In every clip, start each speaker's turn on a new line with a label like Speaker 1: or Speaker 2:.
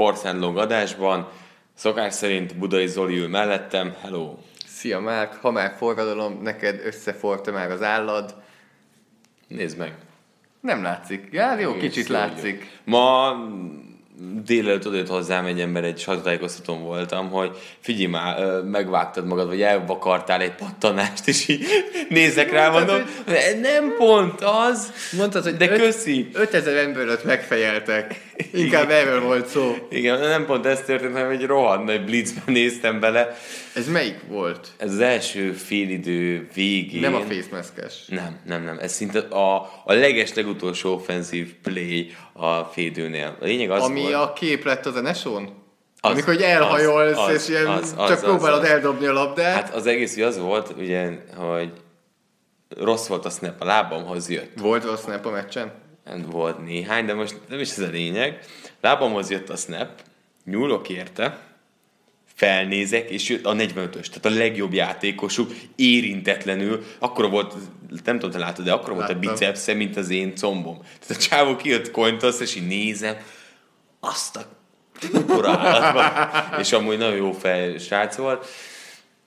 Speaker 1: Force Long adásban. Szokás szerint Budai Zoli ül mellettem. Hello!
Speaker 2: Szia Márk, ha már forradalom, neked összeforta már az állad.
Speaker 1: Nézd meg.
Speaker 2: Nem látszik. Ja, jó,
Speaker 1: Egész
Speaker 2: kicsit
Speaker 1: jó,
Speaker 2: látszik.
Speaker 1: Ma délelőtt odajött hozzám egy ember, egy sajtótájékoztatón voltam, hogy figyelj már, megvágtad magad, vagy elvakartál egy pattanást, és így nézek rá, mondom, nem pont az,
Speaker 2: Mondtad, hogy
Speaker 1: de
Speaker 2: öt-
Speaker 1: köszi.
Speaker 2: 5000 embert megfejeltek. Inkább erről volt szó.
Speaker 1: Igen, nem pont ez történt, hanem egy rohadt nagy blitzben néztem bele.
Speaker 2: Ez melyik volt?
Speaker 1: Ez az első félidő végén.
Speaker 2: Nem a facemaskes.
Speaker 1: Nem, nem, nem. Ez szinte a, a leges legutolsó offenzív play a fédőnél. A lényeg az
Speaker 2: Ami
Speaker 1: volt,
Speaker 2: a kép lett az NSO-n?
Speaker 1: Az,
Speaker 2: Amikor hogy elhajolsz,
Speaker 1: az, az,
Speaker 2: és ilyen
Speaker 1: az, az,
Speaker 2: csak
Speaker 1: az,
Speaker 2: próbálod
Speaker 1: az.
Speaker 2: eldobni a labdát.
Speaker 1: Hát az egész ugye az volt, ugye, hogy rossz volt a snap, a lábamhoz jött.
Speaker 2: Volt rossz snap a meccsen?
Speaker 1: Volt néhány, de most nem is ez a lényeg. Lábamhoz jött a snap, nyúlok érte, felnézek, és jött a 45-ös, tehát a legjobb játékosuk, érintetlenül, akkor volt, nem tudom, te látod, de akkor volt a bicepsze, mint az én combom. Tehát a csávó kijött cointosz, és így nézem, azt a és amúgy nagyon jó fej srác volt.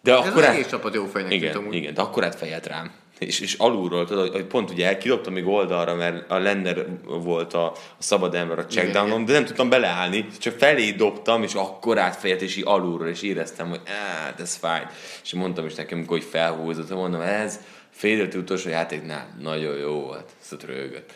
Speaker 1: De
Speaker 2: Ez
Speaker 1: akkor
Speaker 2: az egész csapat jó fejnek
Speaker 1: igen,
Speaker 2: amúgy.
Speaker 1: igen, de akkor át fejelt rám. És, és alulról, tudod, hogy pont ugye elkidobtam még oldalra, mert a Lender volt a, a szabad ember a checkdownon, de nem tudtam beleállni, csak felé dobtam, és akkor átfejelt, és így alulról, és éreztem, hogy hát ez fáj. És mondtam is nekem, hogy felhúzott, mondom, ez félreti utolsó játéknál nagyon jó volt, szóval rögött.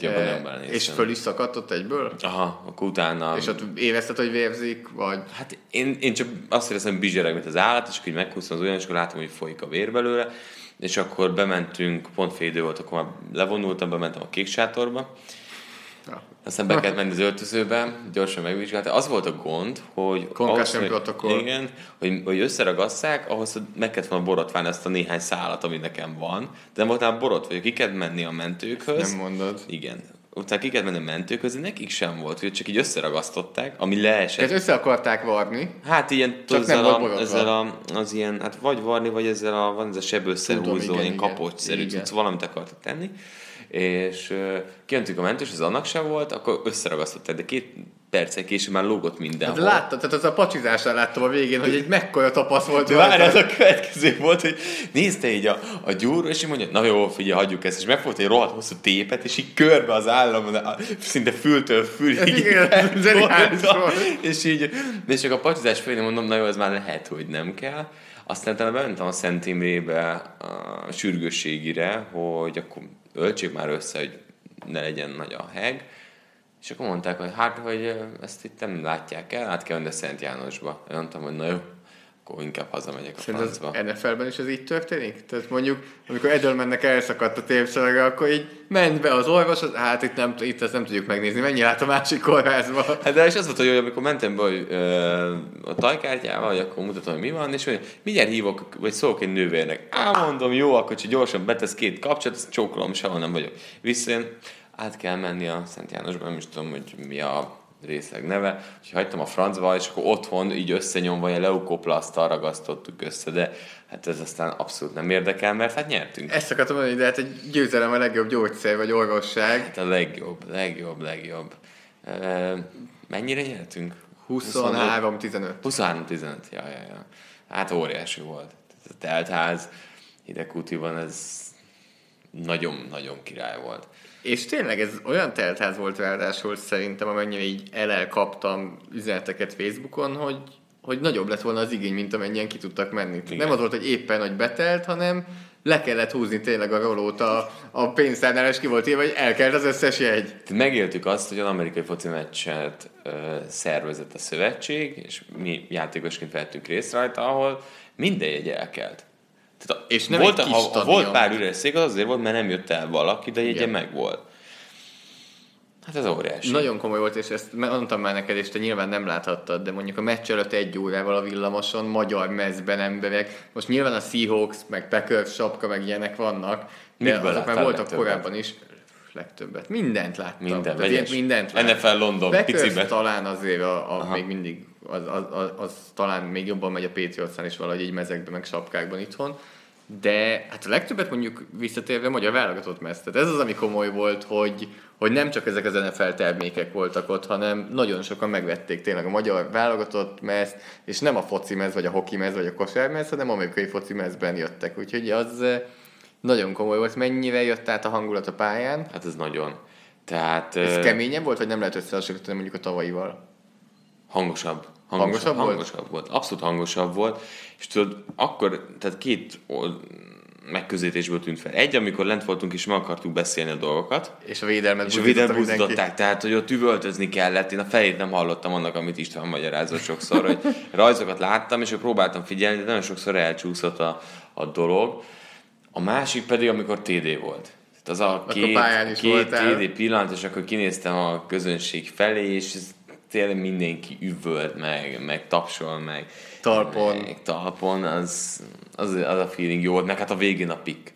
Speaker 1: Jobban nem belenéztem.
Speaker 2: És föl is szakadt ott egyből?
Speaker 1: Aha, akkor utána...
Speaker 2: És ott érezted, hogy vérzik, vagy...
Speaker 1: Hát én, én csak azt éreztem, hogy bizsereg, mint az állat, és akkor így meghúztam az olyan, és akkor látom, hogy folyik a vér belőle, és akkor bementünk, pont fél idő volt, akkor már levonultam, bementem a kék sátorba,
Speaker 2: Ja.
Speaker 1: aztán be kellett menni az öltözőbe, gyorsan megvizsgálta. Az volt a gond, hogy...
Speaker 2: Concussion protokoll.
Speaker 1: Igen, hogy, hogy összeragasszák, ahhoz hogy meg kellett volna borotválni ezt a néhány szálat, ami nekem van, de nem voltál borotva, hogy ki kellett menni a mentőkhöz.
Speaker 2: Nem mondod.
Speaker 1: Igen. Utána ki kellett menni a mentőkhöz, de nekik sem volt, hogy csak így összeragasztották, ami leesett.
Speaker 2: Tehát össze akarták varni.
Speaker 1: Hát ilyen,
Speaker 2: nem
Speaker 1: ezzel,
Speaker 2: volt
Speaker 1: a, ezzel a, az ilyen, hát vagy varni, vagy ezzel a, van ez a seb
Speaker 2: Tudom,
Speaker 1: összehúzó,
Speaker 2: igen,
Speaker 1: ilyen kapocsszerű cucc, valamit akartak tenni, és uh, kijöntünk a mentős, az annak sem volt, akkor összeragasztották, de két perccel később már lógott minden.
Speaker 2: Hát láttad, tehát az a pacsizásnál láttam a végén, hogy egy mekkora tapasz volt.
Speaker 1: De várj, az a következő volt, hogy nézte így a, a gyúró, és így mondja, na jó, figyelj, hagyjuk ezt, és megfogta egy rohadt hosszú tépet, és így körbe az állam, szinte fültől fülig.
Speaker 2: Igen,
Speaker 1: és így, és csak a pacsizás felé mondom, na jó, ez már lehet, hogy nem kell. Aztán utána bementem a Szent Imrébe a sürgősségire, hogy akkor öltsék már össze, hogy ne legyen nagy a heg. És akkor mondták, hogy hát, hogy ezt itt nem látják el, át kell menni a Szent Jánosba. Én mondtam, hogy na jó, akkor inkább hazamegyek a
Speaker 2: Szerinted
Speaker 1: francba.
Speaker 2: az NFL-ben is ez így történik? Tehát mondjuk, amikor Edelmannek elszakadt a tépszalaga, akkor így ment be az orvos, az, hát itt, nem, itt ezt nem tudjuk megnézni, menjél át a másik kórházba.
Speaker 1: Hát de és az volt, hogy amikor mentem be hogy, ö, a tajkártyával, hogy akkor mutatom, hogy mi van, és hogy mindjárt hívok, vagy szólok egy nővérnek. Á, mondom, jó, akkor csak gyorsan betesz két kapcsolat, csókolom, sehol nem vagyok. Visszajön, át kell menni a Szent Jánosba, nem is tudom, hogy mi a részleg neve, úgyhogy hagytam a francba, és akkor otthon így összenyomva ilyen leukoplasztal ragasztottuk össze, de hát ez aztán abszolút nem érdekel, mert hát nyertünk.
Speaker 2: Ezt akartam mondani, de hát egy győzelem a legjobb gyógyszer, vagy orvosság.
Speaker 1: Hát a legjobb, legjobb, legjobb. Mennyire nyertünk?
Speaker 2: 23-15.
Speaker 1: 23-15, ja, ja, ja. Hát óriási volt. A teltház, Hidegkútiban ez nagyon-nagyon király volt.
Speaker 2: És tényleg ez olyan teltház volt ráadásul szerintem, amennyire így elelkaptam üzeneteket Facebookon, hogy, hogy nagyobb lett volna az igény, mint amennyien ki tudtak menni. Igen. Nem az volt, hogy éppen, hogy betelt, hanem le kellett húzni tényleg a rolót a, a pénztárnál, és ki volt írva, hogy elkelt az összes jegy.
Speaker 1: Megéltük azt, hogy az amerikai foci meccset ö, szervezett a szövetség, és mi játékosként vettünk részt rajta, ahol minden jegy elkelt. Tehát
Speaker 2: És nem
Speaker 1: volt,
Speaker 2: egy kis
Speaker 1: ha,
Speaker 2: stadion.
Speaker 1: volt pár üres szék, az azért volt, mert nem jött el valaki, de
Speaker 2: Igen.
Speaker 1: meg volt. Hát ez óriási.
Speaker 2: Nagyon komoly volt, és ezt mondtam már neked, és te nyilván nem láthattad, de mondjuk a meccs előtt egy órával a villamoson magyar mezben emberek. Most nyilván a Seahawks, meg Packers sapka, meg ilyenek vannak, de
Speaker 1: Miből
Speaker 2: azok már voltak korábban is. Legtöbbet. Mindent láttam.
Speaker 1: Minden,
Speaker 2: Tehát mindent láttam.
Speaker 1: NFL London,
Speaker 2: Packers
Speaker 1: picibe.
Speaker 2: talán azért a, a még mindig, az, az, az, az, talán még jobban megy a Patriotsnál is valahogy így mezekben, meg sapkákban itthon. De hát a legtöbbet mondjuk visszatérve magyar válogatott mez. Tehát ez az, ami komoly volt, hogy, hogy nem csak ezek az NFL termékek voltak ott, hanem nagyon sokan megvették tényleg a magyar válogatott mez, és nem a foci mez, vagy a hoki mez, vagy a kosármez, hanem amerikai foci mezben jöttek. Úgyhogy az eh, nagyon komoly volt. Mennyire jött át a hangulat a pályán?
Speaker 1: Hát ez nagyon. Tehát
Speaker 2: Ez
Speaker 1: ö,
Speaker 2: keményebb volt, vagy nem lehet összehasonlítani mondjuk a tavalyival?
Speaker 1: hangosabb.
Speaker 2: Hangosabb volt?
Speaker 1: hangosabb volt? Abszolút hangosabb volt. És tudod, akkor, tehát két megközelítésből tűnt fel. Egy, amikor lent voltunk és meg akartuk beszélni a dolgokat,
Speaker 2: És a védelmet
Speaker 1: és a buzdították, tehát, hogy ott üvöltözni kellett. Én a fejét nem hallottam annak, amit István magyarázott sokszor, hogy rajzokat láttam, és akkor próbáltam figyelni, de nagyon sokszor elcsúszott a, a dolog. A másik pedig, amikor TD volt. Tehát az a két,
Speaker 2: pályán is
Speaker 1: két
Speaker 2: voltál.
Speaker 1: TD pillanat, és akkor kinéztem a közönség felé, és ez tényleg mindenki üvölt meg, meg tapsol meg.
Speaker 2: Talpon.
Speaker 1: Meg talpon, az, az, az a feeling jó volt, meg hát a végén a pick.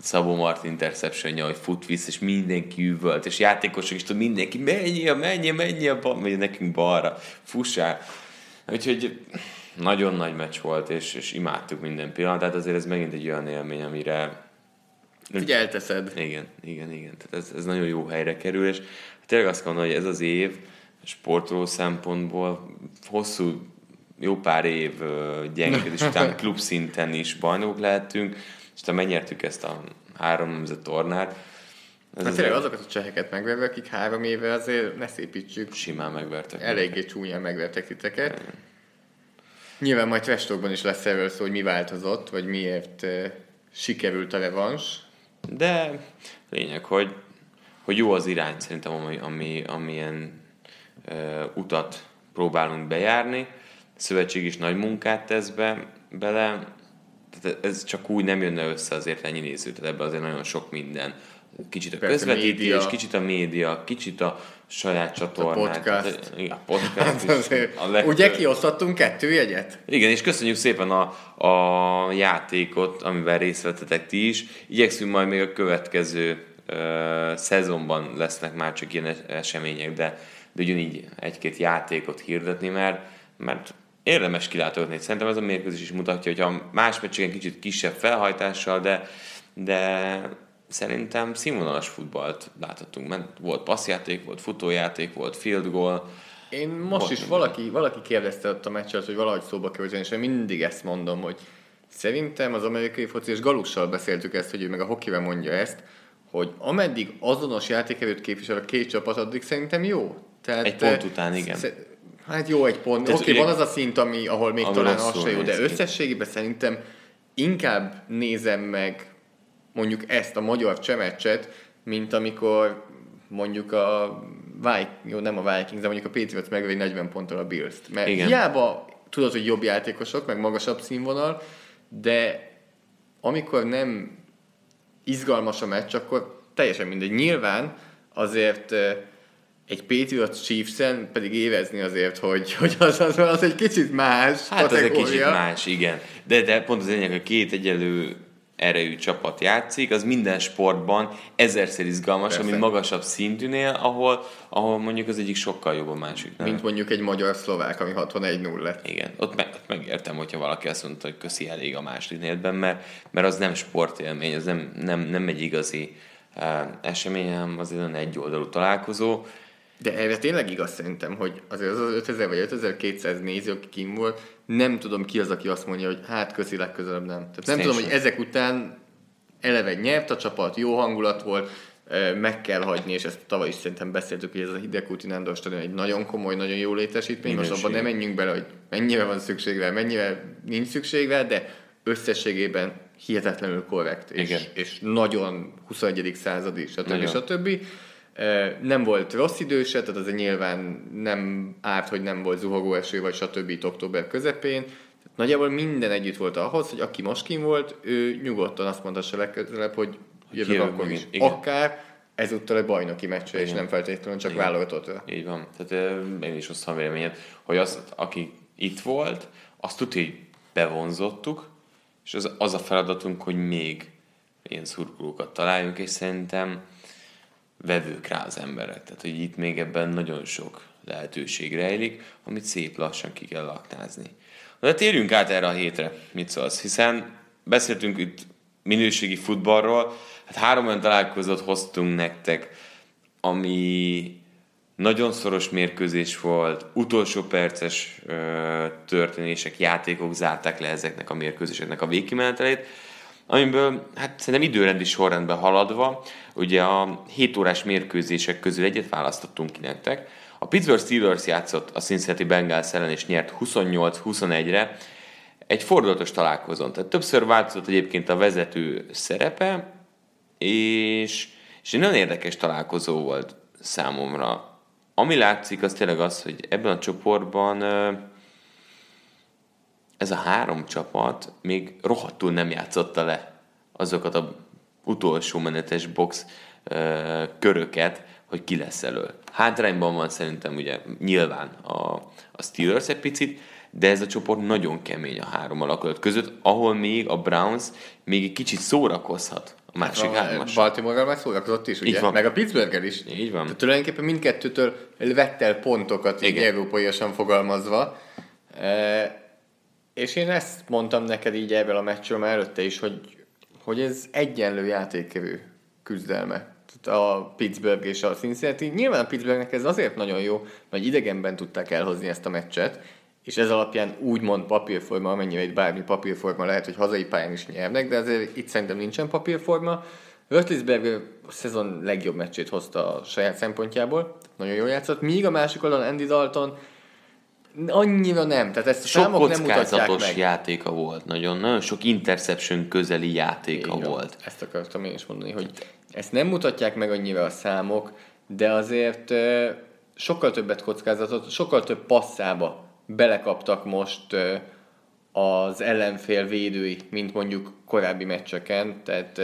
Speaker 1: Szabó Martin interception hogy fut vissza, és mindenki üvölt, és játékosok is tudod, mindenki menjél, menjél, menjél, bal, vagy nekünk balra, fussál. Úgyhogy nagyon nagy meccs volt, és, és imádtuk minden pillanatát, azért ez megint egy olyan élmény, amire
Speaker 2: Így elteszed.
Speaker 1: igen, igen, igen. Tehát ez, ez nagyon jó helyre kerül, és tényleg azt mondani, hogy ez az év sportoló szempontból hosszú, jó pár év ö, gyengédés után klub szinten is bajnokok lehetünk, és aztán megnyertük ezt a három nemzet tornát. Ez
Speaker 2: Hát tényleg azokat a cseheket megverve, akik három éve azért ne szépítsük.
Speaker 1: simán megvertek.
Speaker 2: Eléggé csúnyán megvertek titeket. Nyilván majd Tvestokban is lesz erről szó, hogy mi változott, vagy miért uh, sikerült a revans.
Speaker 1: De lényeg, hogy, hogy jó az irány szerintem, ami, ami, amilyen utat próbálunk bejárni. A szövetség is nagy munkát tesz be, bele, tehát ez csak úgy nem jönne össze azért ennyi néző, tehát ebben azért nagyon sok minden. Kicsit a
Speaker 2: Persze,
Speaker 1: közvetítés,
Speaker 2: média.
Speaker 1: kicsit a média, kicsit a saját csatornát.
Speaker 2: podcast.
Speaker 1: Tehát, igen, a podcast
Speaker 2: Hát azért,
Speaker 1: A legtöbb-
Speaker 2: ugye kiosztottunk kettő jegyet?
Speaker 1: igen, és köszönjük szépen a, a játékot, amivel részt vettetek ti is. Igyekszünk majd még a következő ö, szezonban lesznek már csak ilyen es- események, de, de ugyanígy egy-két játékot hirdetni, mert, mert érdemes kilátogatni. Szerintem ez a mérkőzés is mutatja, hogy a más meccseken kicsit kisebb felhajtással, de, de szerintem színvonalas futballt láthatunk. Ment, volt passzjáték, volt futójáték, volt field goal,
Speaker 2: Én most
Speaker 1: Volt
Speaker 2: is
Speaker 1: minden.
Speaker 2: valaki, valaki kérdezte ott a meccs alatt, hogy valahogy szóba kerüljön, és én mindig ezt mondom, hogy szerintem az amerikai foci, és Galussal beszéltük ezt, hogy ő meg a hokivel mondja ezt, hogy ameddig azonos játékerőt képvisel a két csapat, addig szerintem jó. Tehát,
Speaker 1: Egy pont után, igen.
Speaker 2: Hát jó egy pont. Oké, okay, van az a szint, ami, ahol még
Speaker 1: Ahol
Speaker 2: talán az se jó, de összességében szerintem inkább nézem meg mondjuk ezt a magyar csemeccset, mint amikor mondjuk a Vik, jó, nem a Vikings, de mondjuk a Patriots megveri 40 ponttal a Bills-t. Mert
Speaker 1: Igen.
Speaker 2: Hiába tudod, hogy jobb játékosok, meg magasabb színvonal, de amikor nem izgalmas a meccs, akkor teljesen mindegy. Nyilván azért egy Patriots Chiefs-en pedig érezni azért, hogy, hogy az, az, az egy kicsit más
Speaker 1: Hát ez egy
Speaker 2: kategória.
Speaker 1: kicsit más, igen. De, de pont az lényeg, hogy két egyelő erejű csapat játszik, az minden sportban ezerszer izgalmasabb,
Speaker 2: Persze.
Speaker 1: mint magasabb szintűnél, ahol, ahol mondjuk az egyik sokkal jobb a másik. Nem?
Speaker 2: Mint mondjuk egy magyar-szlovák, ami 61-0 lett.
Speaker 1: Igen, ott, meg, ott megértem, hogyha valaki azt mondta, hogy köszi elég a második négyedben, mert, mert az nem sportélmény, az nem, nem, nem egy igazi uh, esemény, hanem az egy olyan egyoldalú találkozó.
Speaker 2: De erre tényleg igaz szerintem, hogy azért az az 5000 vagy 5200 néző, aki kim volt, nem tudom ki az, aki azt mondja, hogy hát köszi legközelebb nem. Tehát nem tudom,
Speaker 1: sem.
Speaker 2: hogy ezek után eleve nyert a csapat, jó hangulat volt, meg kell hagyni, és ezt tavaly is szerintem beszéltük, hogy ez a Hidegkúti Nándor stadion egy nagyon komoly, nagyon jó létesítmény. Most abban nem menjünk bele, hogy mennyire van szükség rá, mennyire nincs szükség rá, de összességében hihetetlenül korrekt, és,
Speaker 1: Igen.
Speaker 2: és nagyon 21. századi, stb.
Speaker 1: Nagyon.
Speaker 2: stb. Nem volt rossz idő se, tehát azért nyilván nem árt, hogy nem volt zuhogó eső, vagy stb. itt október közepén. Tehát nagyjából minden együtt volt ahhoz, hogy aki most kim volt, ő nyugodtan azt mondhassa legközelebb, hogy jövök
Speaker 1: jövök
Speaker 2: akkor is.
Speaker 1: Igen.
Speaker 2: Akár ezúttal egy bajnoki meccsre, és nem feltétlenül csak válogatottra.
Speaker 1: Így van. Tehát én is osztom véleményed, hogy az, aki itt volt, azt tudja, hogy bevonzottuk, és az, az a feladatunk, hogy még ilyen szurkolókat találjunk, és szerintem vevők rá az emberek. Tehát, hogy itt még ebben nagyon sok lehetőség rejlik, amit szép lassan ki kell laknázni. De térjünk át erre a hétre, mit szólsz? Hiszen beszéltünk itt minőségi futballról, hát három olyan találkozót hoztunk nektek, ami nagyon szoros mérkőzés volt, utolsó perces ö, történések, játékok zárták le ezeknek a mérkőzéseknek a végkimenetelét, amiből hát szerintem időrendi sorrendben haladva, ugye a 7 órás mérkőzések közül egyet választottunk ki nektek. A Pittsburgh Steelers játszott a Cincinnati Bengals ellen és nyert 28-21-re, egy fordulatos találkozón. Tehát többször változott egyébként a vezető szerepe, és, és egy nagyon érdekes találkozó volt számomra. Ami látszik, az tényleg az, hogy ebben a csoportban ez a három csapat még rohadtul nem játszotta le azokat a utolsó menetes box ö, köröket, hogy ki lesz elől. Hátrányban van szerintem ugye nyilván a, a Steelers egy picit, de ez a csoport nagyon kemény a három alakulat között, ahol még a Browns még egy kicsit szórakozhat a másik
Speaker 2: A
Speaker 1: hármas.
Speaker 2: Baltimore-ral már szórakozott is, ugye?
Speaker 1: Így van.
Speaker 2: Meg a Pittsburgh is.
Speaker 1: Így van.
Speaker 2: Tehát tulajdonképpen mindkettőtől vett el pontokat, így
Speaker 1: Igen.
Speaker 2: európaiasan fogalmazva. E, és én ezt mondtam neked így ebből a meccsről már előtte is, hogy, hogy ez egyenlő játékkevő küzdelme. Tehát a Pittsburgh és a Cincinnati. Nyilván a Pittsburghnek ez azért nagyon jó, mert idegenben tudták elhozni ezt a meccset, és ez alapján úgymond papírforma, amennyire itt bármi papírforma lehet, hogy hazai pályán is nyernek, de azért itt szerintem nincsen papírforma. Rötlisberg a szezon legjobb meccsét hozta a saját szempontjából, nagyon jól játszott, míg a másik oldalon Andy Dalton annyira nem, tehát ezt a
Speaker 1: Sok
Speaker 2: számok nem mutatják meg.
Speaker 1: játéka volt, nagyon, nagyon sok interception közeli játéka
Speaker 2: Így van.
Speaker 1: volt.
Speaker 2: Ezt akartam én is mondani, hogy ezt nem mutatják meg annyira a számok, de azért sokkal többet kockázatot, sokkal több passzába belekaptak most az ellenfél védői, mint mondjuk korábbi meccseken, tehát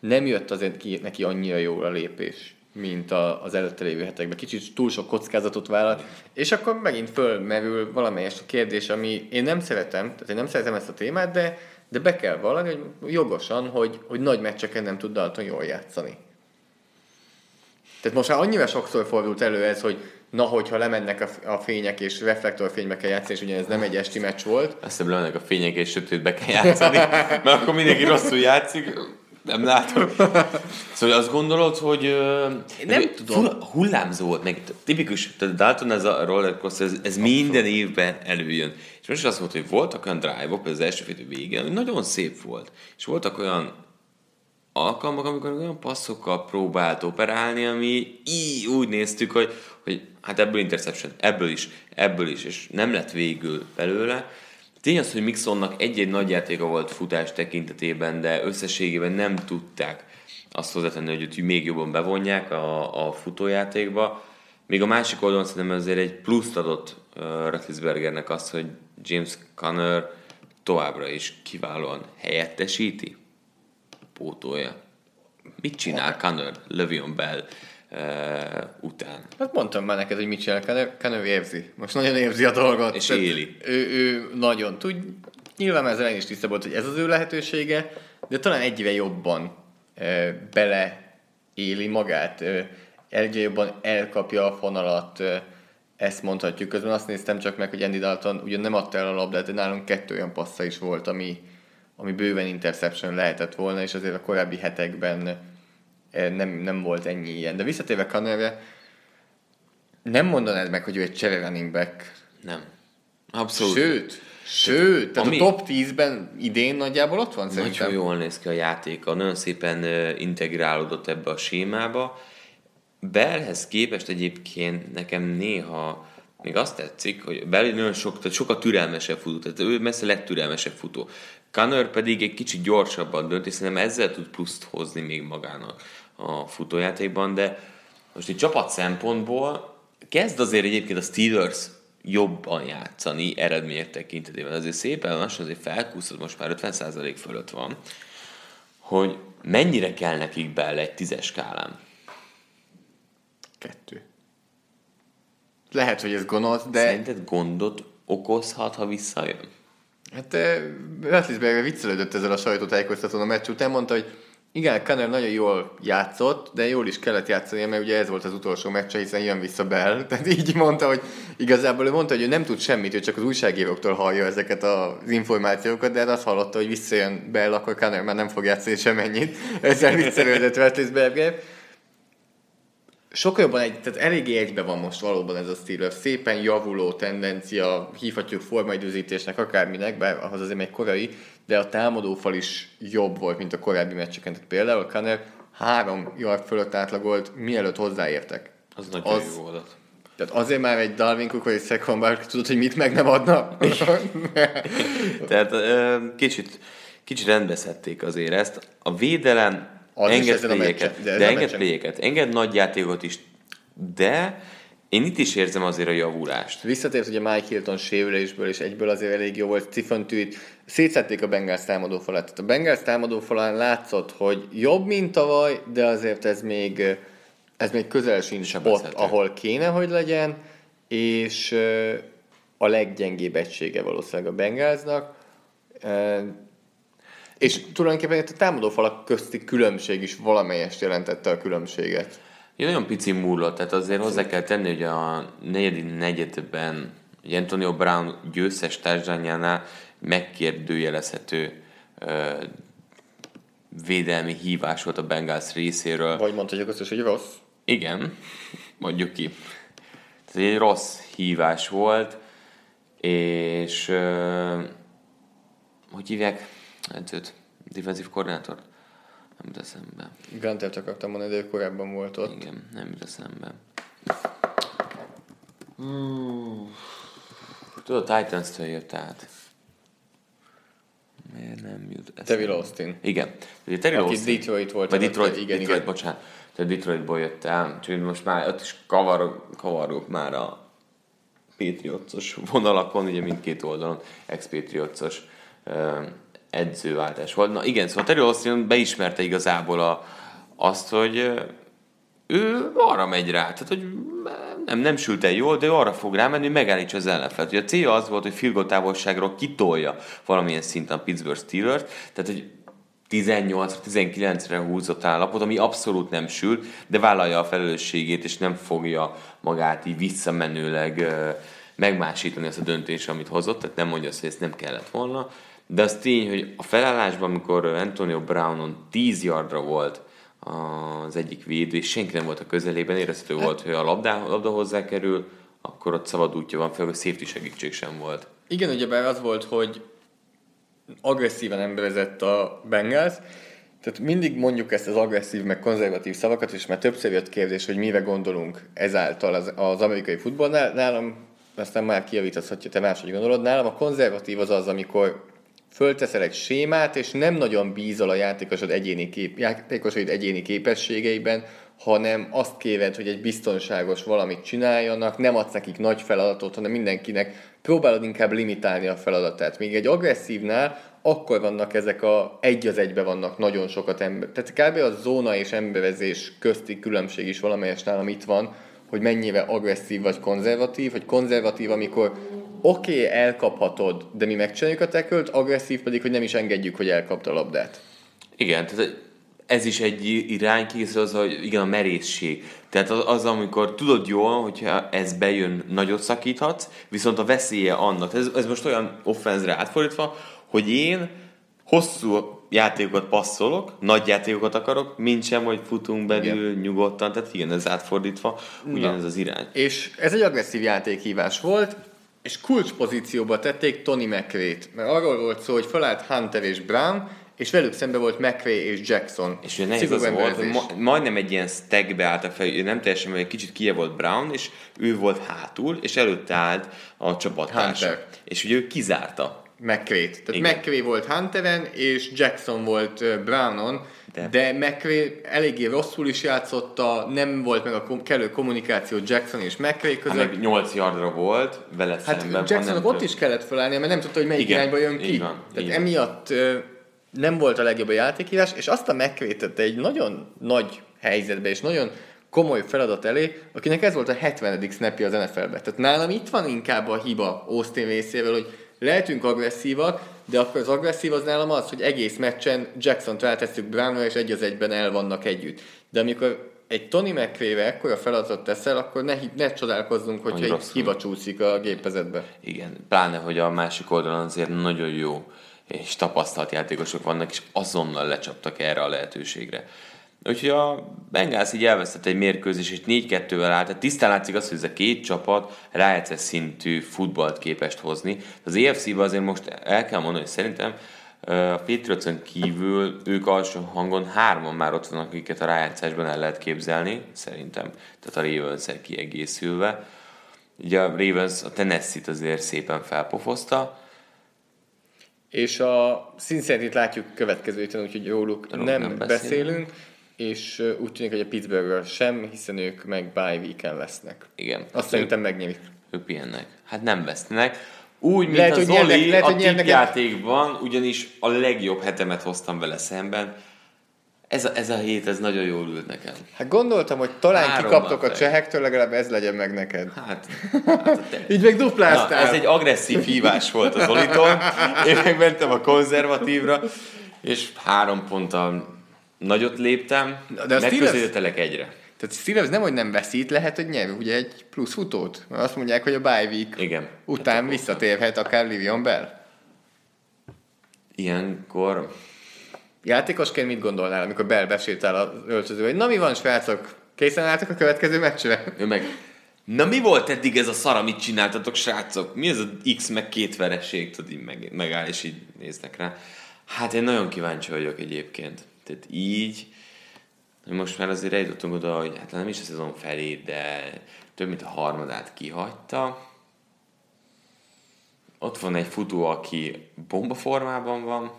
Speaker 2: nem jött azért ki, neki annyira jól a lépés, mint a, az előtte lévő hetekben. Kicsit túl sok kockázatot vállalt, és akkor megint fölmerül valamelyes kérdés, ami én nem szeretem, tehát én nem szeretem ezt a témát, de, de be kell vallani, hogy jogosan, hogy, hogy nagy meccseken nem tud Dalton jól játszani. Tehát most már annyira sokszor fordult elő ez, hogy na, hogyha lemennek a, fények és reflektorfénybe kell játszani, és ugye ez nem egy esti meccs volt,
Speaker 1: Azt hiszem, lennek a fények és sötétbe kell játszani, mert akkor mindenki rosszul játszik, nem látom. Szóval azt gondolod, hogy ö,
Speaker 2: nem
Speaker 1: ez
Speaker 2: tudom.
Speaker 1: full- hullámzó volt, meg tipikus, tehát Dalton ez a rollercoaster, ez, ez minden évben előjön. És most azt mondta, hogy voltak olyan drive-ok, az első fél végén, hogy nagyon szép volt. És voltak olyan alkalmak, amikor olyan passzokkal próbált operálni, ami így úgy néztük, hogy, hogy hát ebből interception, ebből is, ebből is, és nem lett végül belőle. Tény az, hogy Mixonnak egy-egy nagy játéka volt futás tekintetében, de összességében nem tudták azt hozzátenni, hogy őt még jobban bevonják a, a futójátékba. Még a másik oldalon szerintem azért egy pluszt adott uh, Ratlisbergernek azt, hogy James Conner továbbra is kiválóan helyettesíti pótolja. Mit csinál Connor Levion Bell után?
Speaker 2: Hát mondtam már neked, hogy mit csinál Kanő érzi. Most nagyon érzi a dolgot.
Speaker 1: És
Speaker 2: Tehát
Speaker 1: éli.
Speaker 2: Ő, ő nagyon tud. Nyilván ezzel én is tiszta volt, hogy ez az ő lehetősége, de talán egyre jobban e, bele éli magát, e, egyre jobban elkapja a fonalat, e, ezt mondhatjuk. Közben azt néztem csak meg, hogy Andy Dalton ugyan nem adta el a labdát, de nálunk kettő olyan passza is volt, ami, ami bőven interception lehetett volna, és azért a korábbi hetekben nem, nem volt ennyi ilyen. De visszatérve Connerre, nem mondanád meg, hogy ő egy csere running back.
Speaker 1: Nem. Abszolút.
Speaker 2: Sőt, Sőt, tehát
Speaker 1: Ami-
Speaker 2: a top 10-ben idén nagyjából ott van szerintem.
Speaker 1: Nagyon jól néz ki a játéka, nagyon szépen integrálódott ebbe a sémába. Bellhez képest egyébként nekem néha még azt tetszik, hogy Bell nagyon sok, tehát sokkal türelmesebb futó, tehát ő messze legtürelmesebb futó. Connor pedig egy kicsit gyorsabban dönt, és szerintem ezzel tud pluszt hozni még magának a futójátékban, de most egy csapat szempontból kezd azért egyébként a Steelers jobban játszani eredmények tekintetében. Azért szépen lassan azért felkúszod, most már 50% fölött van, hogy mennyire kell nekik bele egy tízes skálán.
Speaker 2: Kettő. Lehet, hogy ez gonosz, de...
Speaker 1: Szerinted gondot okozhat, ha visszajön?
Speaker 2: Hát Ratlisberger viccelődött ezzel a sajtótájékoztatón a meccs után, mondta, hogy igen, Kanner nagyon jól játszott, de jól is kellett játszani, mert ugye ez volt az utolsó meccse, hiszen jön vissza Bell. Tehát így mondta, hogy igazából ő mondta, hogy ő nem tud semmit, ő csak az újságíróktól hallja ezeket az információkat, de hát azt hallotta, hogy visszajön Bell, akkor Kanner már nem fog játszani semennyit. Ezzel viccelődött Ratlisberger. Sokkal jobban egy, tehát eléggé egybe van most valóban ez a Steelers. Szépen javuló tendencia, hívhatjuk formaidőzítésnek, akárminek, bár ahhoz azért még korai, de a támadófal is jobb volt, mint a korábbi meccseken. Tehát például Kanner három yard fölött átlagolt, mielőtt hozzáértek.
Speaker 1: Az nagyon
Speaker 2: Az-
Speaker 1: jó volt.
Speaker 2: Tehát azért már egy Dalvin Cook vagy egy Saquon Barkley tudod, hogy mit meg nem adna?
Speaker 1: Tehát kicsit, kicsit rendbeszedték azért ezt. A védelem
Speaker 2: Az
Speaker 1: enged pléjeket,
Speaker 2: de
Speaker 1: enged pléjeket, enged nagy játékot is, de én itt is érzem azért a javulást.
Speaker 2: Visszatért ugye Mike Hilton sérülésből, és egyből azért elég jó volt Stephen Tűt. Szétszették a Bengals támadófalát. Tehát a Bengals támadófalán látszott, hogy jobb, mint tavaly, de azért ez még, ez még közel sincs ott,
Speaker 1: Sebezhető.
Speaker 2: ahol kéne, hogy legyen, és a leggyengébb egysége valószínűleg a Bengalsnak. És tulajdonképpen itt a támadófalak közti különbség is valamelyest jelentette a különbséget.
Speaker 1: Ja, nagyon pici múlott, tehát azért hozzá kell tenni, hogy a negyedik negyedben hogy Antonio Brown győztes társadalmánál megkérdőjelezhető ö, védelmi hívás volt a Bengals részéről.
Speaker 2: Vagy mondhatjuk azt is, hogy rossz.
Speaker 1: Igen, mondjuk ki. Ez egy rossz hívás volt, és ö, hogy hívják edzőt, defensív koordinátort? Nem jut eszembe.
Speaker 2: Guntert akartam mondani, de ő korábban volt ott.
Speaker 1: Igen, nem jut eszembe. Tudod, a Titans-től jött át. Miért nem jut eszembe?
Speaker 2: Tevil Austin.
Speaker 1: Igen. Ugye Terry
Speaker 2: Aki
Speaker 1: Austin-
Speaker 2: Detroit volt
Speaker 1: Vagy
Speaker 2: előtte,
Speaker 1: Detroit,
Speaker 2: igen,
Speaker 1: Detroit,
Speaker 2: igen.
Speaker 1: bocsánat. Tehát Detroitból jött el, úgyhogy most már ott is kavarok, kavarok már a Patriotsos vonalakon, ugye mindkét oldalon ex-Patriotsos edzőváltás volt. Na igen, szóval Terry Austin beismerte igazából a, azt, hogy ő arra megy rá, tehát hogy nem, nem sült el jól, de ő arra fog rámenni, hogy megállítsa az ellenfelet. Ugye a célja az volt, hogy field távolságról kitolja valamilyen szinten a Pittsburgh Steelers, tehát hogy 18-19-re húzott állapot, ami abszolút nem sült, de vállalja a felelősségét, és nem fogja magát így visszamenőleg megmásítani azt a döntést, amit hozott, tehát nem mondja azt, hogy ezt nem kellett volna. De az tény, hogy a felállásban, amikor Antonio Brownon 10 yardra volt az egyik védő, és senki nem volt a közelében, érezhető volt, hogy a labda, a labda hozzá kerül, akkor ott szabad útja van, főleg a safety segítség sem volt.
Speaker 2: Igen, ugyebár az volt, hogy agresszíven emberezett a Bengals, tehát mindig mondjuk ezt az agresszív, meg konzervatív szavakat, és már többször jött kérdés, hogy mire gondolunk ezáltal az, az amerikai futballnál. Nálam, aztán már kijavítasz, hogy te máshogy gondolod, nálam a konzervatív az az, amikor fölteszel egy sémát, és nem nagyon bízol a játékosod egyéni, kép, játékosod egyéni képességeiben, hanem azt kéred, hogy egy biztonságos valamit csináljanak, nem adsz nekik nagy feladatot, hanem mindenkinek próbálod inkább limitálni a feladatát. Még egy agresszívnál akkor vannak ezek a egy az egybe vannak nagyon sokat ember. Tehát kb. a zóna és emberezés közti különbség is valamelyes nálam itt van, hogy mennyire agresszív vagy konzervatív, hogy konzervatív, amikor oké, okay, elkaphatod, de mi megcsináljuk a tekölt, agresszív pedig, hogy nem is engedjük, hogy elkapta a labdát.
Speaker 1: Igen, tehát ez is egy irány készül az, hogy igen, a merészség. Tehát az, az, amikor tudod jól, hogyha ez bejön, nagyot szakíthatsz, viszont a veszélye annak. Ez, ez most olyan offenzre átfordítva, hogy én hosszú játékokat passzolok, nagy játékokat akarok, mint sem, hogy futunk belül igen. nyugodtan, tehát igen, ez átfordítva, ugyanez az irány.
Speaker 2: És ez egy agresszív játékhívás volt, és kulcspozícióba tették Tony McRae-t, mert arról volt szó, hogy felállt Hunter és Brown, és velük szembe volt McRae és Jackson.
Speaker 1: És ugye nehéz az volt, hogy ma, majdnem egy ilyen stackbe álltak fel, ő nem teljesen, mert egy kicsit kie volt Brown, és ő volt hátul, és előtte állt a csapattársa.
Speaker 2: Hunter.
Speaker 1: És ugye ő kizárta.
Speaker 2: McRae-t. Tehát
Speaker 1: Igen.
Speaker 2: McRae volt Hunteren, és Jackson volt Brownon, de,
Speaker 1: De-
Speaker 2: McRae eléggé rosszul is játszotta, nem volt meg a kom- kellő kommunikáció Jackson és McRae
Speaker 1: Hát
Speaker 2: között.
Speaker 1: meg 8 yardra volt, vele
Speaker 2: Hát
Speaker 1: szemben.
Speaker 2: Jacksonnak ott is kellett felállni, mert nem tudta, hogy melyik
Speaker 1: Igen,
Speaker 2: irányba jön ki.
Speaker 1: van,
Speaker 2: Tehát
Speaker 1: van.
Speaker 2: emiatt nem volt a legjobb a játékírás, és azt a McRae tette egy nagyon nagy helyzetbe, és nagyon komoly feladat elé, akinek ez volt a 70. snapja az NFL-be. Tehát nálam itt van inkább a hiba Austin részéről, hogy lehetünk agresszívak, de akkor az agresszív az nálam az, hogy egész meccsen Jackson-t rátesszük Brownra, és egy az egyben el vannak együtt. De amikor egy Tony McRae-re ekkora feladatot teszel, akkor ne, ne csodálkozzunk, hogyha
Speaker 1: Hogy
Speaker 2: egy hiba csúszik a gépezetbe.
Speaker 1: Igen, pláne, hogy a másik oldalon azért nagyon jó és tapasztalt játékosok vannak, és azonnal lecsaptak erre a lehetőségre. Úgyhogy a Bengals így elvesztett egy mérkőzés, és 4-2-vel állt. Tehát tisztán látszik az, hogy ez a két csapat rájátszás szintű futballt képest hozni. Az EFC-ben azért most el kell mondani, hogy szerintem a Patriotson kívül ők alsó hangon hárman már ott vannak, akiket a rájátszásban el lehet képzelni, szerintem. Tehát a ravens kiegészülve. Ugye a Ravens a Tennessee-t azért szépen felpofozta,
Speaker 2: És a Cincinnati-t látjuk következő héten, úgyhogy róluk nem,
Speaker 1: nem
Speaker 2: nem
Speaker 1: beszélünk.
Speaker 2: beszélünk, és úgy tűnik, hogy a Pittsburghről sem, hiszen ők meg bye weekend lesznek.
Speaker 1: Igen.
Speaker 2: Azt szerintem megnyerik.
Speaker 1: ők pihennek. Hát nem vesznek. Úgy, mint
Speaker 2: Lehet,
Speaker 1: az Zoli
Speaker 2: nyernek- lehet,
Speaker 1: a tippjátékban, ugyanis a legjobb hetemet hoztam vele szemben. Ez a, ez a hét, ez nagyon jól ült nekem.
Speaker 2: Hát gondoltam, hogy talán
Speaker 1: Hárommal
Speaker 2: kikaptok a csehektől, legalább ez legyen meg neked.
Speaker 1: Hát, hát a te...
Speaker 2: Így meg
Speaker 1: Na,
Speaker 2: dupláztál.
Speaker 1: ez egy agresszív hívás volt az Olitól. Én meg mentem a konzervatívra, és három ponttal nagyot léptem,
Speaker 2: De
Speaker 1: de
Speaker 2: Steelers-
Speaker 1: egyre.
Speaker 2: Tehát Steelers nem, hogy nem veszít, lehet, hogy nyer ugye egy plusz futót. Mert azt mondják, hogy a bye week
Speaker 1: Igen.
Speaker 2: után visszatérhet akár Livion Bell.
Speaker 1: Ilyenkor
Speaker 2: Játékosként mit gondolnál, amikor Bell besétál az öltözőbe, hogy na mi van, srácok? Készen álltak a következő meccsre?
Speaker 1: Ő meg, na mi volt eddig ez a szar, amit csináltatok, srácok? Mi ez a X meg két vereség, tudod, így meg, megáll, és így néznek rá. Hát én nagyon kíváncsi vagyok egyébként. Tehát így, most már azért eljutottunk oda, hogy hát nem is a szezon felé, de több mint a harmadát kihagyta. Ott van egy futó, aki bomba formában van.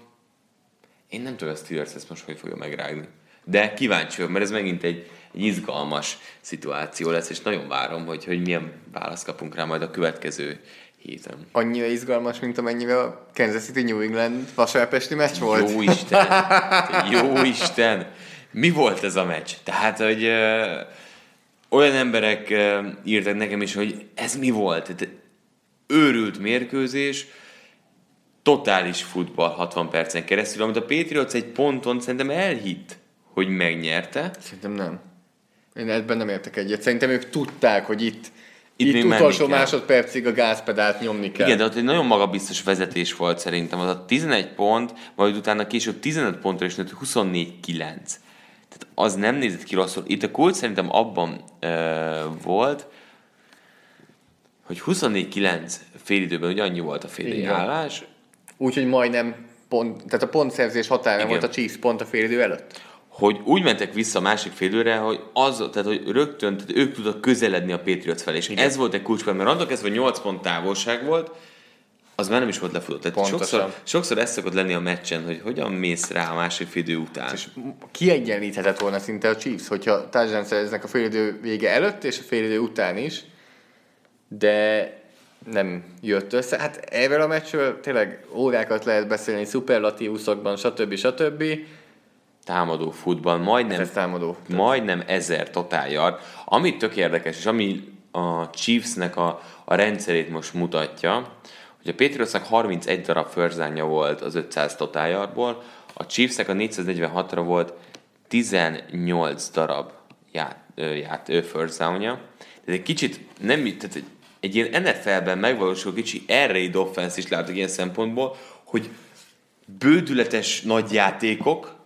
Speaker 1: Én nem tudom, a Steelers ezt most hogy fogja megrágni. De kíváncsi vagyok, mert ez megint egy, egy izgalmas szituáció lesz, és nagyon várom, hogy, hogy milyen választ kapunk rá majd a következő héten.
Speaker 2: Annyira izgalmas, mint amennyire a Kansas City New England vasárpesti meccs volt.
Speaker 1: Jó Isten! Jó Isten! Mi volt ez a meccs? Tehát, hogy ö, olyan emberek ö, írtak nekem is, hogy ez mi volt? Tehát, őrült mérkőzés, totális futball 60 percen keresztül, amit a Patriots egy ponton szerintem elhitt, hogy megnyerte.
Speaker 2: Szerintem nem. Én ebben nem értek egyet. Szerintem ők tudták, hogy itt,
Speaker 1: Itt
Speaker 2: itt, utolsó
Speaker 1: kell.
Speaker 2: másodpercig a gázpedált nyomni kell.
Speaker 1: Igen, de ott egy nagyon magabiztos vezetés volt szerintem. Az a 11 pont, majd utána később 15 pontra is nőtt 24-9. Tehát az nem nézett ki rosszul. Itt a kult szerintem abban ö, volt, hogy 24-9 félidőben ugye annyi volt a fél állás,
Speaker 2: Úgyhogy majdnem pont, tehát a pontszerzés
Speaker 1: Igen.
Speaker 2: volt a Chiefs pont a félidő előtt.
Speaker 1: Hogy úgy mentek vissza a másik félőre, hogy az, tehát hogy rögtön, tehát ők tudtak közeledni a Patriots felé, és Igen. ez volt egy kulcspont, mert annak ez, hogy 8 pont távolság volt, az már nem is volt lefutott. Tehát
Speaker 2: Pontosan.
Speaker 1: sokszor, sokszor ez szokott lenni a meccsen, hogy hogyan mész rá a másik félidő után.
Speaker 2: És kiegyenlíthetett volna szinte a Chiefs, hogyha touchdown szereznek a félidő vége előtt és a félidő után is, de nem jött össze. Hát erről a meccsről tényleg órákat lehet beszélni, szuperlatívuszokban, stb. stb.
Speaker 1: Támadó futball, majdnem,
Speaker 2: Ez támadó.
Speaker 1: majdnem ezer totál yard. Ami tök érdekes, és ami a Chiefsnek a, a rendszerét most mutatja, hogy a Patriotsnak 31 darab downja volt az 500 totál yardból, a Chiefsnek a 446-ra volt 18 darab ját, ját, first downja. Tehát egy kicsit nem, tehát egy, egy ilyen NFL-ben megvalósul kicsi air offense is látok ilyen szempontból, hogy bődületes nagy játékok,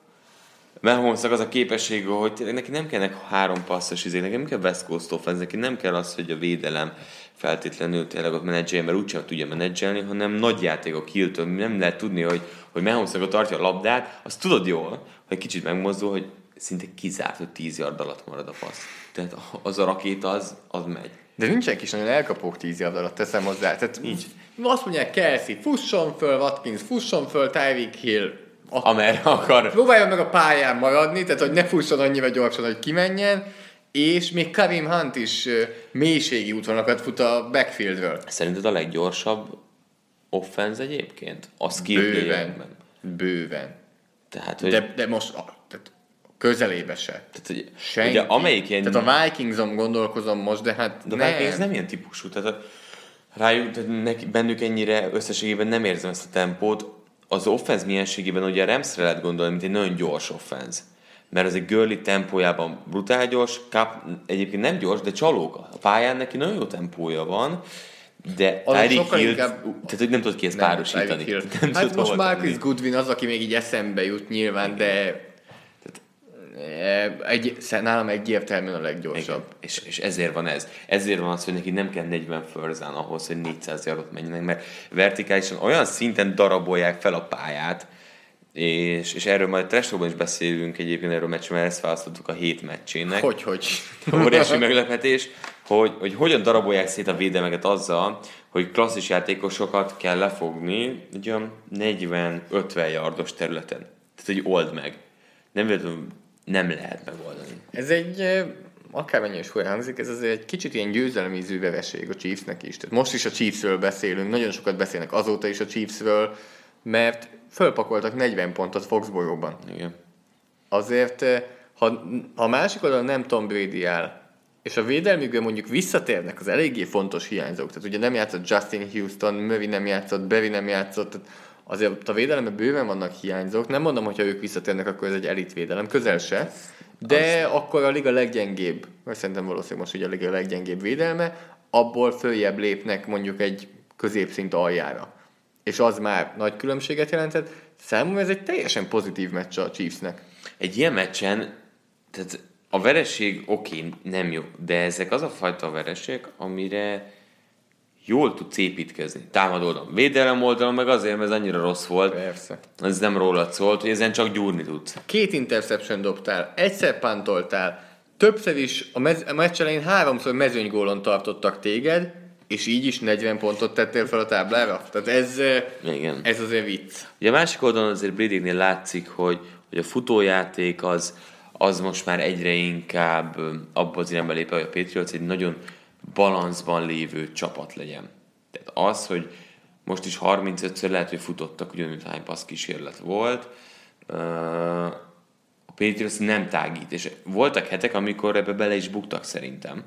Speaker 1: Mahomesnak az a képessége, hogy tényleg neki nem kellnek három passzos izék, neki nem kell West Coast offense, neki nem kell az, hogy a védelem feltétlenül tényleg ott menedzseljen, mert úgysem tudja menedzselni, hanem nagy játékok kiltől, nem lehet tudni, hogy, hogy Mahomesnak tartja a labdát, azt tudod jól, hogy kicsit megmozdul, hogy szinte kizárt, hogy 10 yard alatt marad a passz. Tehát az a rakéta, az, az megy.
Speaker 2: De nincsenek is nagyon elkapók 10 yard alatt, teszem hozzá. Tehát így. Azt mondják, Kelsey, fusson föl, Watkins, fusson föl, Tyreek Hill, a-
Speaker 1: Amerre akar.
Speaker 2: próbáljon meg a pályán maradni, tehát hogy ne fusson annyira gyorsan, hogy kimenjen, és még Karim Hunt is mélységi útvonalakat fut a backfieldről.
Speaker 1: Szerinted a leggyorsabb offense egyébként? A skill
Speaker 2: Bőven. Bőven.
Speaker 1: Tehát, hogy,
Speaker 2: De, de most tehát közelébe se.
Speaker 1: tehát, hogy
Speaker 2: Senki.
Speaker 1: ugye amelyik ilyen...
Speaker 2: Tehát a Vikingson gondolkozom most, de hát
Speaker 1: De a
Speaker 2: nem.
Speaker 1: Vikings nem ilyen típusú, tehát a, rájuk, tehát neki, bennük ennyire összességében nem érzem ezt a tempót. Az offense mienségében ugye a Ramsre lehet gondolni, mint egy nagyon gyors offense. Mert az egy Gurley tempójában brutál gyors, Cup egyébként nem gyors, de csalók. A pályán neki nagyon jó tempója van, de Tyreek Hill,
Speaker 2: inkább-
Speaker 1: tehát hogy nem tudod ki ezt
Speaker 2: Nem,
Speaker 1: párosítani. Nem
Speaker 2: Hát most Marcus
Speaker 1: tenni.
Speaker 2: Goodwin az, aki még így eszembe jut nyilván, de tehát, egy, nálam egyértelműen a leggyorsabb.
Speaker 1: Igen. És, és ezért van ez. Ezért van az, hogy neki nem kell 40 förzán ahhoz, hogy 400 yardot menjenek, mert vertikálisan olyan szinten darabolják fel a pályát, és, és erről majd Trestóban is beszélünk egyébként erről a meccsről, mert ezt választottuk a hét meccsének.
Speaker 2: Hogy, hogy?
Speaker 1: Óriási meglepetés, hogy, hogy hogyan darabolják szét a védelmeket azzal, hogy klasszis játékosokat kell lefogni egy olyan 40-50 yardos területen. Tehát, hogy old meg. Nem véletlenül nem lehet megoldani.
Speaker 2: Ez egy, akármennyi is hangzik, ez azért egy kicsit ilyen győzelemízű veveség a Chiefsnek is. Tehát most is a Chiefsről beszélünk, nagyon sokat beszélnek azóta is a Chiefsről, mert fölpakoltak 40 pontot Foxborough-ban.
Speaker 1: Igen.
Speaker 2: Azért, ha, ha a másik oldalon nem Tom Brady áll, és a védelmükből mondjuk visszatérnek az eléggé fontos hiányzók, tehát ugye nem játszott Justin Houston, Murray nem játszott, Berry nem játszott, tehát azért a védelemben bőven vannak hiányzók, nem mondom, hogy ha ők visszatérnek, akkor ez egy elit védelem, közel se, de akkor a liga leggyengébb, vagy szerintem valószínűleg most ugye a liga leggyengébb védelme, abból följebb lépnek mondjuk egy középszint aljára. És az már nagy különbséget jelentett. Számomra ez egy teljesen pozitív meccs a Chiefsnek.
Speaker 1: Egy ilyen meccsen, tehát a vereség oké, okay, nem jó, de ezek az a fajta vereség, amire jól tudsz építkezni. Támadó oldalon, védelem oldalon, meg azért, mert ez annyira rossz volt.
Speaker 2: Persze.
Speaker 1: Ez nem rólad szólt, hogy ezen csak gyúrni tudsz.
Speaker 2: Két interception dobtál, egyszer pantoltál, többször is a, mez- a meccs elején háromszor mezőnygólon tartottak téged, és így is 40 pontot tettél fel a táblára. Tehát ez, eh,
Speaker 1: Igen.
Speaker 2: ez azért vicc.
Speaker 1: Ugye a másik oldalon azért Bradynél látszik, hogy, hogy a futójáték az, az most már egyre inkább ö, abba az irányba lép, hogy a Patriots egy nagyon balanszban lévő csapat legyen. Tehát az, hogy most is 35-ször lehet, hogy futottak, ugyanúgy hány passz kísérlet volt, a Patriots nem tágít, és voltak hetek, amikor ebbe bele is buktak szerintem.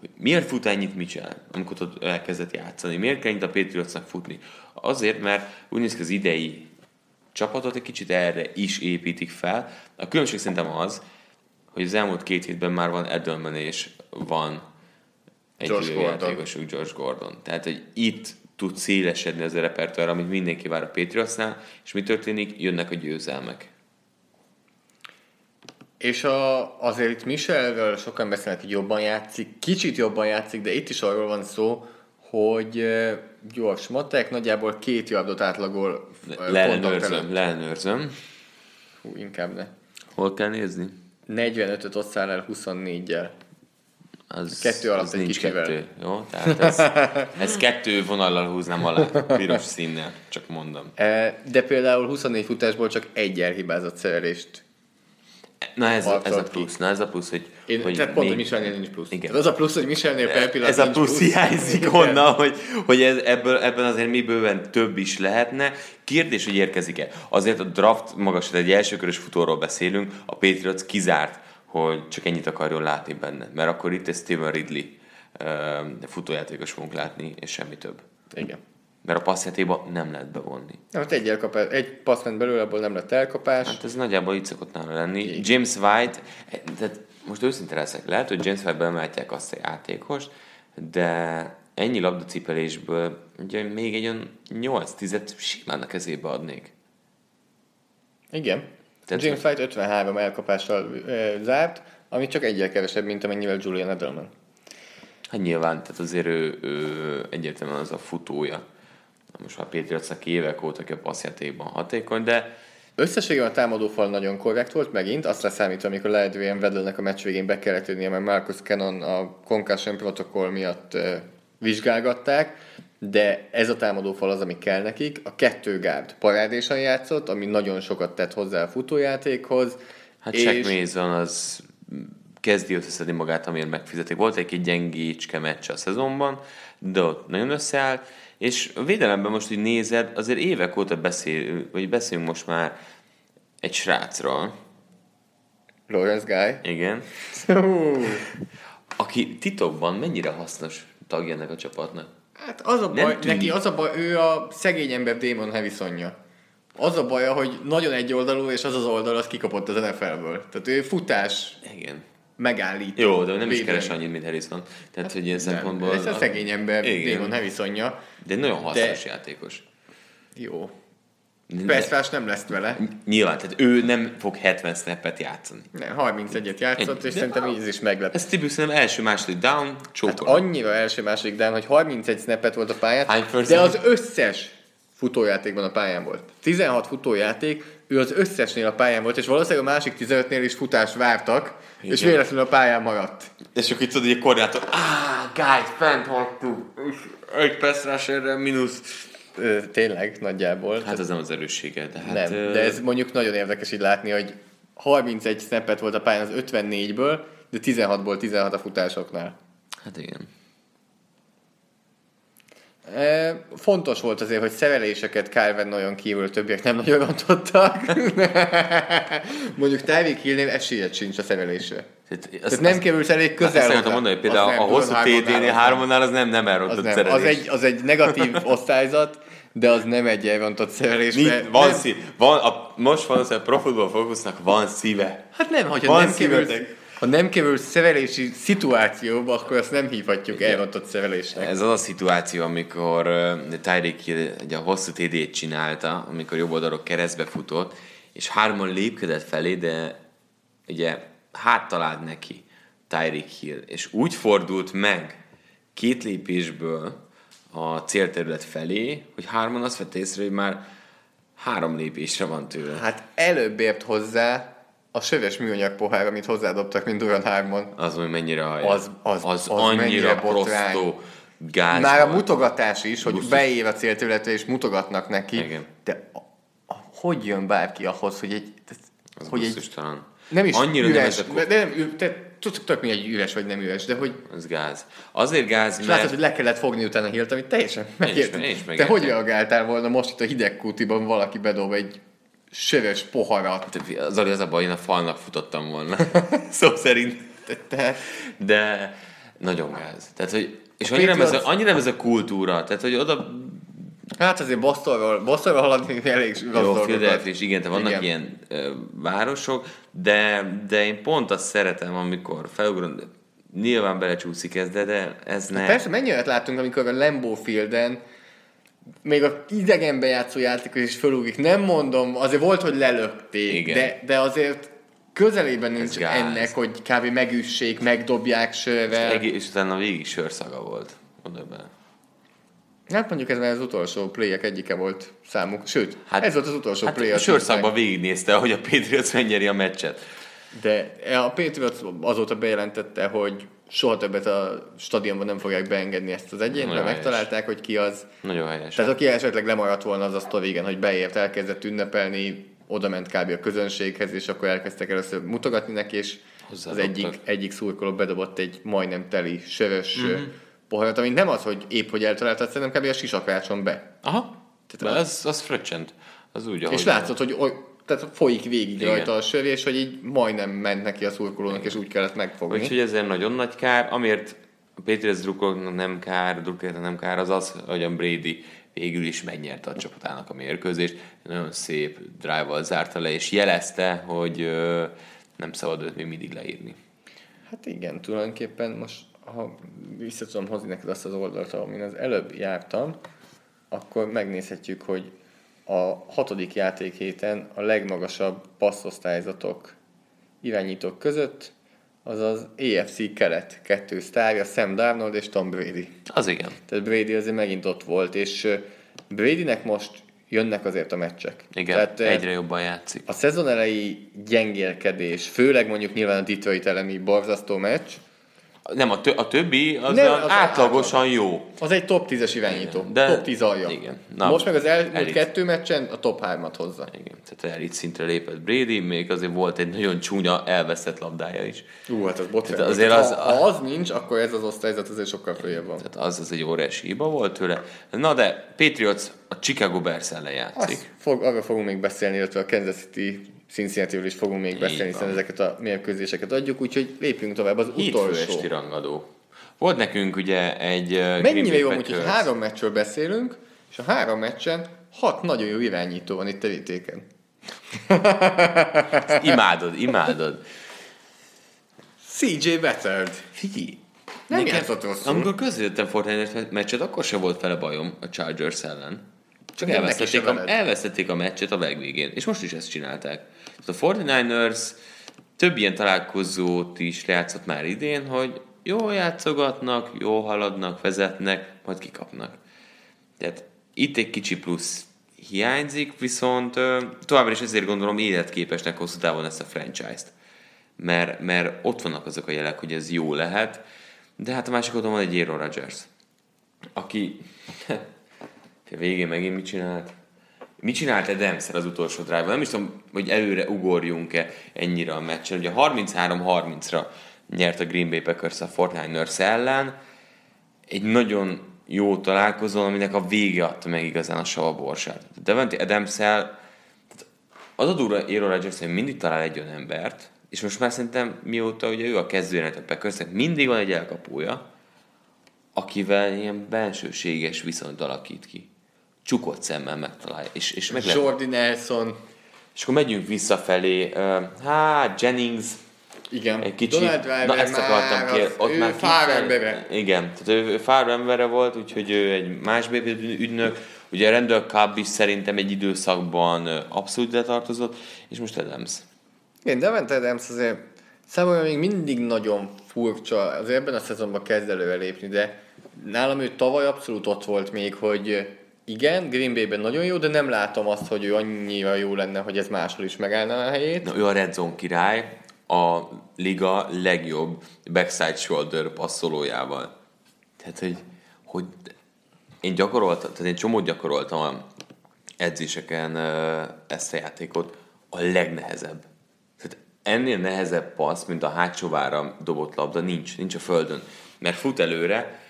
Speaker 1: Hogy miért fut ennyit Mitchell, amikor ott elkezdett játszani? Miért kell ennyit a Patriotsnak futni? Azért, mert úgy néz ki az idei csapatot egy kicsit erre is építik fel. A különbség szerintem az, hogy az elmúlt két hétben már van Edelman és van egy
Speaker 2: Gordon.
Speaker 1: játékosuk, Josh Gordon. Tehát, hogy itt tud szélesedni az a repertoár, amit mindenki vár a Patriotsnál, és mi történik? Jönnek a győzelmek.
Speaker 2: És a, azért itt Michelről sokan beszélnek, hogy jobban játszik, kicsit jobban játszik, de itt is arról van szó, hogy eh, gyors matek, nagyjából két yardot átlagol eh,
Speaker 1: Leellenőrzöm,
Speaker 2: előtt.
Speaker 1: leellenőrzöm.
Speaker 2: Hú, inkább ne.
Speaker 1: Hol kell nézni?
Speaker 2: 45-öt osztál el 24-jel.
Speaker 1: Az,
Speaker 2: Kettő alatt
Speaker 1: az
Speaker 2: egy
Speaker 1: nincs
Speaker 2: kicsivel.
Speaker 1: kettő. Jó? Tehát ez, ez kettő vonallal húznám alá, piros színnel, csak mondom.
Speaker 2: Eh, De például 24 futásból csak egy elhibázott szerelést.
Speaker 1: Na ez, a, ez a plusz, na ez a plusz, hogy,
Speaker 2: Én,
Speaker 1: hogy
Speaker 2: tehát pont, hogy
Speaker 1: még-
Speaker 2: Michelnél nincs plusz.
Speaker 1: Igen.
Speaker 2: Tehát az a plusz, hogy Michelnél per pillanat
Speaker 1: ez a
Speaker 2: nincs
Speaker 1: plusz hiányzik onnan, hogy, hogy ez, ebből, ebben azért mi bőven több is lehetne. Kérdés, hogy érkezik-e. Azért a draft magas, egy elsőkörös futóról beszélünk, a Patriots kizárt, hogy csak ennyit akarjon látni benne. Mert akkor itt egy Steven Ridley futójátékos fogunk látni, és semmi több.
Speaker 2: Igen.
Speaker 1: Mert a passzjátéba nem lehet bevonni.
Speaker 2: Nem, hát egy, elkapás, egy passz ment belőle, abból nem lett elkapás.
Speaker 1: Hát ez nagyjából így szokott nála lenni. James White, tehát most őszinte leszek, lehet, hogy James White beemeltják azt a játékost, de ennyi labdacipelésből ugye még egy olyan 8-10-et simán a kezébe adnék.
Speaker 2: Igen.
Speaker 1: Tehát,
Speaker 2: James White 53 elkapással e, zárt, ami csak egyel kevesebb, mint amennyivel Julian Edelman.
Speaker 1: Hát nyilván, tehát azért ő, ő egyértelműen az a futója. Most már Patriotsnak évek óta, a passzjátékban hatékony, de
Speaker 2: Összességében a támadófal nagyon korrekt volt megint, azt leszámítva, amikor lehetően Vedelnek a meccs végén be kellett jönnie, mert Marcus Cannon a concussion protokoll miatt vizsgálgatták, de ez a támadófal az, ami kell nekik. A kettő gárd parádésan játszott, ami nagyon sokat tett hozzá a futójátékhoz.
Speaker 1: hát és... Jack Mason az kezdi összeszedni magát, amiért megfizetik. Volt egy gyengécske meccs a szezonban, de ott nagyon összeáll, és a védelemben most így nézed, azért évek óta beszél, vagy beszélünk most már egy srácról.
Speaker 2: Lawrence Guy.
Speaker 1: Igen. aki titokban mennyire hasznos tagja ennek a csapatnak.
Speaker 2: Hát az a baj, neki az a baj, ő a szegény ember Damon Harrisonja. Az a baja, hogy nagyon egyoldalú, és az az oldal, az kikapott az NFL-ből. Tehát ő futás
Speaker 1: Igen.
Speaker 2: megállít.
Speaker 1: Jó, de nem is
Speaker 2: Védelem.
Speaker 1: keres annyit, mint Harrison. Tehát, hogy ilyen szempontból...
Speaker 2: Ez a szegény ember
Speaker 1: Igen.
Speaker 2: Damon Harrisonja.
Speaker 1: De nagyon hasznos
Speaker 2: De-
Speaker 1: játékos.
Speaker 2: Jó. Persze nem lesz vele.
Speaker 1: Nyilván, tehát ő nem fog 70 snappet játszani.
Speaker 2: Nem, 31-et játszott,
Speaker 1: Egy-
Speaker 2: és szerintem így is meglep.
Speaker 1: Ez Tibi szerintem első, második down,
Speaker 2: Hát
Speaker 1: csókol.
Speaker 2: annyira első-második down, hogy 31 snappet volt a pályán, de az összes futójátékban a pályán volt. 16 futójáték, ő az összesnél a pályán volt, és valószínűleg a másik 15-nél is futást vártak, Igen. és véletlenül a pályán maradt.
Speaker 1: És akkor itt tudod, hogy a koordinátor, áh, guys, fent hagytuk, és egy pass rusherre mínusz.
Speaker 2: Tényleg, nagyjából.
Speaker 1: Hát az nem az erőssége, de hát...
Speaker 2: nem,
Speaker 1: ö,
Speaker 2: de ez mondjuk nagyon érdekes így látni, hogy 31 snappet volt a pályán az 54-ből, de 16-ból 16 a futásoknál.
Speaker 1: Hát igen.
Speaker 2: Fontos volt azért, hogy szereléseket Carven nagyon kívül többiek nem nagyon rontottak. Mondjuk Tyreek Hillnél esélyed sincs a szerelésre.
Speaker 1: Tehát, azt,
Speaker 2: Tehát nem kerülsz elég
Speaker 1: Közel azt akartam mondani, hogy például
Speaker 2: Az nem,
Speaker 1: a hosszú TD-nél,
Speaker 2: az nem.
Speaker 1: hármannál az nem, nem
Speaker 2: Az,
Speaker 1: elrontott
Speaker 2: nem.
Speaker 1: szerelés.
Speaker 2: az, egy, az egy negatív osztályzat, de az nem egy elrontott szerelés.
Speaker 1: Mi, van
Speaker 2: nem,
Speaker 1: szív, van, a, most van az, a Pro Football Focusnak van szíve.
Speaker 2: Hát nem, hogyha
Speaker 1: Van
Speaker 2: nem kerülsz. Ha nem kerülsz szerelési szituációba, akkor azt nem hívhatjuk elrontott szerelésnek.
Speaker 1: Ez az a szituáció, amikor uh, Tyreek ugye a hosszú TD-t csinálta, amikor jobb oldalról keresztbe futott, és hárman lépkedett felé, de ugye háttalált neki Tyreek Hill, és úgy fordult meg két lépésből a célterület felé, hogy hárman azt vett észre, hogy már három lépésre van tőle.
Speaker 2: Hát előbb ért hozzá a söves műanyag pohár, amit hozzádobtak, mint Duran Harmon.
Speaker 1: Az, hogy mennyire hallja.
Speaker 2: Az- az-
Speaker 1: az,
Speaker 2: az
Speaker 1: annyira prostó gáz.
Speaker 2: Már a mutogatás is, hogy
Speaker 1: Buszos.
Speaker 2: beér a célterületre és mutogatnak neki.
Speaker 1: Igen.
Speaker 2: De a, a, hogy jön bárki ahhoz, hogy egy...
Speaker 1: Az
Speaker 2: hogy egy
Speaker 1: busztustalan.
Speaker 2: nem is
Speaker 1: Annyira
Speaker 2: üres,
Speaker 1: nem ez a
Speaker 2: de, de nem, ü- te, tök, tök mindegy, üres vagy nem üres, de hogy
Speaker 1: Az gáz. Azért gáz, mert...
Speaker 2: látod, hogy le kellett fogni utána hilt, amit teljesen megértem.
Speaker 1: én is
Speaker 2: Te
Speaker 1: megértem.
Speaker 2: hogy reagáltál volna most itt a hidegkútiban valaki bedob egy sörös poharat?
Speaker 1: Zoli, az a baj, én a falnak futottam volna. Szó szerint.
Speaker 2: Te,
Speaker 1: De nagyon gáz. Tehát, hogy, és annyira nem, ez a, annyira nem ez a kultúra. Tehát, hogy oda...
Speaker 2: hát azért Bostonról, Bostonról haladni elég
Speaker 1: Jó. Philadelphia is, igen, te vannak
Speaker 2: Igen.
Speaker 1: ilyen ö, városok, de, de én pont azt szeretem, amikor felugrom, nyilván belecsúszik ez, de, de ez ne.
Speaker 2: Persze, mennyi olyat láttunk, amikor a Lambeau Fielden még a idegenbe játszó játékos is fölugrik. Nem mondom, azért volt, hogy lelökték,
Speaker 1: Igen.
Speaker 2: de, de azért közelében nincs ennek, hogy kb. megüssék, megdobják sörrel.
Speaker 1: Egész, és utána végig sörszaga volt. Gondolj bele.
Speaker 2: Hát mondjuk ez már az utolsó playek egyike volt számuk. Sőt, hát, ez volt az utolsó
Speaker 1: Hát
Speaker 2: play.
Speaker 1: a
Speaker 2: a
Speaker 1: sörszakban végignézte, hogy a Patriots megnyeri a meccset.
Speaker 2: De a Patriots azóta bejelentette, hogy soha többet a stadionban nem fogják beengedni ezt az egyént, mert megtalálták, hogy ki az.
Speaker 1: Nagyon helyes.
Speaker 2: Tehát aki esetleg lemaradt volna az a sztori, igen, hogy beért, elkezdett ünnepelni, oda ment kb. a közönséghez, és akkor elkezdtek először mutogatni neki, és az egyik, egyik szurkoló bedobott egy majdnem teli, sörös
Speaker 1: Mhm.
Speaker 2: mm-hmm. poharat, ami nem az, hogy épp hogy eltaláltad, szerintem kb. a sisakrácson be.
Speaker 1: Aha. Tehát az, az fröccsent. Az úgy, ahogy
Speaker 2: És látszott, hogy tehát folyik végig
Speaker 1: Igen.
Speaker 2: rajta a sör, és hogy így majdnem ment neki a szurkolónak, és úgy kellett megfogni.
Speaker 1: Úgyhogy ezért nagyon nagy kár, amiért a Patriots drukkolóknak nem kár, drukkolóknak nem kár, az az, hogy a Brady végül is megnyerte a csapatának a mérkőzést. Nagyon szép drive-val zárta le, és jelezte, hogy ö, nem szabad őt még mindig leírni.
Speaker 2: Hát igen, tulajdonképpen most, ha vissza tudom hozni neked azt az oldalt, amin az előbb jártam, akkor megnézhetjük, hogy a hatodik játékhéten a legmagasabb passzosztályzatok irányítók között, az az EFC keret kettő sztárja, Sam Darnold és Tom Brady.
Speaker 1: Az igen.
Speaker 2: Tehát Brady azért megint ott volt, és Bradynek most jönnek azért a meccsek.
Speaker 1: Igen,
Speaker 2: Tehát,
Speaker 1: egyre jobban játszik.
Speaker 2: a szezon elejé gyengélkedés, főleg mondjuk nyilván a Detroit elleni borzasztó meccs,
Speaker 1: Nem, a, tö- a többi az,
Speaker 2: Nem, az
Speaker 1: átlagosan jó.
Speaker 2: az egy top 10-es irányító.
Speaker 1: De-
Speaker 2: top 10 alja.
Speaker 1: igen.
Speaker 2: Na, most meg az elmúlt kettő meccsen a top 3-at hozza.
Speaker 1: Igen, tehát elit szintre lépett Brady, még azért volt egy nagyon csúnya elveszett labdája is.
Speaker 2: Ú, hát az botrányos.
Speaker 1: Tehát azért
Speaker 2: ha,
Speaker 1: az-
Speaker 2: ha az nincs, akkor ez az osztályzat azért sokkal följebb van.
Speaker 1: Tehát az, az egy óriási hiba volt tőle. Na de Patriots a Chicago Bears ellen játszik.
Speaker 2: Azt fog, arra fogunk még beszélni, illetve a Kansas City cincinnati is fogunk még beszélni, hiszen ezeket a mérkőzéseket adjuk, úgyhogy lépjünk tovább. Az
Speaker 1: Hétfő
Speaker 2: utolsó.
Speaker 1: esti rangadó. Volt nekünk ugye egy uh,
Speaker 2: Mennyire jó hogy három meccsről beszélünk, és a három meccsen hat nagyon jó irányító van itt terítéken.
Speaker 1: Imádod, imádod.
Speaker 2: CJ Beathard.
Speaker 1: Figyelj,
Speaker 2: Nem játszott rosszul.
Speaker 1: Amikor közvetettem Fortnite meccset, akkor se volt vele bajom a Chargers ellen. Csak elvesztették a, elvesztették a meccset a legvégén, és most is ezt csinálták. A 49ers több ilyen találkozót is lejátszott már idén, hogy jól játszogatnak, jól haladnak, vezetnek, majd kikapnak. Tehát itt egy kicsi plusz hiányzik, viszont ö, továbbra is ezért gondolom életképesnek hosszú távon ezt a franchise-t. Mert, mert ott vannak azok a jelek, hogy ez jó lehet, de hát a másik oldalon van egy Aaron Rodgers, aki a végén megint mit csinált? Mit csinált Edemszer az utolsó drive Nem is tudom, hogy előre ugorjunk-e ennyire a meccsen. Ugye 33-30-ra nyert a Green Bay Packers a Fortnite ellen. Egy nagyon jó találkozó, aminek a vége adta meg igazán a sava borsát. Devante adams az a durva Aaron Rodgers, hogy mindig talál egy olyan embert, és most már szerintem mióta ugye ő a kezdőjelet a Packersnek, mindig van egy elkapója, akivel ilyen bensőséges viszonyt alakít ki. Csukott szemmel megtalálja, és, és meg lehet
Speaker 2: Jordi Nelson.
Speaker 1: és akkor megyünk visszafelé. Hát, Jennings,
Speaker 2: Igen.
Speaker 1: egy kicsit.
Speaker 2: Donald Driver
Speaker 1: Na, ezt akartam ki. Ott
Speaker 2: ő
Speaker 1: már
Speaker 2: fár
Speaker 1: kifel-
Speaker 2: embere.
Speaker 1: Igen, tehát ő, ő fár embere volt, úgyhogy ő egy más ügynök. Ugye Randall Cobb is szerintem egy időszakban abszolút ide tartozott, és most Adams.
Speaker 2: Igen, Devante Adams azért számomra még mindig nagyon furcsa, azért ebben a szezonban kezd előrelépni, de nálam ő tavaly abszolút ott volt még, hogy igen, Green Bay-ben nagyon jó, de nem látom azt, hogy ő annyira jó lenne, hogy ez máshol is megállna a helyét.
Speaker 1: Na, ő a Red Zone király, a liga legjobb backside shoulder passzolójával. Tehát, hogy, hogy én gyakoroltam, tehát én csomót gyakoroltam edzéseken ezt a játékot, a legnehezebb. Tehát ennél nehezebb passz, mint a hátsó vára dobott labda, nincs, nincs a földön. Mert fut előre,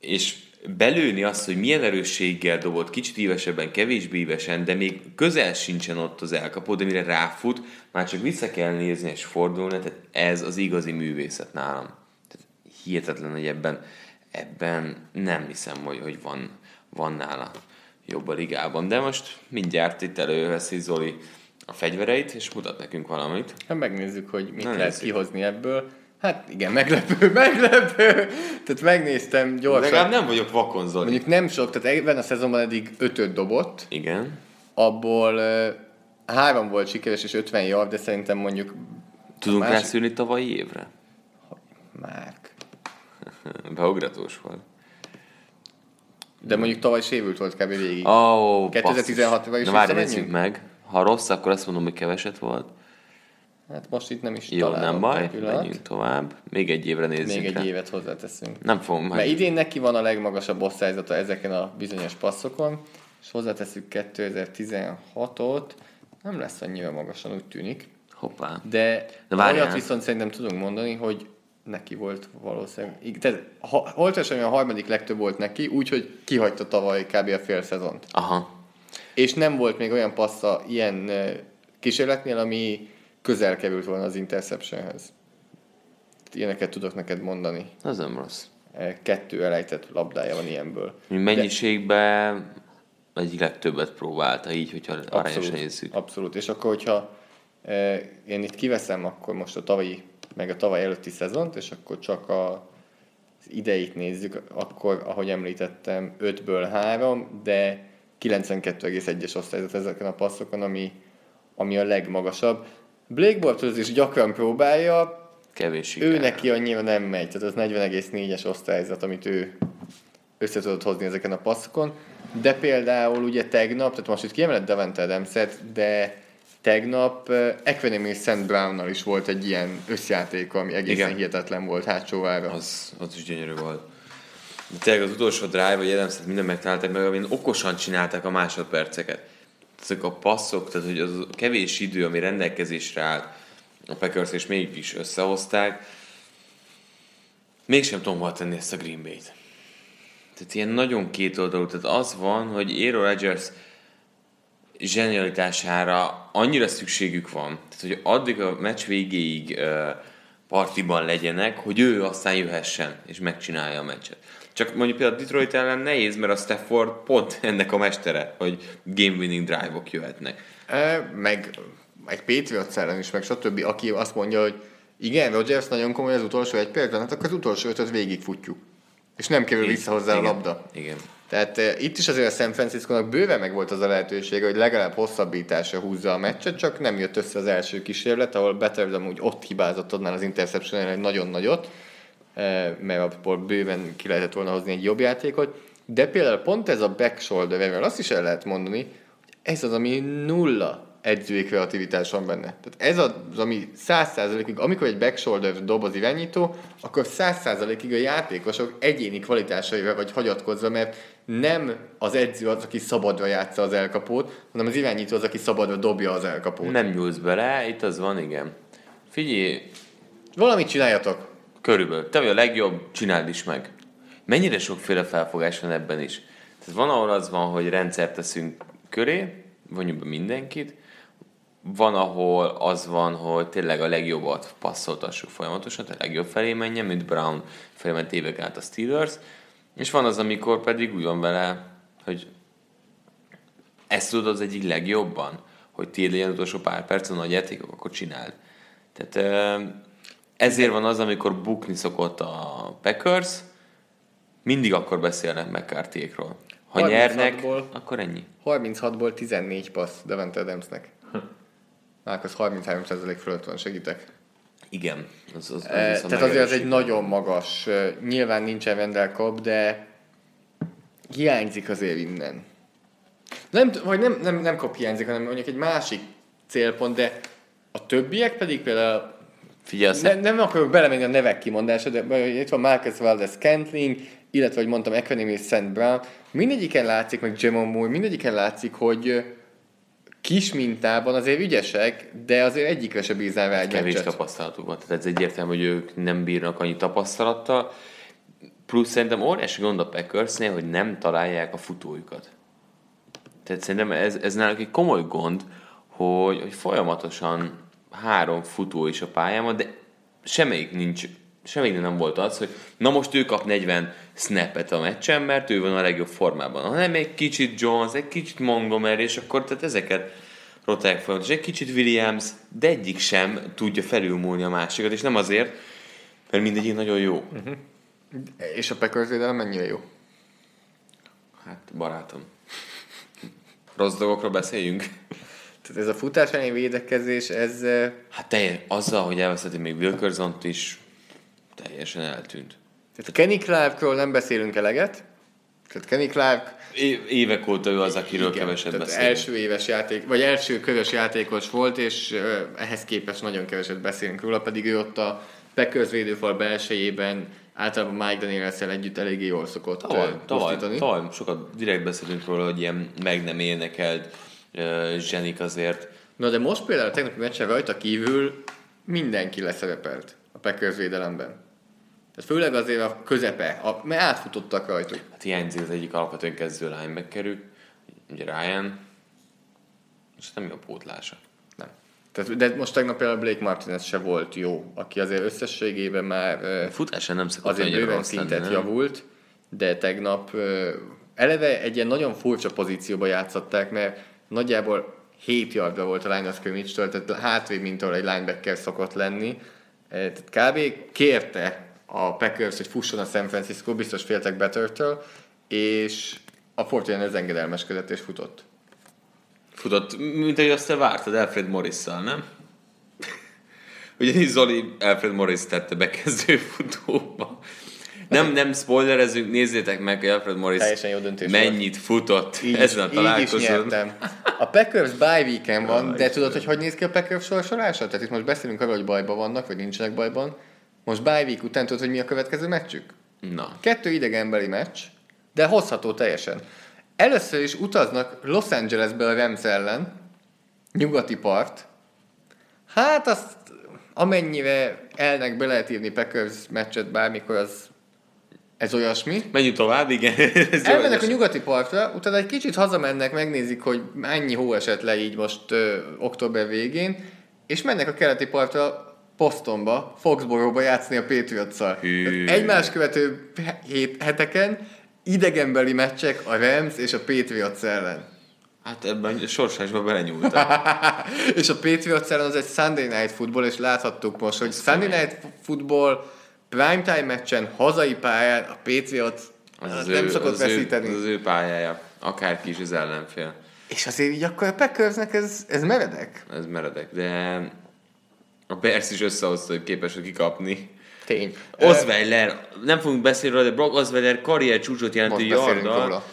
Speaker 1: és belőni azt, hogy milyen erősséggel dobott, kicsit ívesebben, kevésbé ívesen, de még közel sincsen ott az elkapó, de mire ráfut, már csak vissza kell nézni és fordulni, tehát ez az igazi művészet nálam. Tehát hihetetlen, hogy ebben, ebben nem hiszem, hogy, hogy van, van nála jobb a ligában. De most mindjárt itt előveszi Zoli a fegyvereit, és mutat nekünk valamit.
Speaker 2: Hát megnézzük, hogy mit
Speaker 1: Na,
Speaker 2: lehet
Speaker 1: nézzük.
Speaker 2: kihozni ebből. Hát igen, meglepő, meglepő. Tehát megnéztem gyorsan.
Speaker 1: Legalább nem vagyok vakon, Zoli.
Speaker 2: Mondjuk nem sok, tehát ebben a szezonban eddig ötöt dobott,
Speaker 1: Igen.
Speaker 2: abból uh, három volt sikeres és 50 yard, de szerintem mondjuk
Speaker 1: Tudunk
Speaker 2: másik-
Speaker 1: rászülni tavalyi évre?
Speaker 2: Márk.
Speaker 1: Beugratós volt.
Speaker 2: De mondjuk tavaly sérült volt kb. végig.
Speaker 1: Oh,
Speaker 2: 2016-ra is
Speaker 1: Na várj, nézzük meg. Ha rossz, akkor azt mondom, hogy keveset volt.
Speaker 2: Hát most itt nem is
Speaker 1: Jó, nem baj,
Speaker 2: pillanat.
Speaker 1: menjünk tovább. Még egy évre nézzünk
Speaker 2: Még egy
Speaker 1: rá.
Speaker 2: évet hozzáteszünk.
Speaker 1: Nem fogom
Speaker 2: Mert idén neki van a legmagasabb osztályzata ezeken a bizonyos passzokon, és hozzáteszünk 2016-ot, nem lesz annyira magasan, úgy tűnik.
Speaker 1: Hoppá.
Speaker 2: De,
Speaker 1: De várjál.
Speaker 2: olyat viszont szerintem tudunk mondani, hogy neki volt valószínűleg, tehát ha, Holtverseny a harmadik legtöbb volt neki, úgyhogy kihagyta tavaly kb. a fél szezont.
Speaker 1: Aha.
Speaker 2: És nem volt még olyan passza ilyen kísérletnél, ami közel került volna az interceptionhez. Ilyeneket tudok neked mondani.
Speaker 1: Az nem rossz.
Speaker 2: E, Kettő elejtett labdája van ilyenből.
Speaker 1: Mennyiségben egyik legtöbbet próbálta, így, hogyha arányosan nézzük.
Speaker 2: abszolút. És akkor, hogyha e, én itt kiveszem akkor most a tavalyi, meg a tavaly előtti szezont, és akkor csak a, az ideit nézzük, akkor, ahogy említettem, 5-ből 3, de 92,1-es osztályzat ezeken a passzokon, ami, ami a legmagasabb. Blake Bortles is gyakran próbálja,
Speaker 1: Kevés siker.
Speaker 2: ő neki annyira nem megy, tehát az 40,4-es osztályzat, amit ő össze tudott hozni ezeken a passzokon. De például ugye tegnap, tehát most itt kiemelett Devante adams de tegnap uh, Equanimous St. Brownnal is volt egy ilyen összjáték, ami egészen
Speaker 1: Igen.
Speaker 2: Hihetetlen volt hátsóvára.
Speaker 1: Az, az is gyönyörű volt. De tényleg az utolsó drive, vagy adams minden megtalálták meg, amin okosan csinálták a másodperceket. Ezek a passzok, tehát hogy az kevés idő, ami rendelkezésre állt a Packers, és mégis összehozták, mégsem tudom hova tenni ezt a Green Bay-t. Tehát ilyen nagyon kétoldalú. Tehát az van, hogy Aero Rodgers zsenialitására annyira szükségük van, tehát hogy addig a meccs végéig uh, partiban legyenek, hogy ő aztán jöhessen és megcsinálja a meccset. Csak mondjuk például a Detroit ellen nehéz, mert a Stafford pont ennek a mestere, hogy game winning drive-ok jöhetnek.
Speaker 2: E, meg egy Patriots ellen is, meg stb. Aki azt mondja, hogy igen, Rodgers nagyon komoly az utolsó egy percben, hát akkor az utolsó ötöt végigfutjuk. És nem kerül vissza hozzá a
Speaker 1: Igen.
Speaker 2: labda.
Speaker 1: Igen.
Speaker 2: Tehát e, itt is azért a San Francisco-nak bőven meg volt az a lehetőség, hogy legalább hosszabbításra húzza a meccset, csak nem jött össze az első kísérlet, ahol Better amúgy ott hibázott annál az interception egy nagyon nagyot, mert abból bőven ki lehetett volna hozni egy jobb játékot. De például pont ez a back shoulder, erről azt is el lehet mondani, hogy ez az, ami nulla edzői kreativitás van benne. Tehát ez az, ami száz százalékig, amikor egy back shoulder dob az irányító, akkor száz százalékig a játékosok egyéni kvalitásaival vagy hagyatkozva, mert nem az edző az, aki szabadra játsza az elkapót, hanem az irányító az, aki szabadra dobja az elkapót.
Speaker 1: Nem nyúlsz bele, itt az van, igen. Figyelj,
Speaker 2: Valamit csináljatok.
Speaker 1: Körülbelül. Te vagy a legjobb, csináld is meg. Mennyire sokféle felfogás van ebben is. Tehát van, ahol az van, hogy rendszert teszünk köré, vonjuk be mindenkit, van, ahol az van, hogy tényleg a legjobbat passzoltassuk folyamatosan, tehát a legjobb felé menjen, mint Brown felé ment évek át a Steelers, és van az, amikor pedig úgy van vele, hogy ezt tudod az egyik legjobban, hogy tiéd legyen utolsó pár perc a nagy játékok, akkor csináld. Tehát ezért van az, amikor bukni szokott a Packers, mindig akkor beszélnek McCarthy-ékról. Ha
Speaker 2: 36-ból.
Speaker 1: nyernek, akkor ennyi.
Speaker 2: 36-ból 14 passz Devante Adamsnek. Márkusz 33% fölött van, segítek.
Speaker 1: Igen. Az, az, az,
Speaker 2: Eh,
Speaker 1: az
Speaker 2: Tehát azért az egy nagyon magas, eh, nyilván nincsen Wendell Cobb, de hiányzik azért innen. Nem, vagy nem, nem, nem Cobb hiányzik, hanem mondjuk egy másik célpont, de a többiek pedig például
Speaker 1: Figyelj,
Speaker 2: ne, nem akarok belemenni a nevek kimondása, de itt van Marcus Valdez Scantling, illetve, hogy mondtam, Equanimous St. Brown. Mindegyiken látszik, meg Jamon Moore, mindegyiken látszik, hogy kis mintában azért ügyesek, de azért egyikre se bíznál rá egy
Speaker 1: kevés
Speaker 2: meccset.
Speaker 1: tapasztalatuk van. Tehát ez egyértelmű, hogy ők nem bírnak annyi tapasztalattal. Plusz szerintem óriási gond a Packersnél, hogy nem találják a futójukat. Tehát szerintem ez, ez náluk egy komoly gond, hogy, hogy folyamatosan három futó is a pályán van, de semmelyik nincs, semmelyik nem volt az, hogy na most ő kap 40 snappet a meccsen, mert ő van a legjobb formában, hanem egy kicsit Jones, egy kicsit Montgomery, és akkor tehát ezeket rotálják folyamatosan, egy kicsit Williams, de egyik sem tudja felülmúlni a másikat, és nem azért, mert mindegyik nagyon jó. Uh-huh.
Speaker 2: És a Packers védelem mennyire jó?
Speaker 1: Hát, barátom. Rossz dolgokról beszéljünk.
Speaker 2: Tehát ez a futás elleni védekezés, ez
Speaker 1: Hát teljes, azzal, hogy elveszeti még wilkerson is, teljesen eltűnt.
Speaker 2: tehát Kenny Clarkról nem beszélünk eleget. Tehát Kenny Clark
Speaker 1: évek óta ő az, akiről
Speaker 2: Igen,
Speaker 1: keveset beszélünk.
Speaker 2: első éves játék, vagy első körös játékos volt, és ehhez képest nagyon keveset beszélünk róla, pedig ő ott a Packers védőfal belsejében általában Mike daniels együtt eléggé jól szokott
Speaker 1: Tavaly, tavaly, tavaly sokat direkt beszélünk róla, hogy ilyen meg nem énekelt zsenik azért.
Speaker 2: Na de most például a tegnapi meccsen rajta kívül mindenki leszerepelt a Packers védelemben. Tehát főleg azért a közepe, a, mert átfutottak rajtuk.
Speaker 1: Hát hiányzik az egyik alapvetően kezdő linebackerük, ugye Ryan, és nem jó pótlása.
Speaker 2: Nem. Tehát, de most tegnap például Blake Martinez se volt jó, aki azért összességében már ö,
Speaker 1: Futásán nem szokott
Speaker 2: azért bőven szintet
Speaker 1: nem?
Speaker 2: javult, de tegnap eleve egy ilyen nagyon furcsa pozícióba játszották, mert nagyjából 7 yardra volt a line of scrimmage-től, tehát hátrébb, mint ahol egy linebacker szokott lenni. Eh, Tehát kb. kérte a Packers, hogy fusson a San Francisco, biztos féltek Bettertől, és a Fortnite engedelmeskedett és futott.
Speaker 1: Futott, mint ahogy azt te vártad Alfred Morris-szal, nem? Ugyanis Zoli Alfred Morris tette bekezdő futóba. Nem, nem spoilerezünk, nézzétek meg, hogy Alfred Morris
Speaker 2: Teljesen jó döntés
Speaker 1: mennyit futott
Speaker 2: Így,
Speaker 1: ezen a
Speaker 2: így is
Speaker 1: találkozón.
Speaker 2: nyertem. A Packers bye weekend van, de tudod, hogy hogy néz ki a Packers sorsolása? Tehát itt most beszélünk arról, hogy bajban vannak, vagy nincsenek bajban. Most bye week után tudod, hogy mi a következő meccsük?
Speaker 1: Na,
Speaker 2: Kettő idegenbeli meccs, de hozható teljesen. Először is utaznak Los Angelesbe a Rams ellen, nyugati part. Hát azt amennyire elnek be lehet írni Packers meccset bármikor, az ez olyasmi.
Speaker 1: menjünk tovább, igen. Ez
Speaker 2: Elmennek a
Speaker 1: ez-
Speaker 2: nyugati partra, utána egy kicsit hazamennek, megnézik, hogy mennyi hó esett le így most ö, október végén, és mennek a keleti partra Bostonba, Foxborough-ba játszani a Patriots-szal. Egymás követő hét, heteken idegenbeli meccsek a Rams és a Patriots ellen.
Speaker 1: Hát ebben a sorsásba belenyúltam.
Speaker 2: és a Patriots ellen az egy Sunday Night Football, és láthattuk most, hogy Sunday Night Football primetime meccsen, hazai pályán a Patriots az az nem szokott
Speaker 1: az
Speaker 2: veszíteni.
Speaker 1: Ő, az ő pályája. Akárki is az ellenfél.
Speaker 2: És azért így akkor a Packersnek ez, ez meredek.
Speaker 1: Ez meredek. De a Bears is összehozta, hogy képes kikapni.
Speaker 2: Tény.
Speaker 1: Osweiler, nem fogunk beszélni róla, de Brock Osweiler karrier csúcsot jelentő
Speaker 2: róla.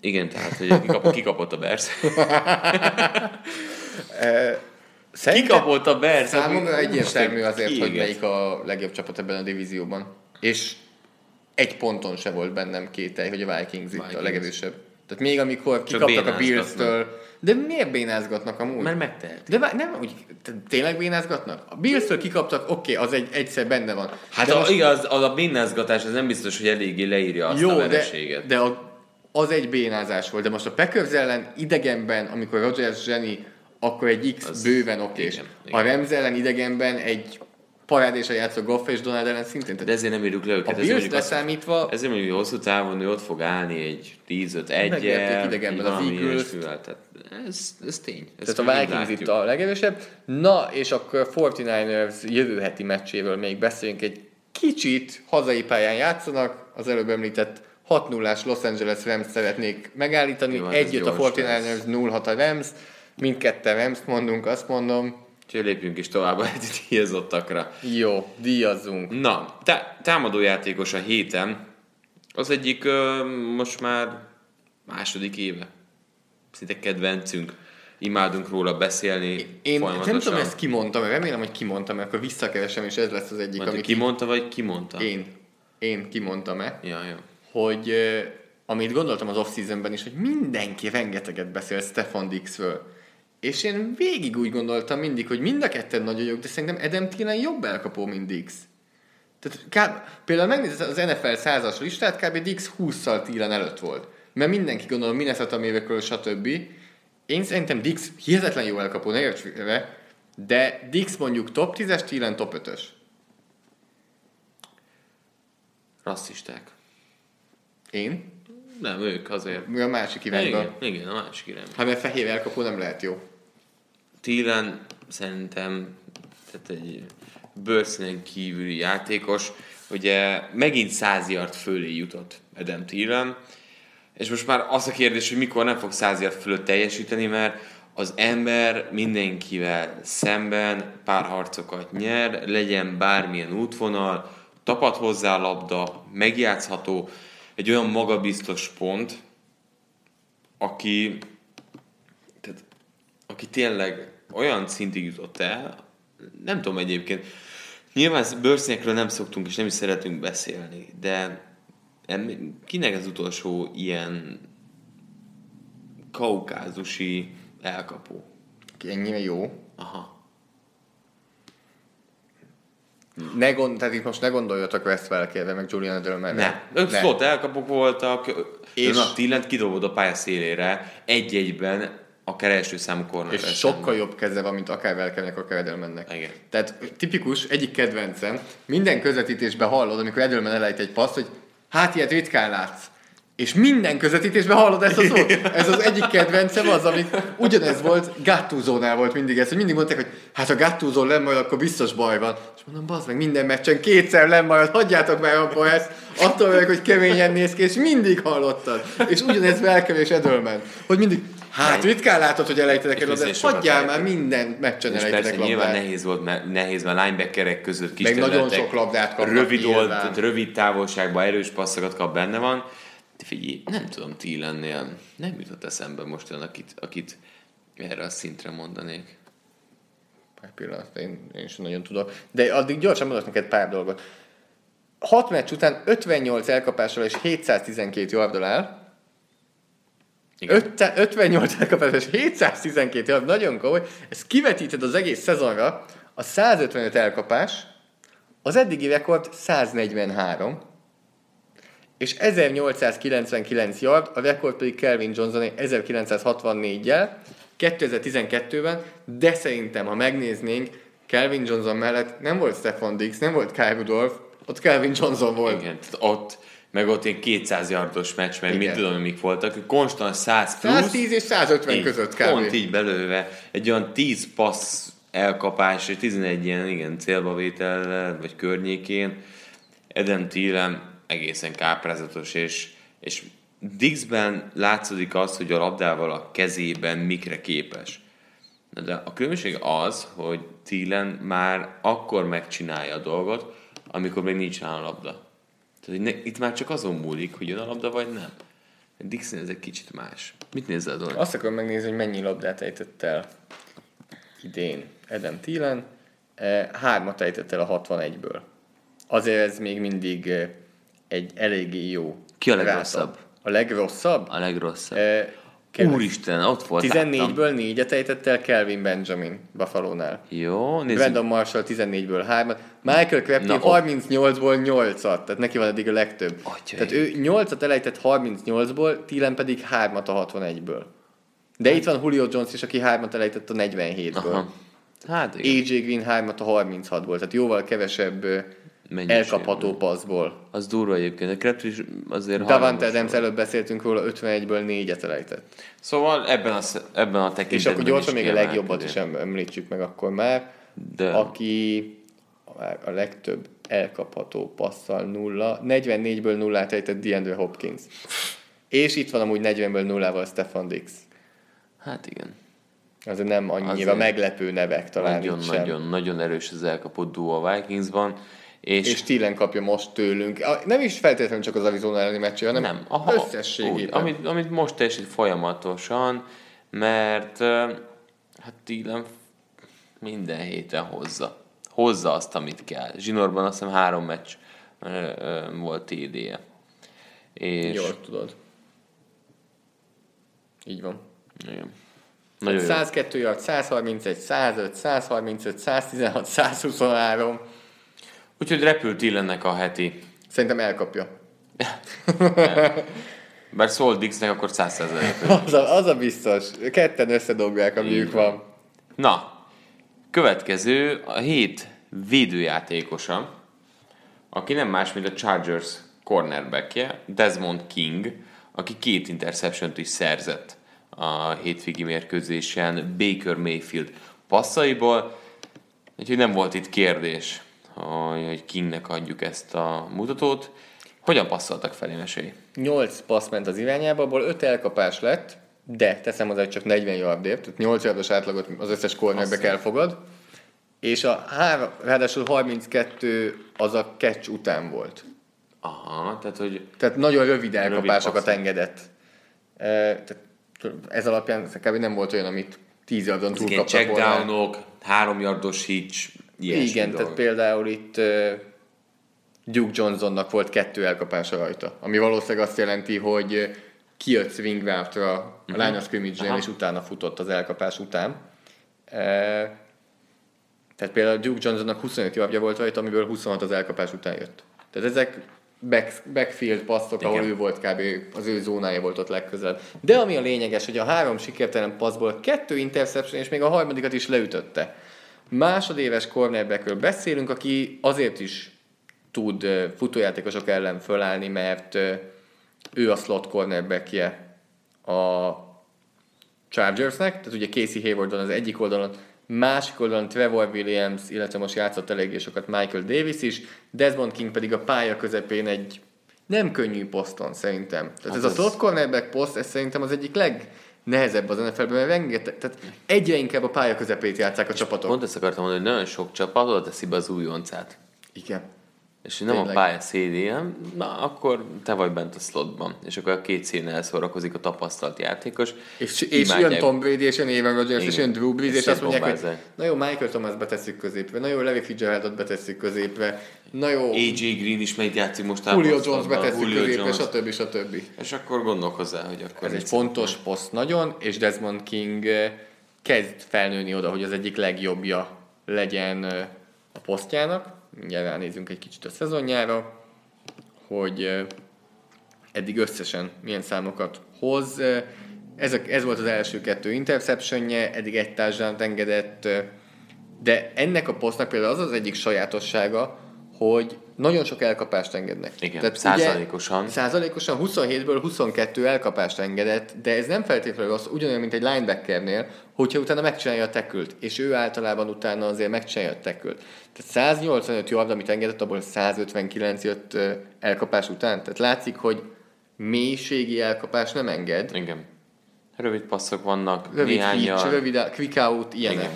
Speaker 1: Igen, tehát, hogy kikap, kikapott a Bears.
Speaker 2: Szerintem
Speaker 1: Kikapott a Bears.
Speaker 2: számomra egyértelmű azért, hogy
Speaker 1: kiégett.
Speaker 2: melyik a legjobb csapat ebben a divízióban. És egy ponton se volt bennem kételj, hogy a Vikings, itt a
Speaker 1: Vikings.
Speaker 2: legerősebb. Tehát még amikor kikaptak a. Bills-től, de miért bénázgatnak amúgy?
Speaker 1: Mert megtehet.
Speaker 2: De nem úgy, tényleg bénázgatnak? A Bills-től kikaptak, oké, az egy, egyszer benne van.
Speaker 1: Hát
Speaker 2: de
Speaker 1: a,
Speaker 2: most-
Speaker 1: igaz, az a bénázgatás, ez nem biztos, hogy eléggé leírja azt a
Speaker 2: Jó, de,
Speaker 1: vereséget.
Speaker 2: de a, az egy bénázás volt, de most a Packers ellen idegenben, amikor Rodgers zseni, akkor egy X
Speaker 1: Az-
Speaker 2: bőven okés.
Speaker 1: igen,
Speaker 2: A. Rams ellen idegenben egy parádésra játszó Goff és Donald ellen szintén.
Speaker 1: De
Speaker 2: Tehát
Speaker 1: ezért nem írjuk le
Speaker 2: a
Speaker 1: őket. ezért
Speaker 2: Bills
Speaker 1: mondjuk azt-
Speaker 2: leszámítva,
Speaker 1: Ezért mondjuk, hogy hosszú távon ő ott fog állni egy 10-5 1
Speaker 2: Megverték idegenben az Eagles-t.
Speaker 1: Tehát ez, ez tény. Ez
Speaker 2: tehát a Vikings itt a legerősebb. Na, és akkor 49ers jövő heti meccséről még beszéljünk. Egy kicsit hazai pályán játszanak, az előbb említett 6 0 Los Angeles Rams szeretnék megállítani.
Speaker 1: Jó, hát
Speaker 2: a
Speaker 1: gyors
Speaker 2: 49ers, 0-6 a Rams. Mindketten Rams mondunk, azt mondom.
Speaker 1: Úgyhogy lépjünk is tovább a díjazottakra.
Speaker 2: Jó, díjazzunk.
Speaker 1: Na, tá- támadójátékos a héten, az egyik ö, most már második éve. Szinte kedvencünk. Imádunk róla beszélni
Speaker 2: Én
Speaker 1: folyamatosan.
Speaker 2: nem tudom, ezt kimondtam, remélem, hogy kimondtam, mert akkor visszakeresem, és ez lesz az egyik,
Speaker 1: Mondta,
Speaker 2: amit
Speaker 1: ki mondta, vagy ki mondta?
Speaker 2: én, én kimondtam-e.
Speaker 1: Ja, ja.
Speaker 2: hogy amit gondoltam az off-seasonben is, hogy mindenki rengeteget beszél Stefan Dixről. És én végig úgy gondoltam mindig, hogy mind a ketten nagyon jók, de szerintem Adam Thielen jobb elkapó, mint Dix. Tehát kb, például megnézed az NFL százas listát, kb. Dix 20-szal Thielen előtt volt. Mert mindenki gondol Minnesota Miracle, stb. Én szerintem Dix hihetetlen jó elkapó, ne érts félre, de Dix mondjuk top 10-es, Thielen top 5-ös.
Speaker 1: Rasszisták.
Speaker 2: Én?
Speaker 1: Nem, ők azért.
Speaker 2: Mi a másik irányban?
Speaker 1: Igen, igen, a másik irányban.
Speaker 2: Hát mert fehér elkapó nem lehet jó.
Speaker 1: Thielen szerintem tehát egy bőrszínen kívüli játékos. Ugye megint 100 yard fölé jutott Adam Thielen, és most már az a kérdés, hogy mikor nem fog 100 yard fölött teljesíteni, mert az ember mindenkivel szemben párharcokat nyer, legyen bármilyen útvonal, tapad hozzá a labda, megjátszható, egy olyan magabiztos pont, aki tehát, aki tényleg olyan szintig jutott el, nem tudom egyébként, nyilván bőrszínekről nem szoktunk és nem is szeretünk beszélni, de kinek az utolsó ilyen kaukázusi elkapó?
Speaker 2: Aki ennyire jó.
Speaker 1: Aha.
Speaker 2: Ne gond, tehát itt most ne gondoljatok West Welkerre, meg Julian Edelmanre.
Speaker 1: Nem, ők
Speaker 2: Ne.
Speaker 1: slot elkapok voltak, és
Speaker 2: És-
Speaker 1: a Tillent kidobod a pálya szélére, egy-egyben akár első számú.
Speaker 2: És sokkal jobb keze van, mint akár Welkernek, akár Edelmannek.
Speaker 1: Igen.
Speaker 2: Tehát tipikus, egyik kedvencem, minden közvetítésben hallod, amikor Edelman elejt egy paszt, hogy hát ilyet ritkán látsz. És minden közvetítésben hallod ezt a szót. Ez az egyik kedvencem az, amit ugyanez volt, Gattuzónál volt mindig ez, hogy mindig mondták, hogy hát ha Gattuzó lemmajol, akkor biztos baj van. És mondom, bazd meg, minden meccsen kétszer lemmajol, hagyjátok meg abba ezt, attól vagyok, hogy keményen néz ki, és mindig hallottad. És ugyanez Velkem és Edelman, hogy mindig, hát ritkán látod, hogy elejtenek el,
Speaker 1: bizony sokat
Speaker 2: hagyjál már minden meccsen
Speaker 1: És persze
Speaker 2: elejtenek
Speaker 1: nyilván
Speaker 2: labdát.
Speaker 1: nehéz volt, mert nehéz, mert linebackerek között kis
Speaker 2: Meg nagyon sok labdát kapnak
Speaker 1: rövid, old,
Speaker 2: nyilván.
Speaker 1: rövid távolságban erős passzokat kap, benne van. Figyelj, nem tudom, ti lennél, nem jutott eszembe most olyan, akit, akit erre a szintre mondanék.
Speaker 2: Pár pillanat, én, én sem nagyon tudok. De addig gyorsan mondok neked pár dolgot. 6 meccs után 58 elkapással és 712 yardal áll.
Speaker 1: Igen.
Speaker 2: Ötte- 58 elkapással és 712 yard, nagyon komoly. Ezt kivetíted az egész szezonra, a 155 elkapás, az eddigi rekord 143, és 1899 yard, a rekord pedig Kelvin Johnson 1964-jel, 2012-ben, de szerintem, ha megnéznénk, Kelvin Johnson mellett nem volt Stefan Diggs, nem volt Kyle Rudolph, ott Kelvin Johnson volt.
Speaker 1: Igen, ott, meg ott egy 200 yardos meccs, meg mit tudom, mik voltak, konstant 100 plusz.
Speaker 2: 110 és 150
Speaker 1: Így,
Speaker 2: között kb.
Speaker 1: Pont így belőve. Egy olyan 10 passz elkapás, és 11 ilyen igen, célba vétellel, vagy környékén. Eden Thielen egészen káprázatos, és, és Dixben látszódik az, hogy a labdával a kezében mikre képes. De a különbség az, hogy Thielen már akkor megcsinálja a dolgot, amikor még nincs nála a labda. Tehát hogy ne, itt már csak azon múlik, hogy jön a labda, vagy nem. Dixon ez egy kicsit más. Mit nézel, Doni?
Speaker 2: Azt akarom megnézni, hogy mennyi labdát ejtett el idén Adam Thielen. Eh, Hármat ejtett el a 61-ből. Azért ez még mindig eh, egy eléggé jó.
Speaker 1: Ki a legrosszabb?
Speaker 2: A legrosszabb?
Speaker 1: A legrosszabb.
Speaker 2: Kérlek,
Speaker 1: Úristen, ott volt. láttam.
Speaker 2: 14-ből 4-et ejtett el Kelvin Benjamin Buffalo-nál.
Speaker 1: Jó, nézzük.
Speaker 2: Brandon Marshall 14-ből 3-at, Michael Crabtree
Speaker 1: Na, ott-
Speaker 2: 38-ból 8-at, tehát neki van eddig a legtöbb.
Speaker 1: Atyaim.
Speaker 2: Tehát ő 8-at elejtett 38-ból, Thielen pedig 3-at a 61-ből. De itt van Julio Jones is, aki 3-at elejtett a 47-ből.
Speaker 1: Aha. Hát igen.
Speaker 2: AJ Green 3-at a 36-ból, tehát jóval kevesebb ö,
Speaker 1: Mennyiségben.
Speaker 2: elkapható passzból.
Speaker 1: Az durva egyébként. A Crabtree is azért
Speaker 2: Davante
Speaker 1: hajlamos
Speaker 2: Adams előbb beszéltünk róla, 51-ből 4-et elejtett.
Speaker 1: Szóval ebben a, ebben a tekintetben
Speaker 2: És akkor gyorsan még a legjobbat is em- említsük meg akkor már.
Speaker 1: De
Speaker 2: aki a legtöbb elkapható passzal nulla, 44-ből nullát ejtett DeAndre Hopkins. És itt van amúgy 40-ből nullával Stefan Dix.
Speaker 1: hát igen.
Speaker 2: Azért nem annyira
Speaker 1: Azért
Speaker 2: meglepő nevek talán
Speaker 1: Nagyon,
Speaker 2: itt sem.
Speaker 1: nagyon, nagyon erős az elkapott duo a Vikingsban. És,
Speaker 2: És Thielen kapja most tőlünk. Nem is feltétlenül csak az Arizona elleni meccsé, hanem
Speaker 1: nem,
Speaker 2: a összességében.
Speaker 1: Úgy, amit, amit most teljesít folyamatosan, mert hát Thielen minden héten hozza. Hozza azt, amit kell. Zsinorban azt hiszem három meccs volt TD-je. És
Speaker 2: Jól tudod. Így van.
Speaker 1: Igen. Nagyon jó.
Speaker 2: 102 yard, 131, 105, 135, 116, 123.
Speaker 1: Úgyhogy repült Thielennek a heti.
Speaker 2: Szerintem elkapja.
Speaker 1: Bár szólt Dixnek, akkor 100
Speaker 2: Az a, az a biztos. Ketten összedobják, amiük van.
Speaker 1: Na, következő a hét védőjátékosa, aki nem más, mint a Chargers cornerbackje, Desmond King, aki két interception is szerzett a hétvégi mérkőzésen Baker Mayfield passzaiból, úgyhogy nem volt itt kérdés, hogy Kingnek adjuk ezt a mutatót. Hogyan passzoltak felé, mesélj?
Speaker 2: 8 passz ment az irányába, abból 5 elkapás lett, de teszem hozzá, hogy csak 40 yardért, tehát 8 yardos átlagot az összes cornerback elfogad, és a három, ráadásul 32 az a catch után volt.
Speaker 1: Aha, tehát hogy
Speaker 2: Tehát nagyon rövid elkapásokat
Speaker 1: passzok.
Speaker 2: engedett. E, tehát ez alapján kb. nem volt olyan, amit 10 yardon túl kaptak volna.
Speaker 1: checkdownok, három yardos hitch, ilyesmi
Speaker 2: Igen,
Speaker 1: dolgok.
Speaker 2: tehát például itt Duke Johnsonnak volt kettő elkapása rajta, ami valószínűleg azt jelenti, hogy kijött swing route-ra a
Speaker 1: Mhm.
Speaker 2: line scrimmage és utána futott az elkapás után. Tehát például Duke Johnsonnak 25 javja volt rajta, amiből 26 az elkapás után jött. Tehát ezek back, backfield passzok, ahol
Speaker 1: Igen.
Speaker 2: ő volt kb. az ő zónája volt ott legközelebb. De ami a lényeges, hogy a három sikertelen passzból kettő interception, és még a harmadikat is leütötte. Másodéves cornerbackről beszélünk, aki azért is tud futójátékosok ellen fölállni, mert ő a slot cornerbackje a Chargersnek, tehát ugye Casey Hayward van az egyik oldalon, másik oldalon Trevor Williams, illetve most játszott eléggé sokat Michael Davis is, Desmond King pedig a pálya közepén egy nem könnyű poszton szerintem. Tehát hát ez, ez a slot cornerback poszt, ez szerintem az egyik legnehezebb az NFL-ben, mert rengeteg, tehát egyre inkább a pálya közepét játszák a csapatok.
Speaker 1: Pont ezt akartam mondani, hogy nagyon sok csapat oda teszi be az újoncát.
Speaker 2: Igen.
Speaker 1: És nem Tényleg. a pálya szélén, na akkor te vagy bent a slotban. És akkor a két színen elszórakozik a tapasztalt játékos.
Speaker 2: És, és jön Tom Brady, és jön Aaron Rodgers, és jön Drew Brees, és azt mondják, hogy na jó, Michael Thomas betesszük középre, na jó, Levi Fitzgeraldot betesszük középre, na jó...
Speaker 1: AJ Green is megy játszik most
Speaker 2: Julio Jones betesszük Julio középre, Jones. stb. stb.
Speaker 1: És akkor gondolkozzá, hogy akkor...
Speaker 2: Ez egy fontos poszt nagyon, és Desmond King eh, kezd felnőni oda, hogy az egyik legjobbja legyen eh, a posztjának mindjárt ránézünk egy kicsit a szezonjára, hogy eddig összesen milyen számokat hoz. Ez, a, ez volt az első kettő interceptionje, eddig egy társadalmat engedett, de ennek a posztnak például az az egyik sajátossága, hogy nagyon sok elkapást engednek.
Speaker 1: Igen, Tehát százalékosan.
Speaker 2: Ugye, százalékosan 27-ből 22 elkapást engedett, de ez nem feltétlenül rossz, ugyanolyan, mint egy linebackernél, hogyha utána megcsinálja a tekült, és ő általában utána azért megcsinálja a tekült. Tehát 185 yard, amit engedett, abból 159 jött elkapás után. Tehát látszik, hogy mélységi elkapás nem enged.
Speaker 1: Igen. Rövid passzok vannak,
Speaker 2: rövid hitch, rövid quick out, ilyenek. Igen.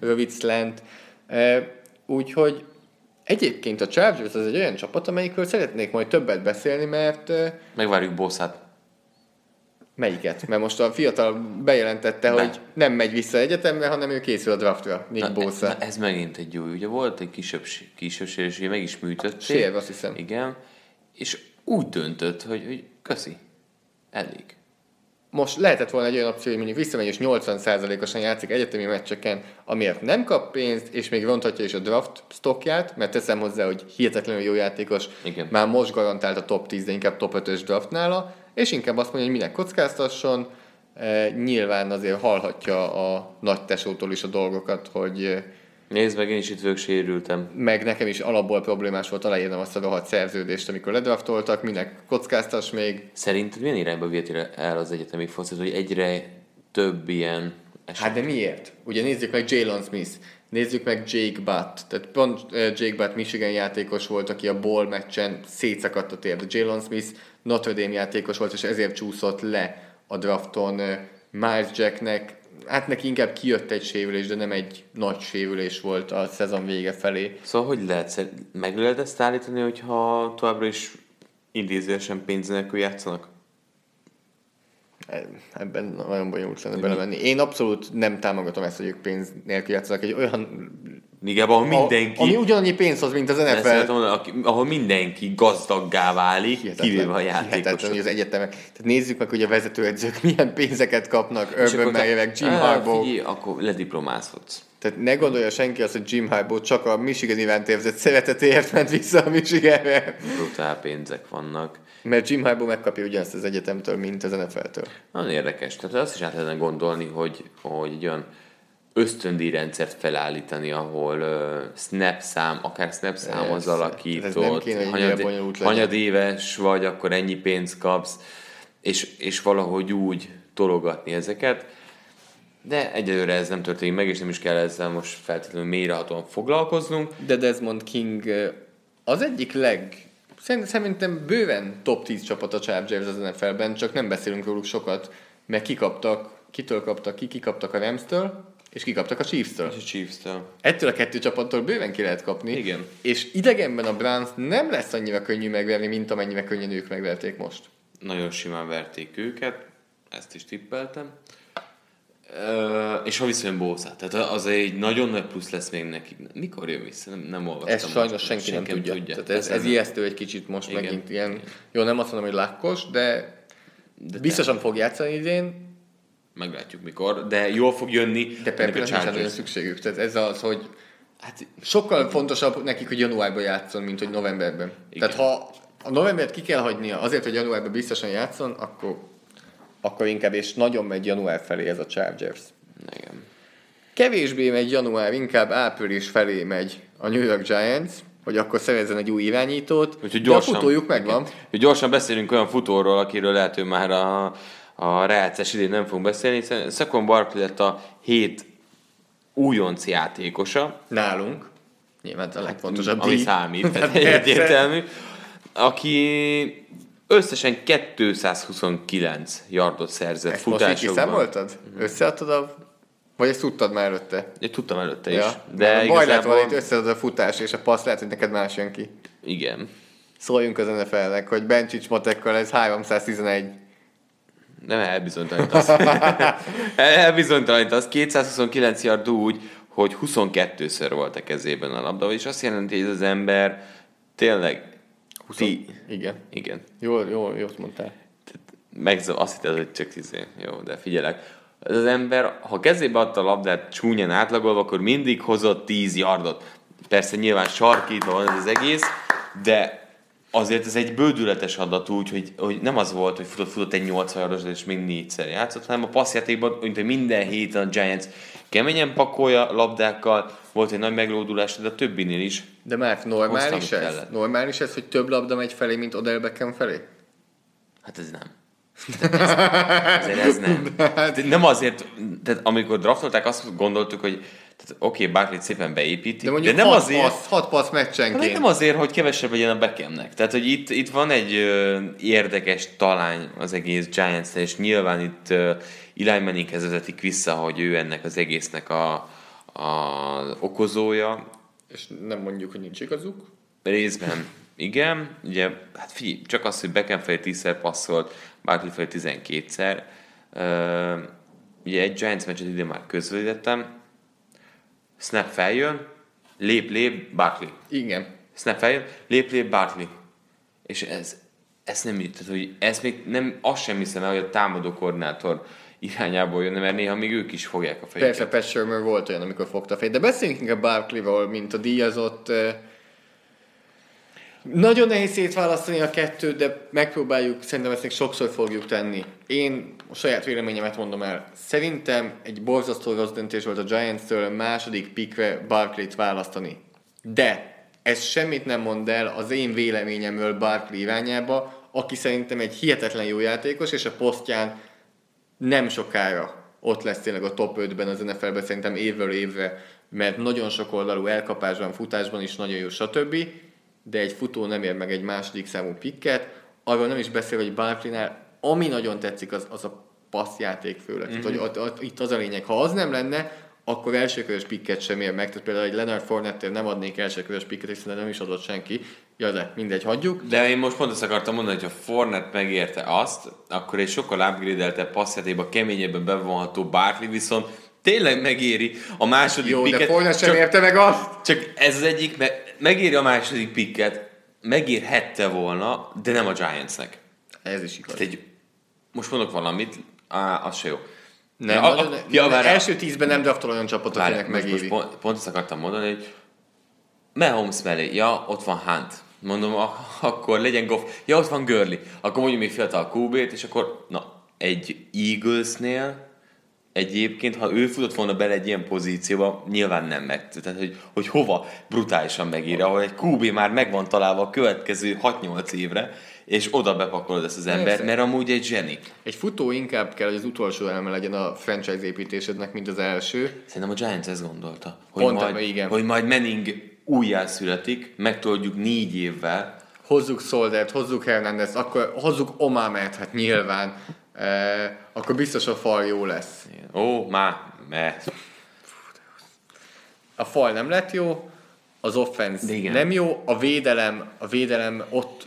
Speaker 2: Rövid slant. Úgyhogy Egyébként a Chargers az egy olyan csapat, amelyikről szeretnék majd többet beszélni, mert...
Speaker 1: Megvárjuk Bosszát.
Speaker 2: Melyiket? Mert most a fiatal bejelentette, Be. hogy nem megy vissza egyetemre, hanem ő készül a draftra, Nick.
Speaker 1: Na, ez megint egy jó. Ugye volt egy kisebb, kisebb sérülés, meg is műtötték.
Speaker 2: Sér, azt hiszem.
Speaker 1: Igen. És úgy döntött, hogy, hogy köszi, elég
Speaker 2: most lehetett volna egy olyan opció, hogy mondjuk visszamegy és 80%-osan játszik egyetemi meccseken, amiért nem kap pénzt, és még ronthatja is a draft stockját, mert teszem hozzá, hogy hihetetlenül jó játékos,
Speaker 1: Igen.
Speaker 2: már most garantált a top 10, de inkább top 5-ös draft nála, és inkább azt mondja, hogy minek kockáztasson, e, nyilván azért hallhatja a nagy tesótól is a dolgokat, hogy
Speaker 1: Nézd meg, én is itt vagyok, sérültem.
Speaker 2: Meg nekem is alapból problémás volt aláírnom azt a rohadt szerződést, amikor ledraftoltak, minek kockáztas még.
Speaker 1: Szerinted milyen irányba vihet el az egyetemi focit, hogy egyre több ilyen
Speaker 2: eset? Hát de miért? Ugye nézzük meg Jalen Smith, nézzük meg Jake Butt. Tehát pont Jake Butt Michigan játékos volt, aki a ball meccsen szétszakadt a tér. Jalen Smith Notre Dame játékos volt, és ezért csúszott le a drafton Miles Jacknek hát neki inkább kijött egy sérülés, de nem egy nagy sérülés volt a szezon vége felé.
Speaker 1: Szóval hogy lehet, meg lehet ezt állítani, hogyha továbbra is idézősen pénz nélkül játszanak?
Speaker 2: Ebben nagyon bonyolult lenne belemenni. Én abszolút nem támogatom ezt, hogy ők pénz nélkül játszanak. Egy olyan
Speaker 1: igen, ahol mindenki...
Speaker 2: Ami ugyanannyi pénz hoz, mint az NFL.
Speaker 1: Mondani, ahol mindenki gazdaggá válik, hihetetlen, kivéve a játékosok.
Speaker 2: hogy az egyetemek. Tehát nézzük meg, hogy a vezetőedzők milyen pénzeket kapnak, Urban Meyerek, Jim Harbaugh.
Speaker 1: Akkor lediplomázhatsz.
Speaker 2: Tehát ne gondolja senki azt, hogy Jim Harbaugh csak a Michigan iránt érzett szeretetéért ment vissza a Michiganre.
Speaker 1: Brutál pénzek vannak.
Speaker 2: Mert Jim Harbaugh megkapja ugyanazt az egyetemtől, mint az NFL-től.
Speaker 1: Nagyon érdekes. Tehát azt is át lehetne gondolni, hogy, hogy egy olyan ösztöndíjrendszert felállítani, ahol uh, snap szám, akár snap számhoz alakított, hanyad, hanyadéves vagy, akkor ennyi pénzt kapsz, és, és valahogy úgy tologatni ezeket. De egyelőre ez nem történik meg, és nem is kell ezzel most feltétlenül mélyrehatóan foglalkoznunk.
Speaker 2: De Desmond King az egyik leg Szerintem bőven top 10 csapat a Chargers az NFL-ben, csak nem beszélünk róluk sokat, mert kikaptak, kitől kaptak ki, kikaptak a Rams-től, és kikaptak a Chiefs-től.
Speaker 1: És a Chiefs-től.
Speaker 2: Ettől a kettő csapattól bőven ki lehet kapni.
Speaker 1: Igen.
Speaker 2: És idegenben a Browns nem lesz annyira könnyű megverni, mint amennyivel könnyen ők megverték most.
Speaker 1: Nagyon simán verték őket, ezt is tippeltem. Uh, és ha visszajön Bószá, tehát az egy nagyon nagy plusz lesz még neki. Mikor jön vissza? Nem, nem olvastam.
Speaker 2: Ezt sajnos most, senki, senki nem tudja. tudja. Tehát ez, ez ijesztő egy kicsit most Igen. megint ilyen, jó nem azt mondom, hogy lakkos, de, de biztosan fog játszani idén,
Speaker 1: meglátjuk mikor, de jól fog jönni.
Speaker 2: De persze nincs nagyon szükségük. Tehát ez az, hogy hát sokkal fontosabb nekik, hogy januárban játszon, mint hogy novemberben. Igen. Tehát ha a novembert ki kell hagynia azért, hogy januárban biztosan játszon, akkor, akkor inkább, és nagyon megy január felé ez a Chargers.
Speaker 1: Igen.
Speaker 2: Kevésbé megy január, inkább április felé megy a New York Giants. hogy akkor szerezzen egy új irányítót,
Speaker 1: Úgyhogy
Speaker 2: de a
Speaker 1: gyorsan,
Speaker 2: futójuk megvan.
Speaker 1: Hogy gyorsan beszélünk olyan futóról, akiről lehet, hogy már a, a rájátszás idén nem fogunk beszélni, hiszen Saquon Barkley lett a hét újonc játékosa,
Speaker 2: Nálunk. Nyilván a legfontosabb
Speaker 1: ami
Speaker 2: díj.
Speaker 1: számít, tehát
Speaker 2: Persze.
Speaker 1: egyértelmű, aki összesen 229 yardot szerzett
Speaker 2: Ezt most így
Speaker 1: futásokban.
Speaker 2: kiszámoltad? Összeadtad a... Vagy ezt tudtad már előtte?
Speaker 1: Én tudtam előtte is,
Speaker 2: Ja.
Speaker 1: de
Speaker 2: Mert baj lett volna, itt
Speaker 1: igazából...
Speaker 2: összeadod a futás és a passz, lehet, hogy neked más jön ki.
Speaker 1: Igen.
Speaker 2: Szóljunk az NFL-nek, hogy Bencsics matekkal ez 311.
Speaker 1: Nem elbizonytalanítasz. elbizonytalanítasz. 229 yard úgy, hogy 22-ször volt a kezében a labda, és azt jelenti, hogy ez az ember tényleg... 20... Ti...
Speaker 2: Igen.
Speaker 1: Igen.
Speaker 2: Jól, jól, jól mondtál.
Speaker 1: Meg azt hitted, hogy csak izé. Jó, de figyelek. Ez az ember, ha kezébe adta a labdát csúnyán átlagolva, akkor mindig hozott 10 yardot. Persze nyilván sarkítva van ez az egész, de azért ez egy bődületes adat úgy, hogy, hogy nem az volt, hogy futott, futott egy 80 yardos, és még négyszer játszott, hanem a passzjátékban, mint hogy minden héten a Giants keményen pakolja labdákkal, volt egy nagy meglódulás, de a többinél is.
Speaker 2: De már normális
Speaker 1: Hoztam,
Speaker 2: ez?
Speaker 1: kellett.
Speaker 2: Normális ez, hogy több labda megy felé, mint Odell Beckham felé?
Speaker 1: Hát ez nem. Azért ez nem. Tehát nem azért, tehát amikor draftolták, azt gondoltuk, hogy tehát oké, okay, Barkley szépen beépítik,
Speaker 2: De
Speaker 1: de,
Speaker 2: mondjuk
Speaker 1: de nem
Speaker 2: hat
Speaker 1: azért,
Speaker 2: passz, hat passz meccsenként.
Speaker 1: nem azért, hogy kevesebb legyen a Beckhamnek. Tehát, hogy itt, itt van egy ö, érdekes talány az egész giants és nyilván itt ö, Eli Manninghez vezetik vissza, hogy ő ennek az egésznek a, a okozója,
Speaker 2: És nem mondjuk, hogy nincs igazuk.
Speaker 1: Részben igen, ugye, hát figyelj, csak az, hogy Beckham felé 10-szer passzolt, Barkley felé 12-szer. Uh, ugye egy Giants meccset ide már közvetítettem. Snap feljön, lép, lép, Barkley.
Speaker 2: Igen.
Speaker 1: Snap feljön, lép, lép, Barkley. És ez, ez nem így, tehát, hogy ez még nem, azt sem hiszem el, hogy a támadó koordinátor irányából jönne, mert néha még ők is fogják a fejüket.
Speaker 2: Persze, Pat Shermer volt olyan, amikor fogta a fejét. De beszéljünk inkább Barkley-ról, mint a díjazott. Nagyon nehéz szétválasztani a kettőt, de megpróbáljuk, szerintem ezt még sokszor fogjuk tenni. Én a saját véleményemet mondom el. Szerintem egy borzasztó rossz döntés volt a Giants-től második pikre Barkley-t választani. De ez semmit nem mond el az én véleményemről Barkley irányába, aki szerintem egy hihetetlen jó játékos, és a posztján nem sokára ott lesz tényleg a top 5-ben az NFL-ben szerintem évről évre, mert nagyon sok oldalú elkapásban, futásban is nagyon jó, stb. De egy futó nem ér meg egy második számú pikket. Arról nem is beszél, hogy Barkley-nál ami nagyon tetszik, az, az a passzjáték főleg. Mm-hmm. Tehát, hogy ott, ott, itt az a lényeg. Ha az nem lenne, akkor elsőkörös pikket sem ér meg. Tehát például egy Leonard Fournette-tél nem adnék elsőkörös pikket, hiszen nem is adott senki. Ja, de mindegy, hagyjuk.
Speaker 1: De én most pont azt akartam mondani, hogy ha Fornet megérte azt, akkor egy sokkal upgrade-eltebb passzjátékba keményebben bevonható Barkley viszont tényleg megéri a második
Speaker 2: Jó,
Speaker 1: picket.
Speaker 2: de Fournette sem
Speaker 1: csak,
Speaker 2: érte meg azt.
Speaker 1: csak ez az egyik, me- megéri a második picket, megérhette volna, de nem a Giantsnek.
Speaker 2: Ez is igaz.
Speaker 1: Tehát egy, most mondok valamit, á, az se jó.
Speaker 2: Nem,
Speaker 1: Ja,
Speaker 2: nagyon,
Speaker 1: a-
Speaker 2: ja, első tízben nem draftol olyan csapatot,
Speaker 1: Várj,
Speaker 2: akinek
Speaker 1: most, most
Speaker 2: megéri.
Speaker 1: pont, pont azt akartam mondani, hogy Mahomes mellé, ja, ott van Hunt. Mondom, a- akkor legyen Goff. Ja, ott van Gurley. Akkor mondjuk még fiatal QB-t, és akkor, na, egy Eaglesnél egyébként, ha ő futott volna bele egy ilyen pozícióba, nyilván nem meg. Tehát, hogy, hogy hova brutálisan megír, ahol egy QB már meg van találva a következő 6-8 évre, és oda bepakolod ezt az embert, mert amúgy egy zseni.
Speaker 2: Egy futó inkább kell, hogy az utolsó eleme legyen a franchise építésednek, mint az első.
Speaker 1: Szerintem a Giants ezt gondolta, hogy,
Speaker 2: Pont
Speaker 1: majd,
Speaker 2: igen.
Speaker 1: hogy majd Manning újjászületik, megtoldjuk négy évvel,
Speaker 2: Hozzuk Soldert, hozzuk Hernandez, akkor hozzuk Omamet, hát nyilván. E, akkor biztos a fal jó lesz.
Speaker 1: Ó, már, mert
Speaker 2: A fal nem lett jó, az offense nem jó, a védelem, a védelem ott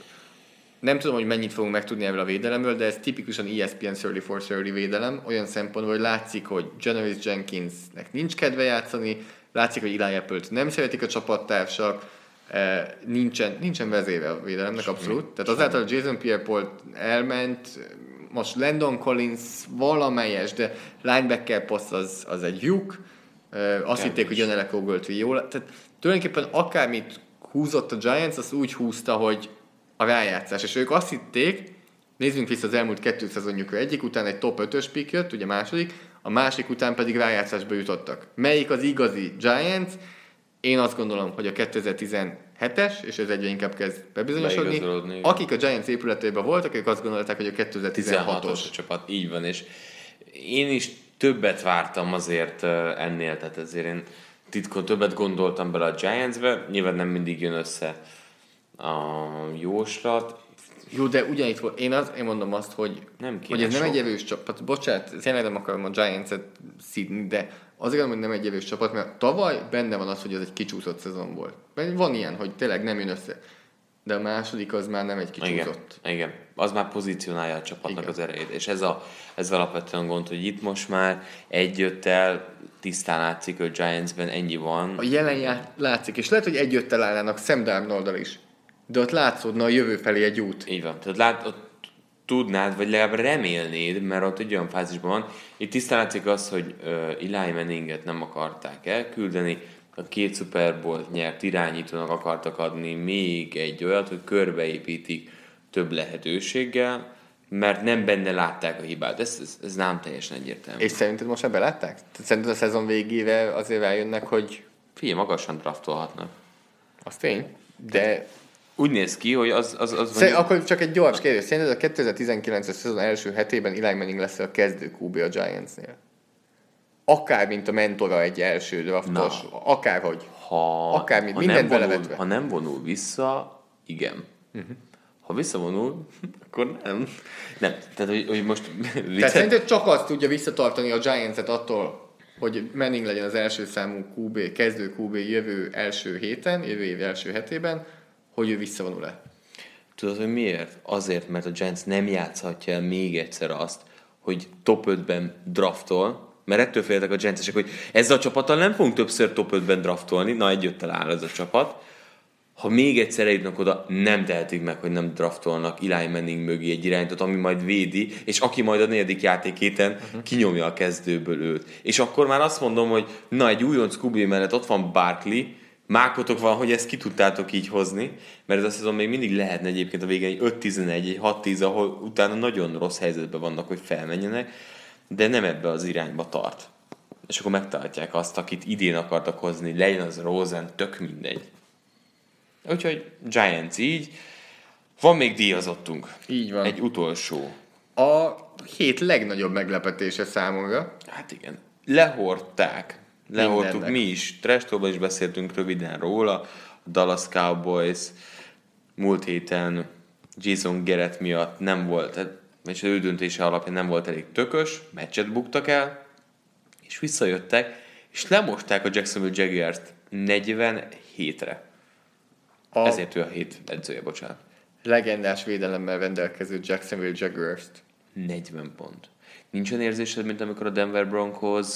Speaker 2: nem tudom, hogy mennyit fogunk megtudni ebből a védelemről, de ez tipikusan ESPN 30 for 30 védelem, olyan szempontból, hogy látszik, hogy Janoris Jenkinsnek nincs kedve játszani, látszik, hogy Eli Apple-t nem szeretik a csapattársak, eh, nincsen, nincsen vezére a védelemnek, abszolút. Tehát azáltal, hogy Jason Pierre-Paul elment, most Landon Collins valamelyes, de linebacker poszt az, az egy lyuk, Eh, azt hitték, hogy Janelle Ogletree jól. Tehát tulajdonképpen akármit húzott a Giants, azt úgy húzta, hogy a rájátszás. És ők azt hitték, nézzünk vissza az elmúlt kettő szezonjukra, egyik után egy top 5-ös pick jött, ugye második, a másik után pedig rájátszásba jutottak. Melyik az igazi Giants? Én azt gondolom, hogy a hetes, és ez egyre inkább kezd bebizonyosodni. Akik a Giants épületében voltak, ők azt gondolták, hogy a
Speaker 1: 16-os
Speaker 2: 2016-os.
Speaker 1: a csapat, így van, és én is többet vártam azért ö, ennél, tehát ezért én titkon többet gondoltam bele a Giantsbe, nyilván nem mindig jön össze a jóslat,
Speaker 2: Jó, de ugyanitt volt. Én, az, én mondom azt, hogy,
Speaker 1: Nem
Speaker 2: hogy ez nem
Speaker 1: sok.
Speaker 2: egy evős csapat. Bocsánat, tényleg nem akarom a Giants-et szídni, de azért mondom, hogy nem egy evős csapat, mert tavaly benne van az, hogy ez egy kicsúszott szezon volt. Van ilyen, hogy tényleg nem jön össze. De a második az már nem egy
Speaker 1: Igen,
Speaker 2: kicsúszott.
Speaker 1: igen. Az már pozícionálja a csapatnak
Speaker 2: Igen.
Speaker 1: az erejét. És ez, a, ez alapvetően gond, hogy itt most már egy jött el, tisztán látszik, hogy Giantsben ennyi van.
Speaker 2: A jelen já- látszik, és lehet, hogy egy jöttel állnának Sam Darnoldal is. De ott látszódna a jövő felé egy út.
Speaker 1: Így van. Tehát lát, ott tudnád, vagy legalább remélnéd, mert ott egy olyan fázisban van. Itt tisztán látszik az, hogy uh, Eli Manninget nem akarták elküldeni, a két Super Bowl nyert irányítónak akartak adni még egy olyat, hogy körbeépítik több lehetőséggel, mert nem benne látták a hibát. Ez, ez, ez nem teljesen egyértelmű.
Speaker 2: És szerinted most ebbe látták? Szerinted a szezon végére azért eljönnek, hogy
Speaker 1: Figyelj, magasan draftolhatnak.
Speaker 2: az tény? De
Speaker 1: Úgy néz ki, hogy az, az, az
Speaker 2: Szerint, akkor csak egy gyors kérdés. Szerinted a 2019-es szezon első hetében Eli Manning lesz a kezdő QB a Giantsnél? Akár, mint a mentora egy első draftos, akárhogy.
Speaker 1: ha,
Speaker 2: Akármi,
Speaker 1: ha
Speaker 2: mindent
Speaker 1: nem vonul. Ha nem vonul vissza, igen. Uh-huh. Ha visszavonul, akkor nem. Nem, tehát hogy, hogy most
Speaker 2: Tehát szerinted csak az tudja visszatartani a Giants-et attól, hogy Manning legyen az első számú QB, kezdő QB jövő első héten, jövő év első hetében, hogy ő visszavonul-e?
Speaker 1: tudod, hogy miért? Azért, mert a Giants nem játszhatja el még egyszer azt, hogy top 5-ben draftol, mert ettől féltek a Giantsesek, hogy ezzel a csapattal nem fogunk többször top 5-ben draftolni, na egy jöttel áll ez a csapat, ha még egyszer eljutnak oda, nem tehetik meg, hogy nem draftolnak Eli Manning mögé egy irányítót, ami majd védi, és aki majd a negyedik játékéten uh-huh. kinyomja a kezdőből őt. És akkor már azt mondom, hogy na, egy újonc Kubi mellett ott van Barkley, mákotok van, hogy ezt ki tudtátok így hozni, mert ez a szezon még mindig lehetne egyébként a végén egy 5-11, egy 6-10, ahol utána nagyon rossz helyzetben vannak, hogy felmenjenek, de nem ebbe az irányba tart. És akkor megtartják azt, akit idén akartak hozni, legyen az Rosen, tök mindegy. Úgyhogy Giants így. Van még díjazottunk.
Speaker 2: Így van.
Speaker 1: Egy utolsó.
Speaker 2: A hét legnagyobb meglepetése számomra.
Speaker 1: Hát igen. Lehordták.
Speaker 2: Mindennek.
Speaker 1: mi is. Trestóban is beszéltünk röviden róla. A Dallas Cowboys múlt héten Jason Garrett miatt nem volt, és az ő döntése alapján nem volt elég tökös, meccset buktak el, és visszajöttek, és lemosták a Jacksonville Jaguars-t 47-re.
Speaker 2: A
Speaker 1: Ezért ő a hét edzője, bocsánat.
Speaker 2: legendás védelemmel rendelkező Jacksonville Jaguars-t.
Speaker 1: 40 pont. Nincs olyan érzésed, mint amikor a Denver Broncos,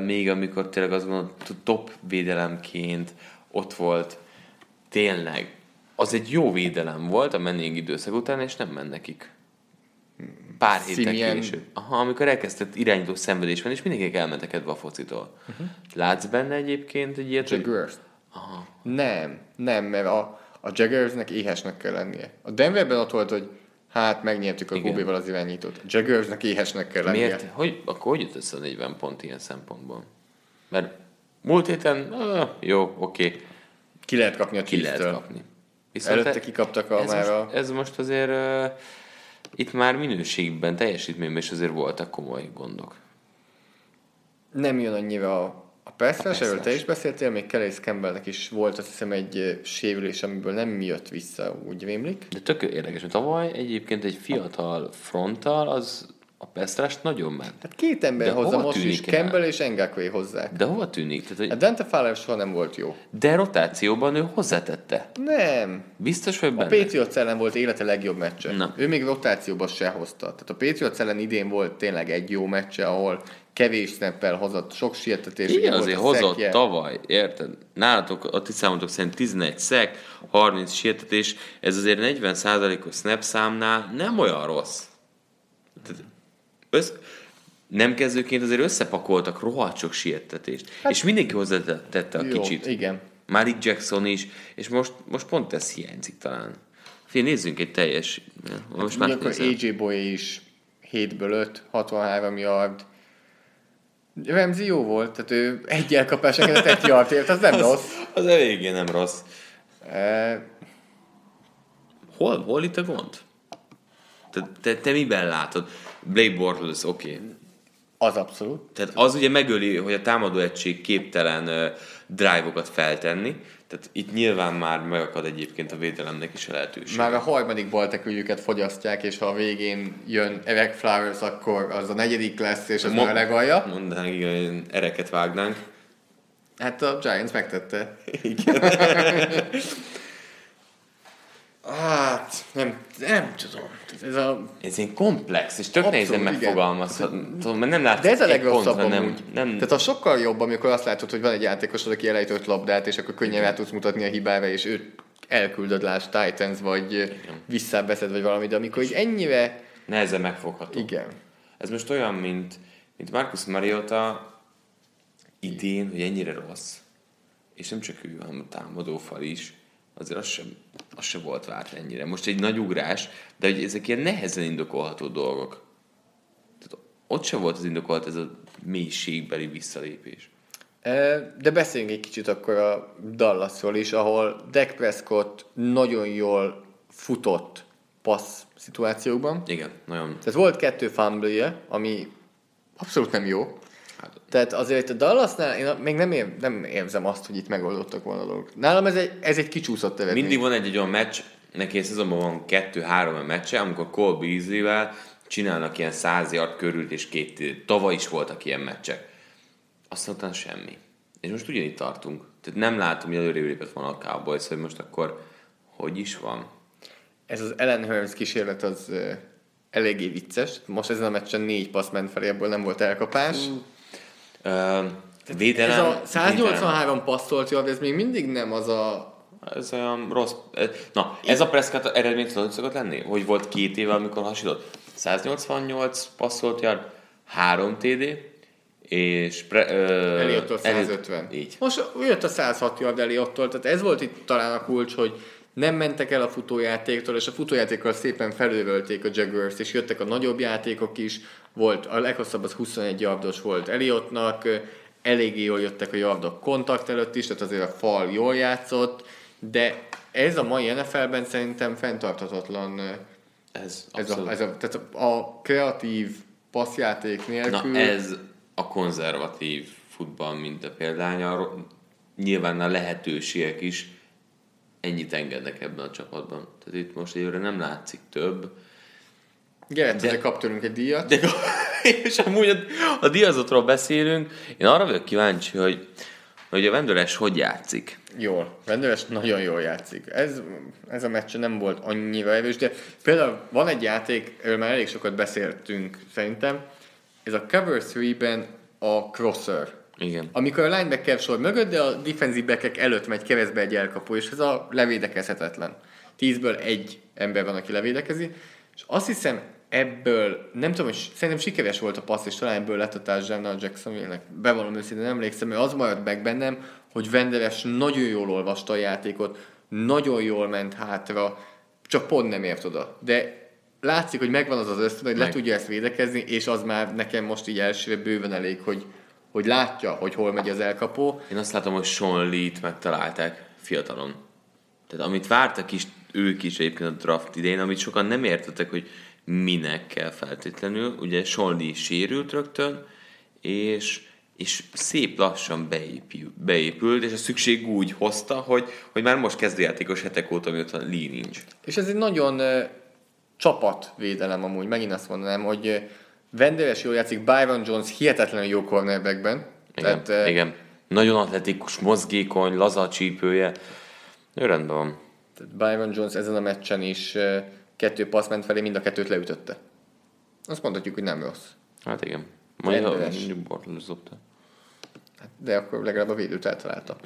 Speaker 1: még amikor tényleg azt gondolod, t- top védelemként ott volt, tényleg, az egy jó védelem volt a menning időszak után, és nem ment nekik. Pár héttel később. Aha, amikor elkezdett irányító szenvedés van, és mindenki elmentek ebbe a focitól. Uh-huh. Látsz benne egyébként egy ilyet.
Speaker 2: Jaguars. Nem, nem, mert a, a Jaguarsnek éhesnek kell lennie. A Denverben ott volt, hogy hát megnyertük a. QB-val az irányítót. A Jaguarsnek éhesnek kell lennie.
Speaker 1: Miért? Hogy, akkor hogy jött össze a 40 pont ilyen szempontból? Mert múlt héten, ah, jó, oké, okay,
Speaker 2: Ki lehet kapni a
Speaker 1: ki lehet
Speaker 2: Chiefs-től.
Speaker 1: kapni.
Speaker 2: Előtte kikaptak a
Speaker 1: ez,
Speaker 2: már a...
Speaker 1: most, ez most azért uh, itt már minőségben, teljesítményben is azért voltak komoly gondok.
Speaker 2: Nem jön annyira a, a
Speaker 1: A
Speaker 2: erről te is beszéltél, még Kelly Campbellnek is volt azt hiszem egy sérülés, amiből nem jött vissza, úgy rémlik.
Speaker 1: De tök érdekes, hogy tavaly egyébként egy fiatal fronttal az a pesztrást nagyon ment.
Speaker 2: Hát két ember
Speaker 1: De
Speaker 2: hozza most is,
Speaker 1: el?
Speaker 2: Campbell és Ngakwe hozzák.
Speaker 1: De hova tűnik? Tehát,
Speaker 2: A
Speaker 1: hogy,
Speaker 2: Dante Fowler soha nem volt jó.
Speaker 1: de rotációban ő hozzátette.
Speaker 2: Nem.
Speaker 1: Biztos vagy
Speaker 2: A
Speaker 1: benne?
Speaker 2: Patriots ellen volt élete legjobb meccse.
Speaker 1: Na.
Speaker 2: Ő még rotációba se hozta. Tehát a Patriots ellen idén volt tényleg egy jó meccse, ahol kevés snappel hozott, sok sietetés.
Speaker 1: Igen, azért hozott
Speaker 2: sackje.
Speaker 1: tavaly, érted? Nálatok, a ti számotok szerint 11 szek, 30 sietetés, ez azért 40%-os snap számnál nem olyan rossz. Tehát össz, nem kezdőként azért összepakoltak rohadt sok siettetést. Hát, és mindenki hozzátette a
Speaker 2: Jó,
Speaker 1: kicsit.
Speaker 2: igen.
Speaker 1: Malik Jackson is, és most, most pont ez hiányzik talán. Fél, nézzünk egy teljes... Most már
Speaker 2: Ugyanakkor
Speaker 1: nézem.
Speaker 2: AJ Boy is 7-ből 5, 63 yard. Ramsey jó volt, tehát ő egy elkapás engedett egy yard ért, az nem rossz.
Speaker 1: Az eléggé nem rossz.
Speaker 2: E,
Speaker 1: Hol, hol itt a gond? Te, te, te miben látod? Blake Bortles, oké. Okay.
Speaker 2: az abszolút.
Speaker 1: Tehát az ugye megöli, hogy a támadó egység képtelen uh, drive-okat feltenni, tehát itt nyilván már megakad egyébként a védelemnek is a lehetőség.
Speaker 2: Már a harmadik balteküljüket fogyasztják, és ha a végén jön Eric Flowers, akkor az a negyedik lesz, és az
Speaker 1: Mo-
Speaker 2: már legalja.
Speaker 1: Mondanánk, igen, ereket vágnánk.
Speaker 2: Hát a Giants megtette.
Speaker 1: Igen.
Speaker 2: Hát, nem, nem tudom. Ez a,
Speaker 1: Ez egy komplex, és tök nehézen
Speaker 2: igen.
Speaker 1: megfogalmazható, mert nem látszik
Speaker 2: de ez a legrosszabb
Speaker 1: pontra, nem, nem,
Speaker 2: Tehát az sokkal jobb, amikor azt látod, hogy van egy játékos, aki elejtett labdát, és akkor könnyen rá tudsz mutatni a hibára, és őt elküldöd, láss Titans, vagy visszaveszed, vagy valami, de amikor így ennyire...
Speaker 1: nehezen megfogható.
Speaker 2: Igen.
Speaker 1: Ez most olyan, mint, mint Marcus Mariota idén, hogy ennyire rossz, és nem csak ő, hanem a támadófal is, azért az sem, az sem volt várt ennyire. Most egy nagy ugrás, de hogy ezek ilyen nehezen indokolható dolgok. Tehát ott sem volt az indokolt ez a mélységbeli visszalépés.
Speaker 2: De beszéljünk egy kicsit akkor a Dallasról is, ahol Dak Prescott nagyon jól futott passz szituációkban.
Speaker 1: Igen, nagyon.
Speaker 2: Tehát volt kettő fumble ami abszolút nem jó.
Speaker 1: Hát,
Speaker 2: Tehát azért a Dallasnál én még nem, ér, nem érzem azt, hogy itt megoldottak volna a dolgok. Nálam ez egy, ez egy kicsúszott eredmény.
Speaker 1: Mindig van egy, egy olyan meccs, neki egy szezonban van kettő-három a meccse, amikor Cole Beasley-vel csinálnak ilyen száz yard körül és két. Tavaly is voltak ilyen meccsek. Aztán utána semmi. És most ugyanígy tartunk. Tehát nem látom, hogy előrébb lépett volna a Cowboys, hogy most akkor hogy is van.
Speaker 2: Ez az Ellen Hearns kísérlet az eléggé vicces. Most ezen a meccsen négy passz ment felé, ebből nem volt elkapás.
Speaker 1: Uh, védelem,
Speaker 2: ez a
Speaker 1: védelem.
Speaker 2: 183 passzolt yard, ez még mindig nem az a...
Speaker 1: Ez olyan rossz. Na, ez a Prescott eredmény tudod, hogy szokott lenni? Hogy volt két éve, amikor hasonlott? 188 passzolt yard, 3 TD, és... Pre, ö,
Speaker 2: Eliottól
Speaker 1: Elliott-
Speaker 2: 150.
Speaker 1: Így.
Speaker 2: Most jött a 106 yard Eliottól, tehát ez volt itt talán a kulcs, hogy nem mentek el a futójátéktól, és a futójátékkal szépen felővölték a Jaguars, és jöttek a nagyobb játékok is, volt, a leghosszabb az 21 yardos volt Eliottnak, eléggé jól jöttek a yardok kontakt előtt is, tehát azért a fal jól játszott, de ez a mai NFL-ben szerintem fenntarthatatlan
Speaker 1: Ez,
Speaker 2: ez a, ez a, tehát a kreatív passzjáték nélkül.
Speaker 1: Na ez a konzervatív futball mint a példánya. Nyilván a lehetőségek is ennyit engednek ebben a csapatban. Tehát itt most egyre nem látszik több.
Speaker 2: Gerett,
Speaker 1: De-
Speaker 2: de... kap tőlünk egy díjat.
Speaker 1: De, és amúgy a, a diazotról beszélünk, én arra vagyok kíváncsi, hogy, hogy a Vendőres hogy játszik.
Speaker 2: Jól. Vendőres nagyon jól játszik. Ez, ez a meccs nem volt annyira erős, de például van egy játék, erről már elég sokat beszéltünk szerintem, ez a Cover 3-ben a crosser.
Speaker 1: Igen.
Speaker 2: Amikor a linebacker sor mögött, de a defensive backek előtt megy keresztbe egy elkapó, és ez a levédekezhetetlen. Tízből egy ember van, aki levédekezi, és azt hiszem ebből, nem tudom, hogy szerintem sikeres volt a passz, és talán ebből lett a touchdown a Jacksonville-nek. Bevallom őszintén, nem emlékszem, mert az maradt meg bennem, hogy Venderes nagyon jól olvasta a játékot, nagyon jól ment hátra, csak pont nem ért oda. De látszik, hogy megvan az az ösztön, hogy le
Speaker 1: Meg.
Speaker 2: tudja ezt védekezni, és az már nekem most így elsőre bőven elég, hogy, hogy látja, hogy hol megy az elkapó.
Speaker 1: Én azt látom, hogy Sean Lee-t megtalálták fiatalon. Tehát amit vártak is ők is egyébként a draft idején, amit sokan nem értettek, hogy minek kell feltétlenül. Ugye Sean Lee sérült rögtön, és, és szép lassan beépül, beépült, és a szükség úgy hozta, hogy, hogy már most kezdőjátékos hetek óta, mióta Lee nincs.
Speaker 2: És ez egy nagyon csapatvédelem amúgy, megint azt mondanám, hogy Venderes jól játszik, Byron Jones hihetetlenül jó cornerbackben.
Speaker 1: Igen,
Speaker 2: Tehát, uh,
Speaker 1: igen. Nagyon atletikus, mozgékony, laza csípője. Ő rendben van.
Speaker 2: tehát Byron Jones ezen a meccsen is uh, kettő passz ment felé, mind a kettőt leütötte. Azt mondhatjuk, hogy nem rossz.
Speaker 1: Hát igen. Majd a Bortles dobta.
Speaker 2: De akkor legalább a védőt eltalálta.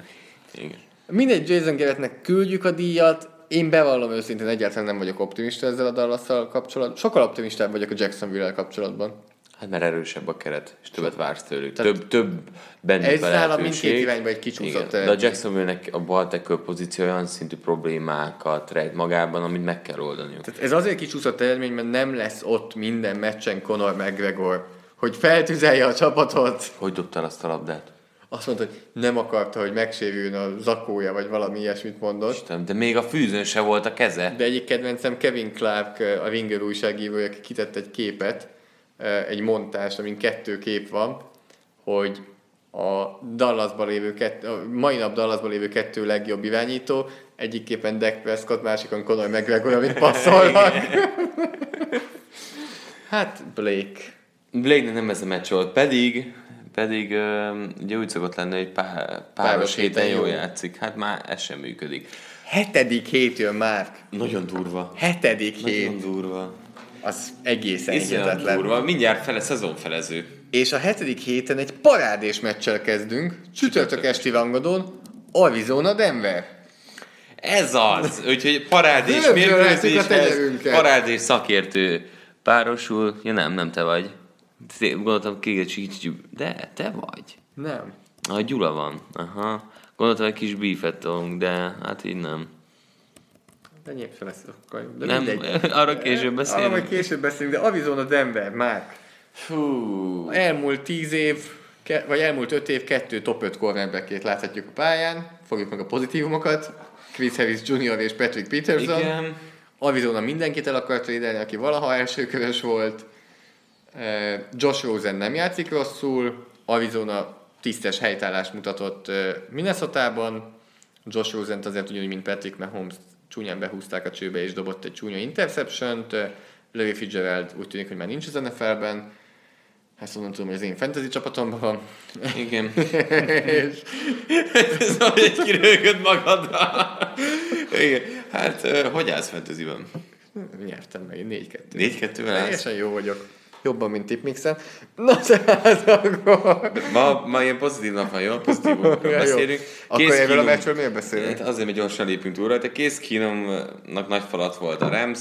Speaker 1: Igen.
Speaker 2: Mindegy, Jason Garrettnek küldjük a díjat. Én bevallom őszintén, egyáltalán nem vagyok optimista ezzel a dallas kapcsolatban. Sokkal optimistább vagyok a Jacksonville-el kapcsolatban.
Speaker 1: Hát mert erősebb a keret, és többet vársz tőlük. több, több bennük
Speaker 2: ez
Speaker 1: a
Speaker 2: mindkét irányba egy kicsúszott
Speaker 1: Igen. De a. Jacksonville-nek a baltekő pozíció olyan szintű problémákat rejt magában, amit meg kell oldaniuk.
Speaker 2: Tehát ez azért kicsúszott eredmény, mert nem lesz ott minden meccsen Conor McGregor, hogy feltüzelje a csapatot.
Speaker 1: Hogy dobtál azt a labdát?
Speaker 2: Azt mondta, hogy nem akarta, hogy megsérüljön a zakója, vagy valami ilyesmit mondott.
Speaker 1: Isten, de még a fűzőn se volt a keze.
Speaker 2: De egyik kedvencem Kevin Clark, a Ringer újságírója, aki kitett egy képet, egy montást, amin kettő kép van, hogy a Dallasban lévő kettő, a mai nap Dallasban lévő kettő legjobb irányító, egyik képen Dak Prescott, másikon Conor McGregor, amit passzolnak. hát Blake.
Speaker 1: Blake nem ez a meccs volt, pedig, pedig ugye úgy szokott lenni, hogy pá, páros, páros héten jól játszik. Hát már ez sem működik.
Speaker 2: Hetedik hét jön már.
Speaker 1: Nagyon durva.
Speaker 2: Hetedik
Speaker 1: Nagyon
Speaker 2: hét.
Speaker 1: durva.
Speaker 2: Az egészen hihetetlen.
Speaker 1: durva. Mindjárt fele szezonfelező.
Speaker 2: És a hetedik héten egy parádés meccsel kezdünk, csütörtök esti rangadón, Arizona Denver.
Speaker 1: Ez az! Úgyhogy parádés
Speaker 2: tenyerünket.
Speaker 1: parádés szakértő párosul. Ja nem, nem te vagy. Gondoltam, kicsit, de te vagy.
Speaker 2: Nem.
Speaker 1: A Gyula van. Aha. Gondoltam, egy kis tolunk, de hát így nem.
Speaker 2: De nyilván lesz akkor. De
Speaker 1: Nem,
Speaker 2: mindegy.
Speaker 1: arra később
Speaker 2: Arra
Speaker 1: beszélünk.
Speaker 2: majd később beszélünk, de Arizona Denver, már.
Speaker 1: Fú.
Speaker 2: Elmúlt tíz év, vagy elmúlt öt év, kettő top 5 cornerbackét láthatjuk a pályán. Fogjuk meg a pozitívumokat. Chris Harris Jr. és Patrick Peterson.
Speaker 1: Igen.
Speaker 2: Arizona mindenkit el akart védeni, aki valaha elsőkörös volt. Eh, Josh Rosen nem játszik rosszul. Arizona tisztes helytállást mutatott eh, Minnesota-ban. Josh Rosen-t azért ugyanúgy, mint Patrick Mahomes csúnyán behúzták a csőbe és dobott egy csúnya interception-t. Eh, Larry Fitzgerald úgy tűnik, hogy már nincs az NFL-ben. Ezt onnan tudom, hogy az én fantasy csapatomban van.
Speaker 1: Igen.
Speaker 2: és
Speaker 1: Ez egy kirőgött magadra. Igen. Hát, hogy állsz fantasyben?
Speaker 2: nyertem meg, 4-2.
Speaker 1: 4-2-vel állsz?
Speaker 2: Teljesen jó vagyok. Jobban, mint tipmixen. Na, tehát akkor...
Speaker 1: Ma, ma ilyen pozitív nap van, jó? Pozitívokról
Speaker 2: Ja, jó.
Speaker 1: beszélünk.
Speaker 2: Akkor
Speaker 1: Case
Speaker 2: erről a
Speaker 1: Keenum-
Speaker 2: meccsről miért beszélünk?
Speaker 1: Hát azért, mert gyorsan lépünk túl rajta. Case Keenumnak nagy falat volt a Rams.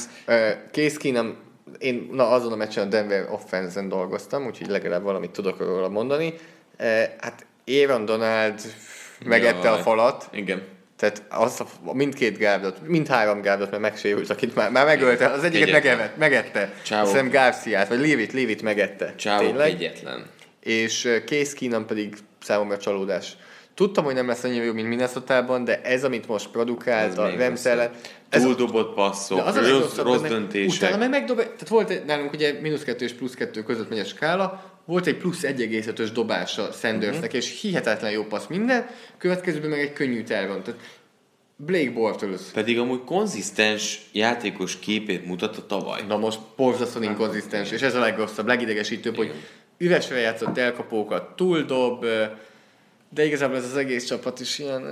Speaker 2: Kész Keenum, én na, azon a meccsen a Denver offense dolgoztam, úgyhogy legalább valamit tudok róla mondani. Eh, Hát Aaron Donald megette a
Speaker 1: Jaj.
Speaker 2: falat,
Speaker 1: Igen.
Speaker 2: Tehát azt a, mindkét gárdot, mindhárom gárdot, mert megsérült, akit már, már megölte, az egyiket megevett, megette. Azt hiszem Garciát, vagy Lévit, Lévit megette.
Speaker 1: Csávó egyetlen.
Speaker 2: és Case Keenum pedig számomra csalódás. Tudtam, hogy nem lesz annyira jó, mint minnesota de ez, amit most produkált a Rams ellen,
Speaker 1: Túldobott passzok,
Speaker 2: az
Speaker 1: rossz, rossz döntések.
Speaker 2: Utána meg megdob, tehát volt nálunk ugye mínusz kettő és plusz kettő között megy a skála, volt egy plusz 1,5-ös dobása Sandersnek,
Speaker 1: Mhm.
Speaker 2: és hihetetlen jó passz minden, következőben meg egy könnyű tervon. Tehát Blake Bortles.
Speaker 1: Pedig amúgy konzisztens játékos képét mutatta tavaly.
Speaker 2: Na most borzasztóan inkonzisztens, és ez a legrosszabb, legidegesítőbb, hogy üresre játszott elkapókat, túldob, de igazából ez az egész csapat is ilyen...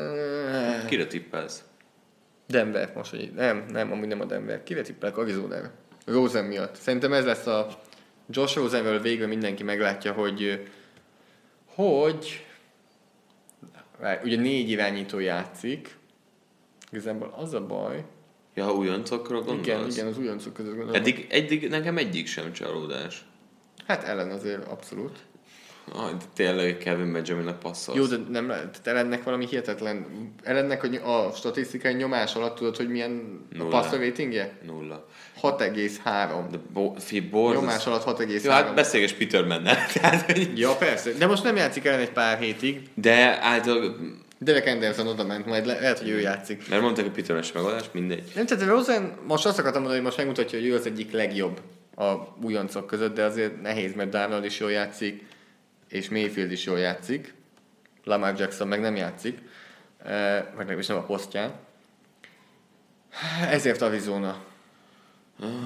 Speaker 1: Kire tippelsz?
Speaker 2: Denver, most, hogy nem, nem, amúgy nem a Denver. Kire tippelek? Arizona Rosen miatt. Szerintem ez lesz a Josh Rosenről végre mindenki meglátja, hogy hogy ugye négy irányító játszik. Igazából az a baj.
Speaker 1: Ja, újoncokról gondolsz?
Speaker 2: Igen, igen, az újoncok között gondolom.
Speaker 1: Eddig, eddig nekem egyik sem csalódás.
Speaker 2: Hát ellen azért abszolút.
Speaker 1: Ah, de tényleg Kevin Benjaminnek passzolsz.
Speaker 2: Jó, de nem lehet. Ellennek valami hihetetlen. Ellennek hogy a statisztikai nyomás alatt tudod, hogy milyen a
Speaker 1: Nulla.
Speaker 2: passer ratingje?
Speaker 1: Nulla.
Speaker 2: 6,3.
Speaker 1: De bo- fi, borzasztó.
Speaker 2: Nyomás alatt 6,3.
Speaker 1: Jó, hát beszélges Petermannel. Tehát, hogy-
Speaker 2: Ja, persze. De most nem játszik ellen egy pár hétig.
Speaker 1: de általában,
Speaker 2: Derek Anderson oda ment, majd le- lehet, hogy ő játszik.
Speaker 1: mert mondták, hogy sem megoldás, mindegy.
Speaker 2: Nem, tehát Rosen most azt akartam mondani, hogy most megmutatja, hogy ő az egyik legjobb a újoncok között, de azért nehéz, mert Darnold is jól játszik, és Mayfield is jól játszik. Lamar Jackson meg nem játszik, vagy legalábbis nem a posztján. Ezért Arizona.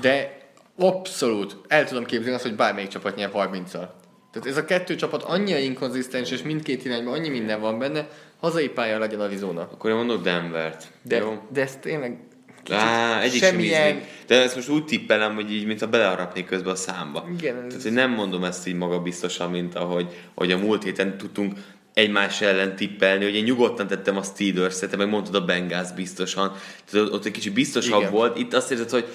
Speaker 2: De abszolút el tudom képzelni azt, hogy bármelyik csapat nyer 30-al. Tehát ez a kettő csapat annyira inkonzisztens, és mindkét irányban annyi minden van benne, hazai pálya legyen Arizona.
Speaker 1: Akkor én mondok Denvert.
Speaker 2: De,
Speaker 1: Jó?
Speaker 2: de ez tényleg
Speaker 1: Á, egyik sem
Speaker 2: semmilyen-
Speaker 1: ízlik. De ezt most úgy tippelem, hogy így, mint a beleharapnék közben a számba.
Speaker 2: Igen, ez-
Speaker 1: Tehát, hogy nem mondom ezt így magabiztosan, mint ahogy, ahogy a múlt héten tudtunk egymás ellen tippelni, hogy én nyugodtan tettem a Steelers-et, te meg mondtad a Bengals biztosan. Tehát ott egy kicsit biztosabb
Speaker 2: Igen.
Speaker 1: volt. Itt azt érzed, hogy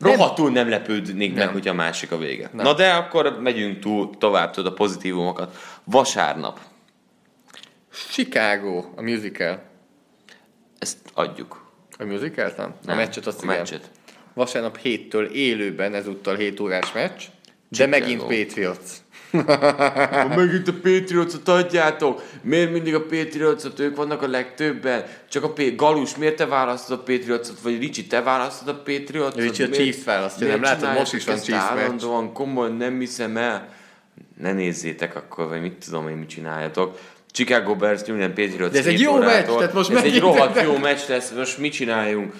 Speaker 1: rohadtul nem lepődnék meg,
Speaker 2: Nem.
Speaker 1: hogyha a másik a vége.
Speaker 2: Nem.
Speaker 1: Na de akkor megyünk túl, tovább tudod a pozitívumokat. Vasárnap.
Speaker 2: Chicago, a musical.
Speaker 1: Ezt adjuk.
Speaker 2: A musical nem?
Speaker 1: Nem,
Speaker 2: A meccset azt
Speaker 1: a
Speaker 2: igen.
Speaker 1: meccset.
Speaker 2: Vasárnap héttől élőben, ezúttal 7 órás meccs, de
Speaker 1: Chicago.
Speaker 2: megint Patriots.
Speaker 1: Megint a Patriotsot adjátok. Miért mindig a Patriotsot? Ők vannak a legtöbben. Csak a P- Galus, miért te választod a Patriotsot? Vagy Ricsi, te választod a Patriotsot?
Speaker 2: Ricsi a Chiefs választja, nem látod? Most is van Chiefs meccs.
Speaker 1: Állandóan komoly, nem hiszem el. Ne nézzétek akkor, vagy mit tudom én, mit csináljatok. Chicago Bears, New England Patriots
Speaker 2: De ez egy jó
Speaker 1: órától.
Speaker 2: meccs, tehát most
Speaker 1: Ez egy rohadt jó meccs lesz, most mit csináljunk?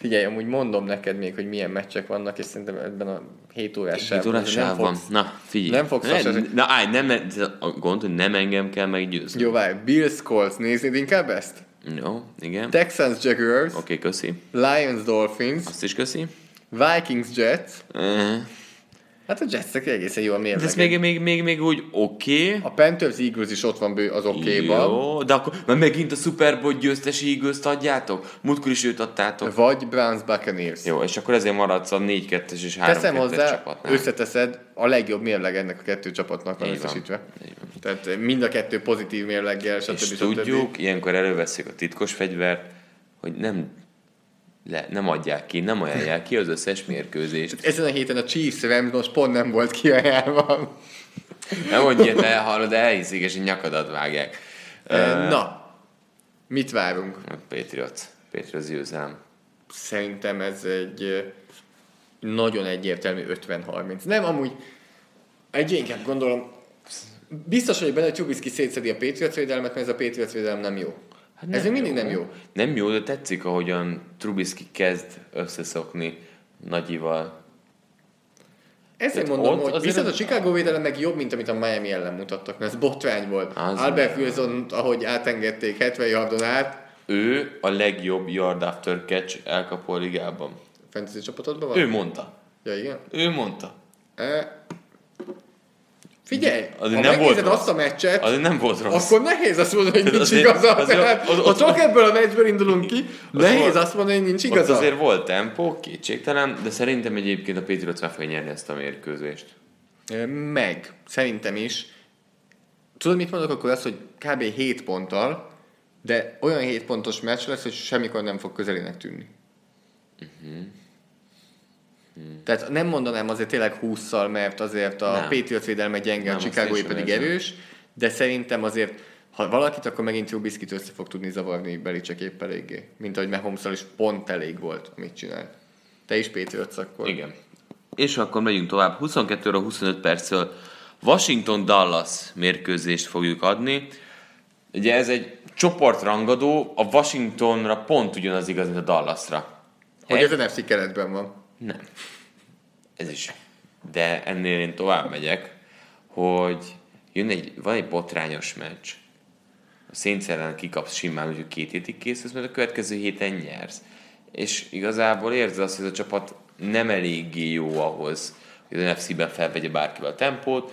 Speaker 2: Figyelj, amúgy mondom neked még, hogy milyen meccsek vannak, és szerintem ebben a 7 órás
Speaker 1: Két órás
Speaker 2: nem
Speaker 1: sáv van.
Speaker 2: fogsz-
Speaker 1: Na, figyelj.
Speaker 2: nem fogsz
Speaker 1: ne,
Speaker 2: hasonlítani.
Speaker 1: Na, állj, nem, a gond, hogy nem engem kell meggyőzni.
Speaker 2: Jó, várj, Bills Colts, néznéd inkább ezt?
Speaker 1: Jó, igen.
Speaker 2: Texans Jaguars,
Speaker 1: Oké, köszi.
Speaker 2: Lions Dolphins,
Speaker 1: Azt is köszi.
Speaker 2: Vikings Jets.
Speaker 1: Uh,
Speaker 2: Hát a Jetsek egészen jól
Speaker 1: de ez még, még, még, még úgy oké. Okay.
Speaker 2: A Panthers Eagles is ott van bő az okéban.
Speaker 1: Jó, de akkor már megint a Super Bowl győztes eagles adjátok? Múltkor is őt adtátok.
Speaker 2: Vagy Browns Buccaneers.
Speaker 1: Jó, és akkor ezért maradsz a 4-2-es és 3
Speaker 2: Teszem
Speaker 1: 2
Speaker 2: hozzá,
Speaker 1: csapatnál.
Speaker 2: összeteszed, a legjobb mérleg ennek a kettő csapatnak van összesítve. Tehát mind a kettő pozitív mérleggel, stb.
Speaker 1: És
Speaker 2: stb.
Speaker 1: tudjuk, ilyenkor előveszik a titkos fegyvert, hogy nem, le, nem adják ki, nem ajánlják ki az összes mérkőzést.
Speaker 2: Ezen a héten a Chiefs Rams most pont nem volt kiajánlva.
Speaker 1: Nem mondj ilyet, mert hallod, elhiszik, és nyakadat vágják.
Speaker 2: Na, mit várunk?
Speaker 1: Patriots. Patriots győzelem.
Speaker 2: Szerintem ez egy nagyon egyértelmű 50-30. Nem, amúgy egy inkább gondolom, biztos vagyok benne, hogy Trubisky szétszedi a Patriots védelmet, mert ez a Patriots védelem nem jó. Hát ez még mindig nem jó.
Speaker 1: Nem jó, de tetszik, ahogyan Trubisky kezd összeszokni Nagyival.
Speaker 2: Ezért
Speaker 1: Tehát
Speaker 2: mondom, hogy viszont a Chicago védelem meg jobb, mint amit a Miami ellen mutattak, mert ez botrány volt.
Speaker 1: Az
Speaker 2: Albert Wilson, ahogy átengedték 70 yardon át,
Speaker 1: Ő a legjobb yard after catch elkapó a ligában.
Speaker 2: fantasy csapatodban van?
Speaker 1: Ő mondta.
Speaker 2: Ja, igen.
Speaker 1: Ő mondta.
Speaker 2: E... Figyelj,
Speaker 1: Azért
Speaker 2: ha
Speaker 1: nem volt rossz.
Speaker 2: azt a meccset,
Speaker 1: Az nem volt rossz.
Speaker 2: akkor nehéz azt mondani, hogy nincs
Speaker 1: azért-
Speaker 2: igaza.
Speaker 1: azért-
Speaker 2: Tehát,
Speaker 1: az-
Speaker 2: ha
Speaker 1: az-
Speaker 2: csak ebből a meccsből indulunk ki, nehéz
Speaker 1: volt-
Speaker 2: azt mondani, hogy nincs
Speaker 1: Ott
Speaker 2: igaza.
Speaker 1: azért volt tempó, kétségtelen, de szerintem egyébként a Patriots meg fogja nyerni ezt a mérkőzést.
Speaker 2: Meg, szerintem is. Tudod, mit mondok akkor az, hogy kb. 7 ponttal, de olyan 7 pontos meccs lesz, hogy semmikor nem fog közelének tűnni.
Speaker 1: Mhm.
Speaker 2: Tehát nem mondanám azért tényleg 20-szal, mert azért a
Speaker 1: Nem.
Speaker 2: Patriots védelme gyenge,
Speaker 1: Nem,
Speaker 2: a
Speaker 1: sem
Speaker 2: pedig
Speaker 1: érzem.
Speaker 2: erős, de szerintem azért, ha valakit, akkor megint Trubisky-t össze fog tudni zavarni Belicek épp eléggé. Mint ahogy mahomes is pont elég volt, amit csinált. Te is Patriots akkor.
Speaker 1: Igen. És akkor megyünk tovább. 22 óra 25 perccel Washington-Dallas mérkőzést fogjuk adni. Ugye ez egy csoportrangadó, a Washingtonra pont ugyanaz igaz, mint a Dallasra.
Speaker 2: Hogy
Speaker 1: Egy-
Speaker 2: az NFC keretben van.
Speaker 1: Nem. Ez is. De ennél én tovább megyek, hogy jön egy, van egy botrányos meccs. A Saints ellen kikapsz simán, úgyhogy két hétig készülsz, mert a következő héten nyersz. És igazából érzed azt, hogy ez a csapat nem eléggé jó ahhoz, hogy az NFC-ben felvegye bárkivel a tempót,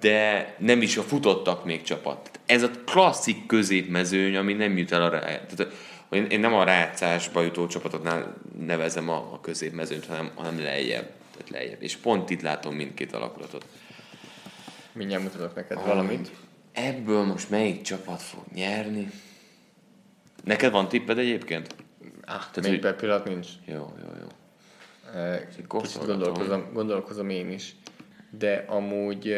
Speaker 1: de nem is a futottak még csapat. Ez a klasszik középmezőny, ami nem jut el a rá... Tehát, hogy én- én nem a rácásba jutó csapatoknál nevezem a, a középmezőnyt, hanem, hanem lejjebb. Tehát lejjebb. És pont itt látom mindkét alakulatot.
Speaker 2: Mindjárt mutatok neked valamit.
Speaker 1: Ebből most melyik csapat fog nyerni? Neked van tipped egyébként?
Speaker 2: Ah,
Speaker 1: Tehát,
Speaker 2: még
Speaker 1: hogy-
Speaker 2: pillanat nincs.
Speaker 1: Jó, jó, jó.
Speaker 2: Eh, Kicsit gondolkozom, gondolkozom én is. De amúgy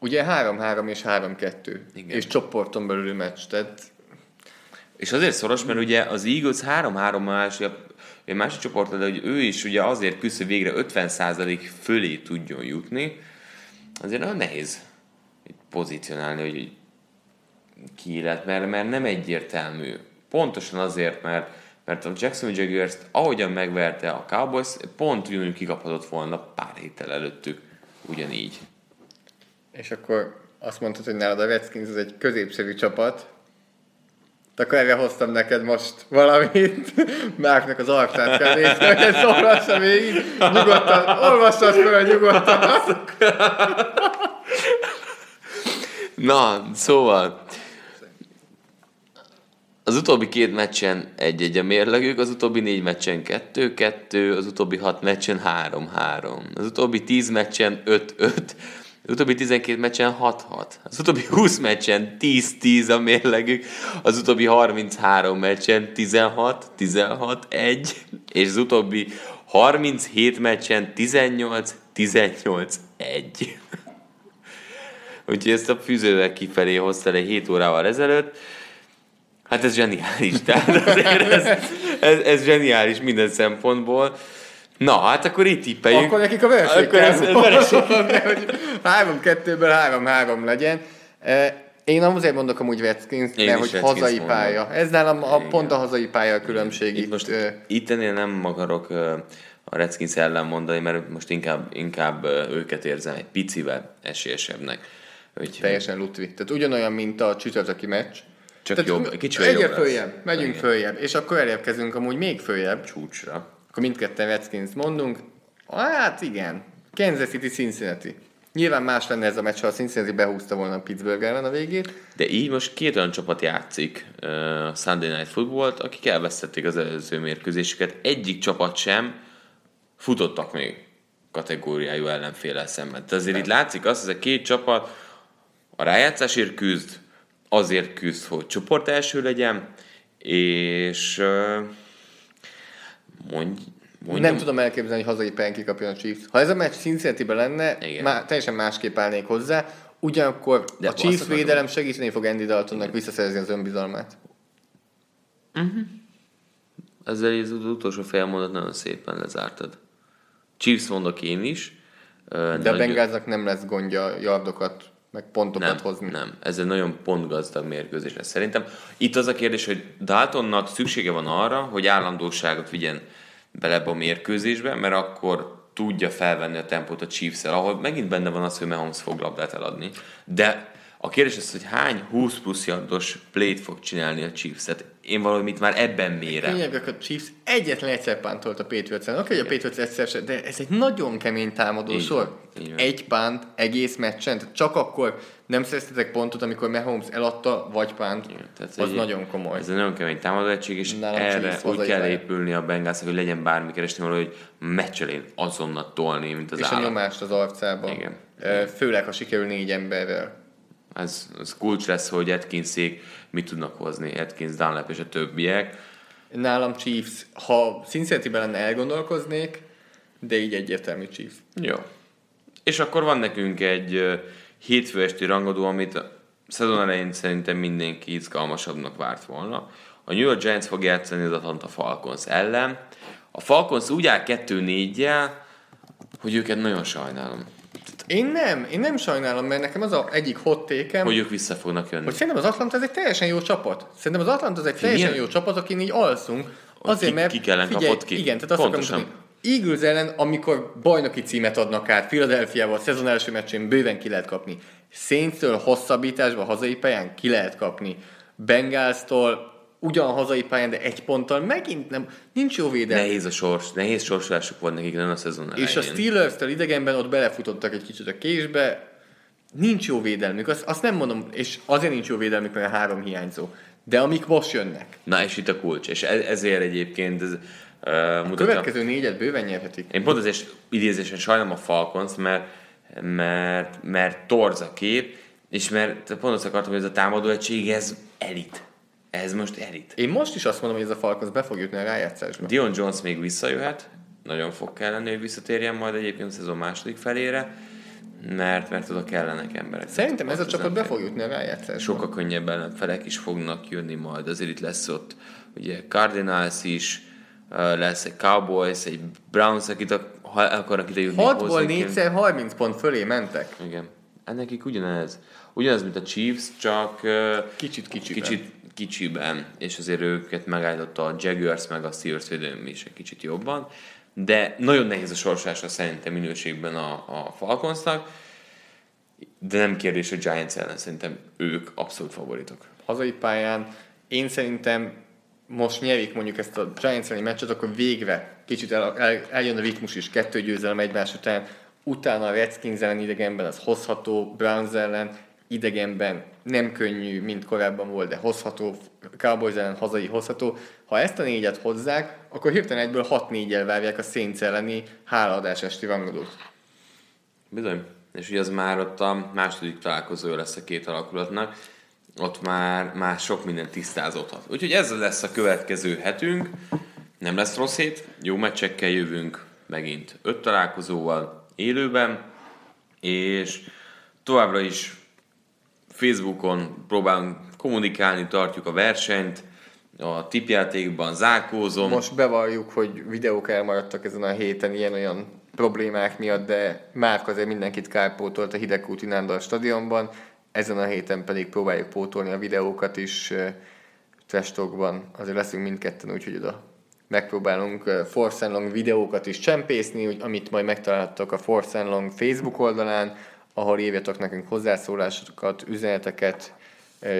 Speaker 2: ugye 3-3 és 3-2.
Speaker 1: Igen.
Speaker 2: És csoporton belüli meccs. Tehát
Speaker 1: És azért szoros, mert ugye az Eagles 3-3 másik, egy másik csoport, de hogy ő is ugye azért küzd, végre 50% fölé tudjon jutni, azért nagyon nehéz pozícionálni, hogy ki lett, mert, mert nem egyértelmű. Pontosan azért, mert, mert a Jacksonville Jaguars ahogyan megverte a Cowboys, pont ugyanúgy kikaphatott volna pár héttel előttük, ugyanígy.
Speaker 2: És akkor azt mondtad, hogy nálad a Redskins az egy középszerű csapat. Akkor erre hoztam neked most valamit. Márknak az arcát kell nézni, hogy ezt olvassa végig. Nyugodtan, olvassad fel nyugodtan.
Speaker 1: Na, szóval az utóbbi két meccsen egy-egy a mérlegük, az utóbbi négy meccsen kettő-kettő, az utóbbi hat meccsen három-három, az utóbbi tíz meccsen öt-öt, az utóbbi 12 meccsen 6-6, az utóbbi 20 meccsen 10-10 a mérlegük, az utóbbi 33 meccsen 16-16-1, és az utóbbi 37 meccsen 18-18 18-1. Úgyhogy ezt a fűzővel kifelé hozta le 7 órával ezelőtt. Hát ez zseniális, tehát ez, ez, ez zseniális minden szempontból. Na, hát akkor itt tippeljük.
Speaker 2: Akkor nekik a vereség
Speaker 1: Akkor vereség.
Speaker 2: hogy három kettőből három-három legyen. Eh, Én azért mondok amúgy Redskins, mert hogy
Speaker 1: Redskins
Speaker 2: hazai
Speaker 1: mondom.
Speaker 2: pálya. Ez nálam a,
Speaker 1: Igen.
Speaker 2: pont a hazai pálya a különbség
Speaker 1: Itt
Speaker 2: itt.
Speaker 1: most itt ennél nem akarok a Redskins ellen mondani, mert most inkább, inkább őket érzem egy picivel esélyesebbnek. Úgyhogy
Speaker 2: Teljesen lutvi. Tehát ugyanolyan, mint a csütörtöki meccs.
Speaker 1: Csak
Speaker 2: Tehát
Speaker 1: jobb- kicsivel jobb
Speaker 2: följebb, megyünk
Speaker 1: Igen.
Speaker 2: följebb, és akkor elérkezünk amúgy még följebb.
Speaker 1: csúcsra.
Speaker 2: Akkor mindketten Redskins mondunk. Hát igen, Kansas City, Cincinnati. Nyilván más lenne ez a meccs, ha a Cincinnati behúzta volna a Pittsburgh ellen a végét.
Speaker 1: De így most két olyan csapat játszik a Sunday Night Football-t, akik elvesztették az előző mérkőzéseket. Egyik csapat sem futottak még kategóriájú ellenféle szemben. Tehát azért itt látszik azt, hogy ez a két csapat a rájátszásért küzd, azért küzd, hogy csoport első legyen, és ö, mondj, mondjam,
Speaker 2: Nem tudom elképzelni, hogy hazai pályán kikapjon a Chiefs. Ha ez a meccs cincinnati lenne,
Speaker 1: Igen.
Speaker 2: má, teljesen másképp állnék hozzá. Ugyanakkor
Speaker 1: De
Speaker 2: a Chiefs védelem segíteni fog Andy Daltonnak visszaszerezni az önbizalmát.
Speaker 1: Ezzel az utolsó félmondat nagyon szépen lezártad. Chiefs mondok én is.
Speaker 2: De a Bengalsnak nem lesz gondja yardokat, meg pontokat
Speaker 1: nem,
Speaker 2: hozni.
Speaker 1: nem. Ez egy nagyon pontgazdag mérkőzés lesz szerintem. Itt az a kérdés, hogy Daltonnak szüksége van arra, hogy állandóságot vigyen bele a mérkőzésbe, mert akkor tudja felvenni a tempót a chiefs ahol megint benne van az, hogy Mahomes fog labdát eladni. De a kérdés az, hogy hány 20 plusz yardos play fog csinálni a Chiefs. Tehát én valamit már ebben mérem.
Speaker 2: Lényegek a Chiefs egyetlen egyszer pántolt a patriots Oké, hogy a Patriots egyszer se, de ez egy nagyon kemény támadó
Speaker 1: Így
Speaker 2: sor.
Speaker 1: van.
Speaker 2: Egy pánt egész meccsen, tehát csak akkor nem szereztetek pontot, amikor Mahomes eladta, vagy pánt.
Speaker 1: Tehát
Speaker 2: az
Speaker 1: egy-
Speaker 2: nagyon komoly.
Speaker 1: Ez egy nagyon kemény támadó egység, és
Speaker 2: Nálam
Speaker 1: erre úgy kell épülni a Bengals, hogy legyen bármi keresni való, hogy meccselén azonnal tolni, mint az
Speaker 2: és a
Speaker 1: állam.
Speaker 2: nyomást az arcába.
Speaker 1: Igen.
Speaker 2: Főleg, ha sikerül négy emberrel.
Speaker 1: Ez, ez kulcs lesz, hogy Atkinszék mit tudnak hozni, Atkins, Dunlap és a többiek.
Speaker 2: Nálam Chiefs, ha Cincinnati-ben lenne elgondolkoznék, de így egyértelmű Chiefs.
Speaker 1: Jó. És akkor van nekünk egy hétfő esti rangadó, amit a szezon elején szerintem mindenki izgalmasabbnak várt volna. A New York Giants fog játszani az Atlanta Falcons ellen. A Falcons úgy áll 2-4-jel, hogy őket nagyon sajnálom.
Speaker 2: Én nem, én nem sajnálom, mert nekem az a egyik hot tékem,
Speaker 1: Hogy ők vissza fognak jönni.
Speaker 2: hogy szerintem az Atlanta ez egy teljesen jó csapat. Szerintem az Atlanta ez egy teljesen
Speaker 1: milyen-
Speaker 2: jó csapat, akin így alszunk. Azért,
Speaker 1: ki-
Speaker 2: mert
Speaker 1: kik ellen kapott ki?
Speaker 2: Igen, tehát azt akarom
Speaker 1: Pontosan.
Speaker 2: mondani. Eagles ellen, amikor bajnoki címet adnak át, Philadelphia-val szezon első meccsén bőven ki lehet kapni. Saints-től hosszabbításba hazai pályán ki lehet kapni. Bengals-tól ugyan hazai pályán, de egy ponttal megint nem, nincs jó védelem.
Speaker 1: Nehéz a sors, nehéz sorsolásuk volt nekik nem a szezon elején.
Speaker 2: És a Steelers-től idegenben ott belefutottak egy kicsit a késbe, nincs jó védelmük, azt, azt nem mondom, és azért nincs jó védelmük, mert a három hiányzó. De amik most jönnek,
Speaker 1: Na és itt a kulcs, és e- ezért egyébként ez, uh,
Speaker 2: a
Speaker 1: mutatja.
Speaker 2: következő négyet bőven nyerhetik.
Speaker 1: Én pont azért idézésen sajnálom a Falcons, mert, mert, mert torz a kép, és mert pont azt akartam, hogy ez a támadó egység, ez elit. Ez most elit.
Speaker 2: Én most is azt mondom, hogy ez a Falcons be fog jutni a rájátszásba.
Speaker 1: Dion Jones még visszajöhet, nagyon fog kelleni, hogy visszatérjen majd egyébként a szezon második felére, mert, mert oda kellenek emberek.
Speaker 2: Szerintem ez a csapat be fog jutni a rájátszásba.
Speaker 1: sokkal könnyebb ellenfelek is fognak jönni majd. Azért itt lesz ott ugye Cardinals is, uh, lesz egy Cowboys, egy Browns, akit a, ha akarnak ide jutni.
Speaker 2: 6-ból
Speaker 1: hozzánk,
Speaker 2: 4 30 pont fölé mentek.
Speaker 1: Igen. Ennekik ugyanez. Ugyanez, mint a Chiefs, csak uh,
Speaker 2: Kicsit kicsiben.
Speaker 1: kicsit kicsiben, és azért őket megállította a Jaguars, meg a Steelers védelem is egy kicsit jobban, de nagyon nehéz a sorsása szerintem minőségben a, a Falconsnak, de nem kérdés, hogy Giants ellen szerintem ők abszolút favoritok.
Speaker 2: hazai pályán. Én szerintem most nyerik mondjuk ezt a Giants elleni meccset, akkor végre kicsit el, el, eljön a ritmus is, kettő győzelem egymás után, utána a Redskins ellen idegenben az hozható, Browns ellen idegenben nem könnyű, mint korábban volt, de hozható, Cowboys ellen hazai hozható. Ha ezt a négyet hozzák, akkor hirtelen egyből 6-4-el várják a Saints elleni hálaadás esti rangadót.
Speaker 1: Bizony. És ugye az már ott a második találkozója lesz a két alakulatnak, ott már, már sok minden tisztázódhat. Úgyhogy ez lesz a következő hetünk. Nem lesz rossz hét, jó meccsekkel jövünk, megint öt találkozóval, élőben, és továbbra is Facebookon próbálunk kommunikálni, tartjuk a versenyt, a tipjátékban zárkózom.
Speaker 2: Most bevalljuk, hogy videók elmaradtak ezen a héten ilyen-olyan problémák miatt, de már azért mindenkit kárpótolt a Hidegkúti Nándor stadionban, ezen a héten pedig próbáljuk pótolni a videókat is testokban, azért leszünk mindketten, úgyhogy oda megpróbálunk Force Long videókat is csempészni, úgy, amit majd megtalálhattok a Force Long Facebook oldalán, ahol írjatok nekünk hozzászólásokat, üzeneteket,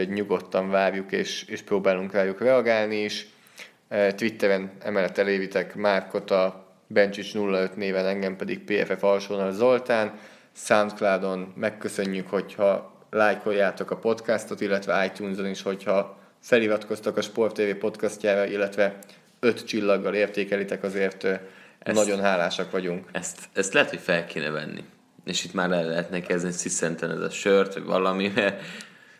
Speaker 2: nyugodtan várjuk, és, és próbálunk rájuk reagálni is. Twitteren emellett elévitek Márkot a Bencsics 05 néven, engem pedig PFF alsónal Zoltán. Soundcloudon megköszönjük, hogyha lájkoljátok a podcastot, illetve iTunes-on is, hogyha feliratkoztok a Sport TV podcastjára, illetve öt csillaggal értékelitek, azért ezt, nagyon hálásak vagyunk.
Speaker 1: Ezt, ezt lehet, hogy fel kéne venni. És itt már el lehetne kezdeni sziszenten ez a sört, vagy valami, mert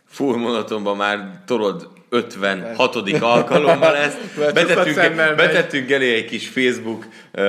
Speaker 1: full monotonban már tolod 56. alkalommal ezt. betettünk, betettünk elé egy kis Facebook uh,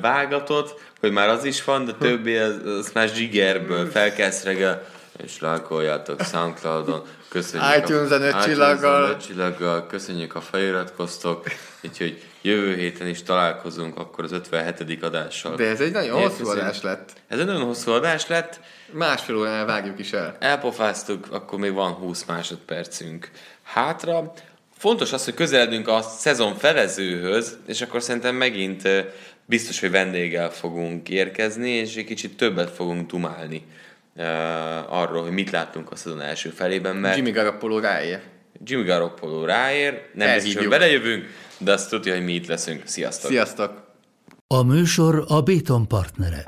Speaker 1: vágatot, hogy már az is van, de többi az, az már zsigerből felkelsz reggel, és lájkoljátok Soundcloudon.
Speaker 2: Köszönjük iTunes-en öt csillaggal.
Speaker 1: csillaggal. Köszönjük, a feliratkoztok. Úgyhogy jövő héten is találkozunk akkor az 57. adással.
Speaker 2: De ez egy nagyon Én hosszú adás lett.
Speaker 1: Ez egy nagyon hosszú adás lett.
Speaker 2: Másfél órán vágjuk is el.
Speaker 1: Elpofáztuk, akkor még van 20 másodpercünk hátra. Fontos az, hogy közeledünk a szezon felezőhöz, és akkor szerintem megint biztos, hogy vendéggel fogunk érkezni, és egy kicsit többet fogunk dumálni uh, arról, hogy mit láttunk a szezon első felében, mert...
Speaker 2: Jimmy Garoppolo ráér.
Speaker 1: Jimmy Garoppolo ráér, nem biztos, hogy belejövünk, de azt tudja, hogy mi itt leszünk. Sziasztok!
Speaker 2: Sziasztok!
Speaker 3: A műsor a Béton partnere.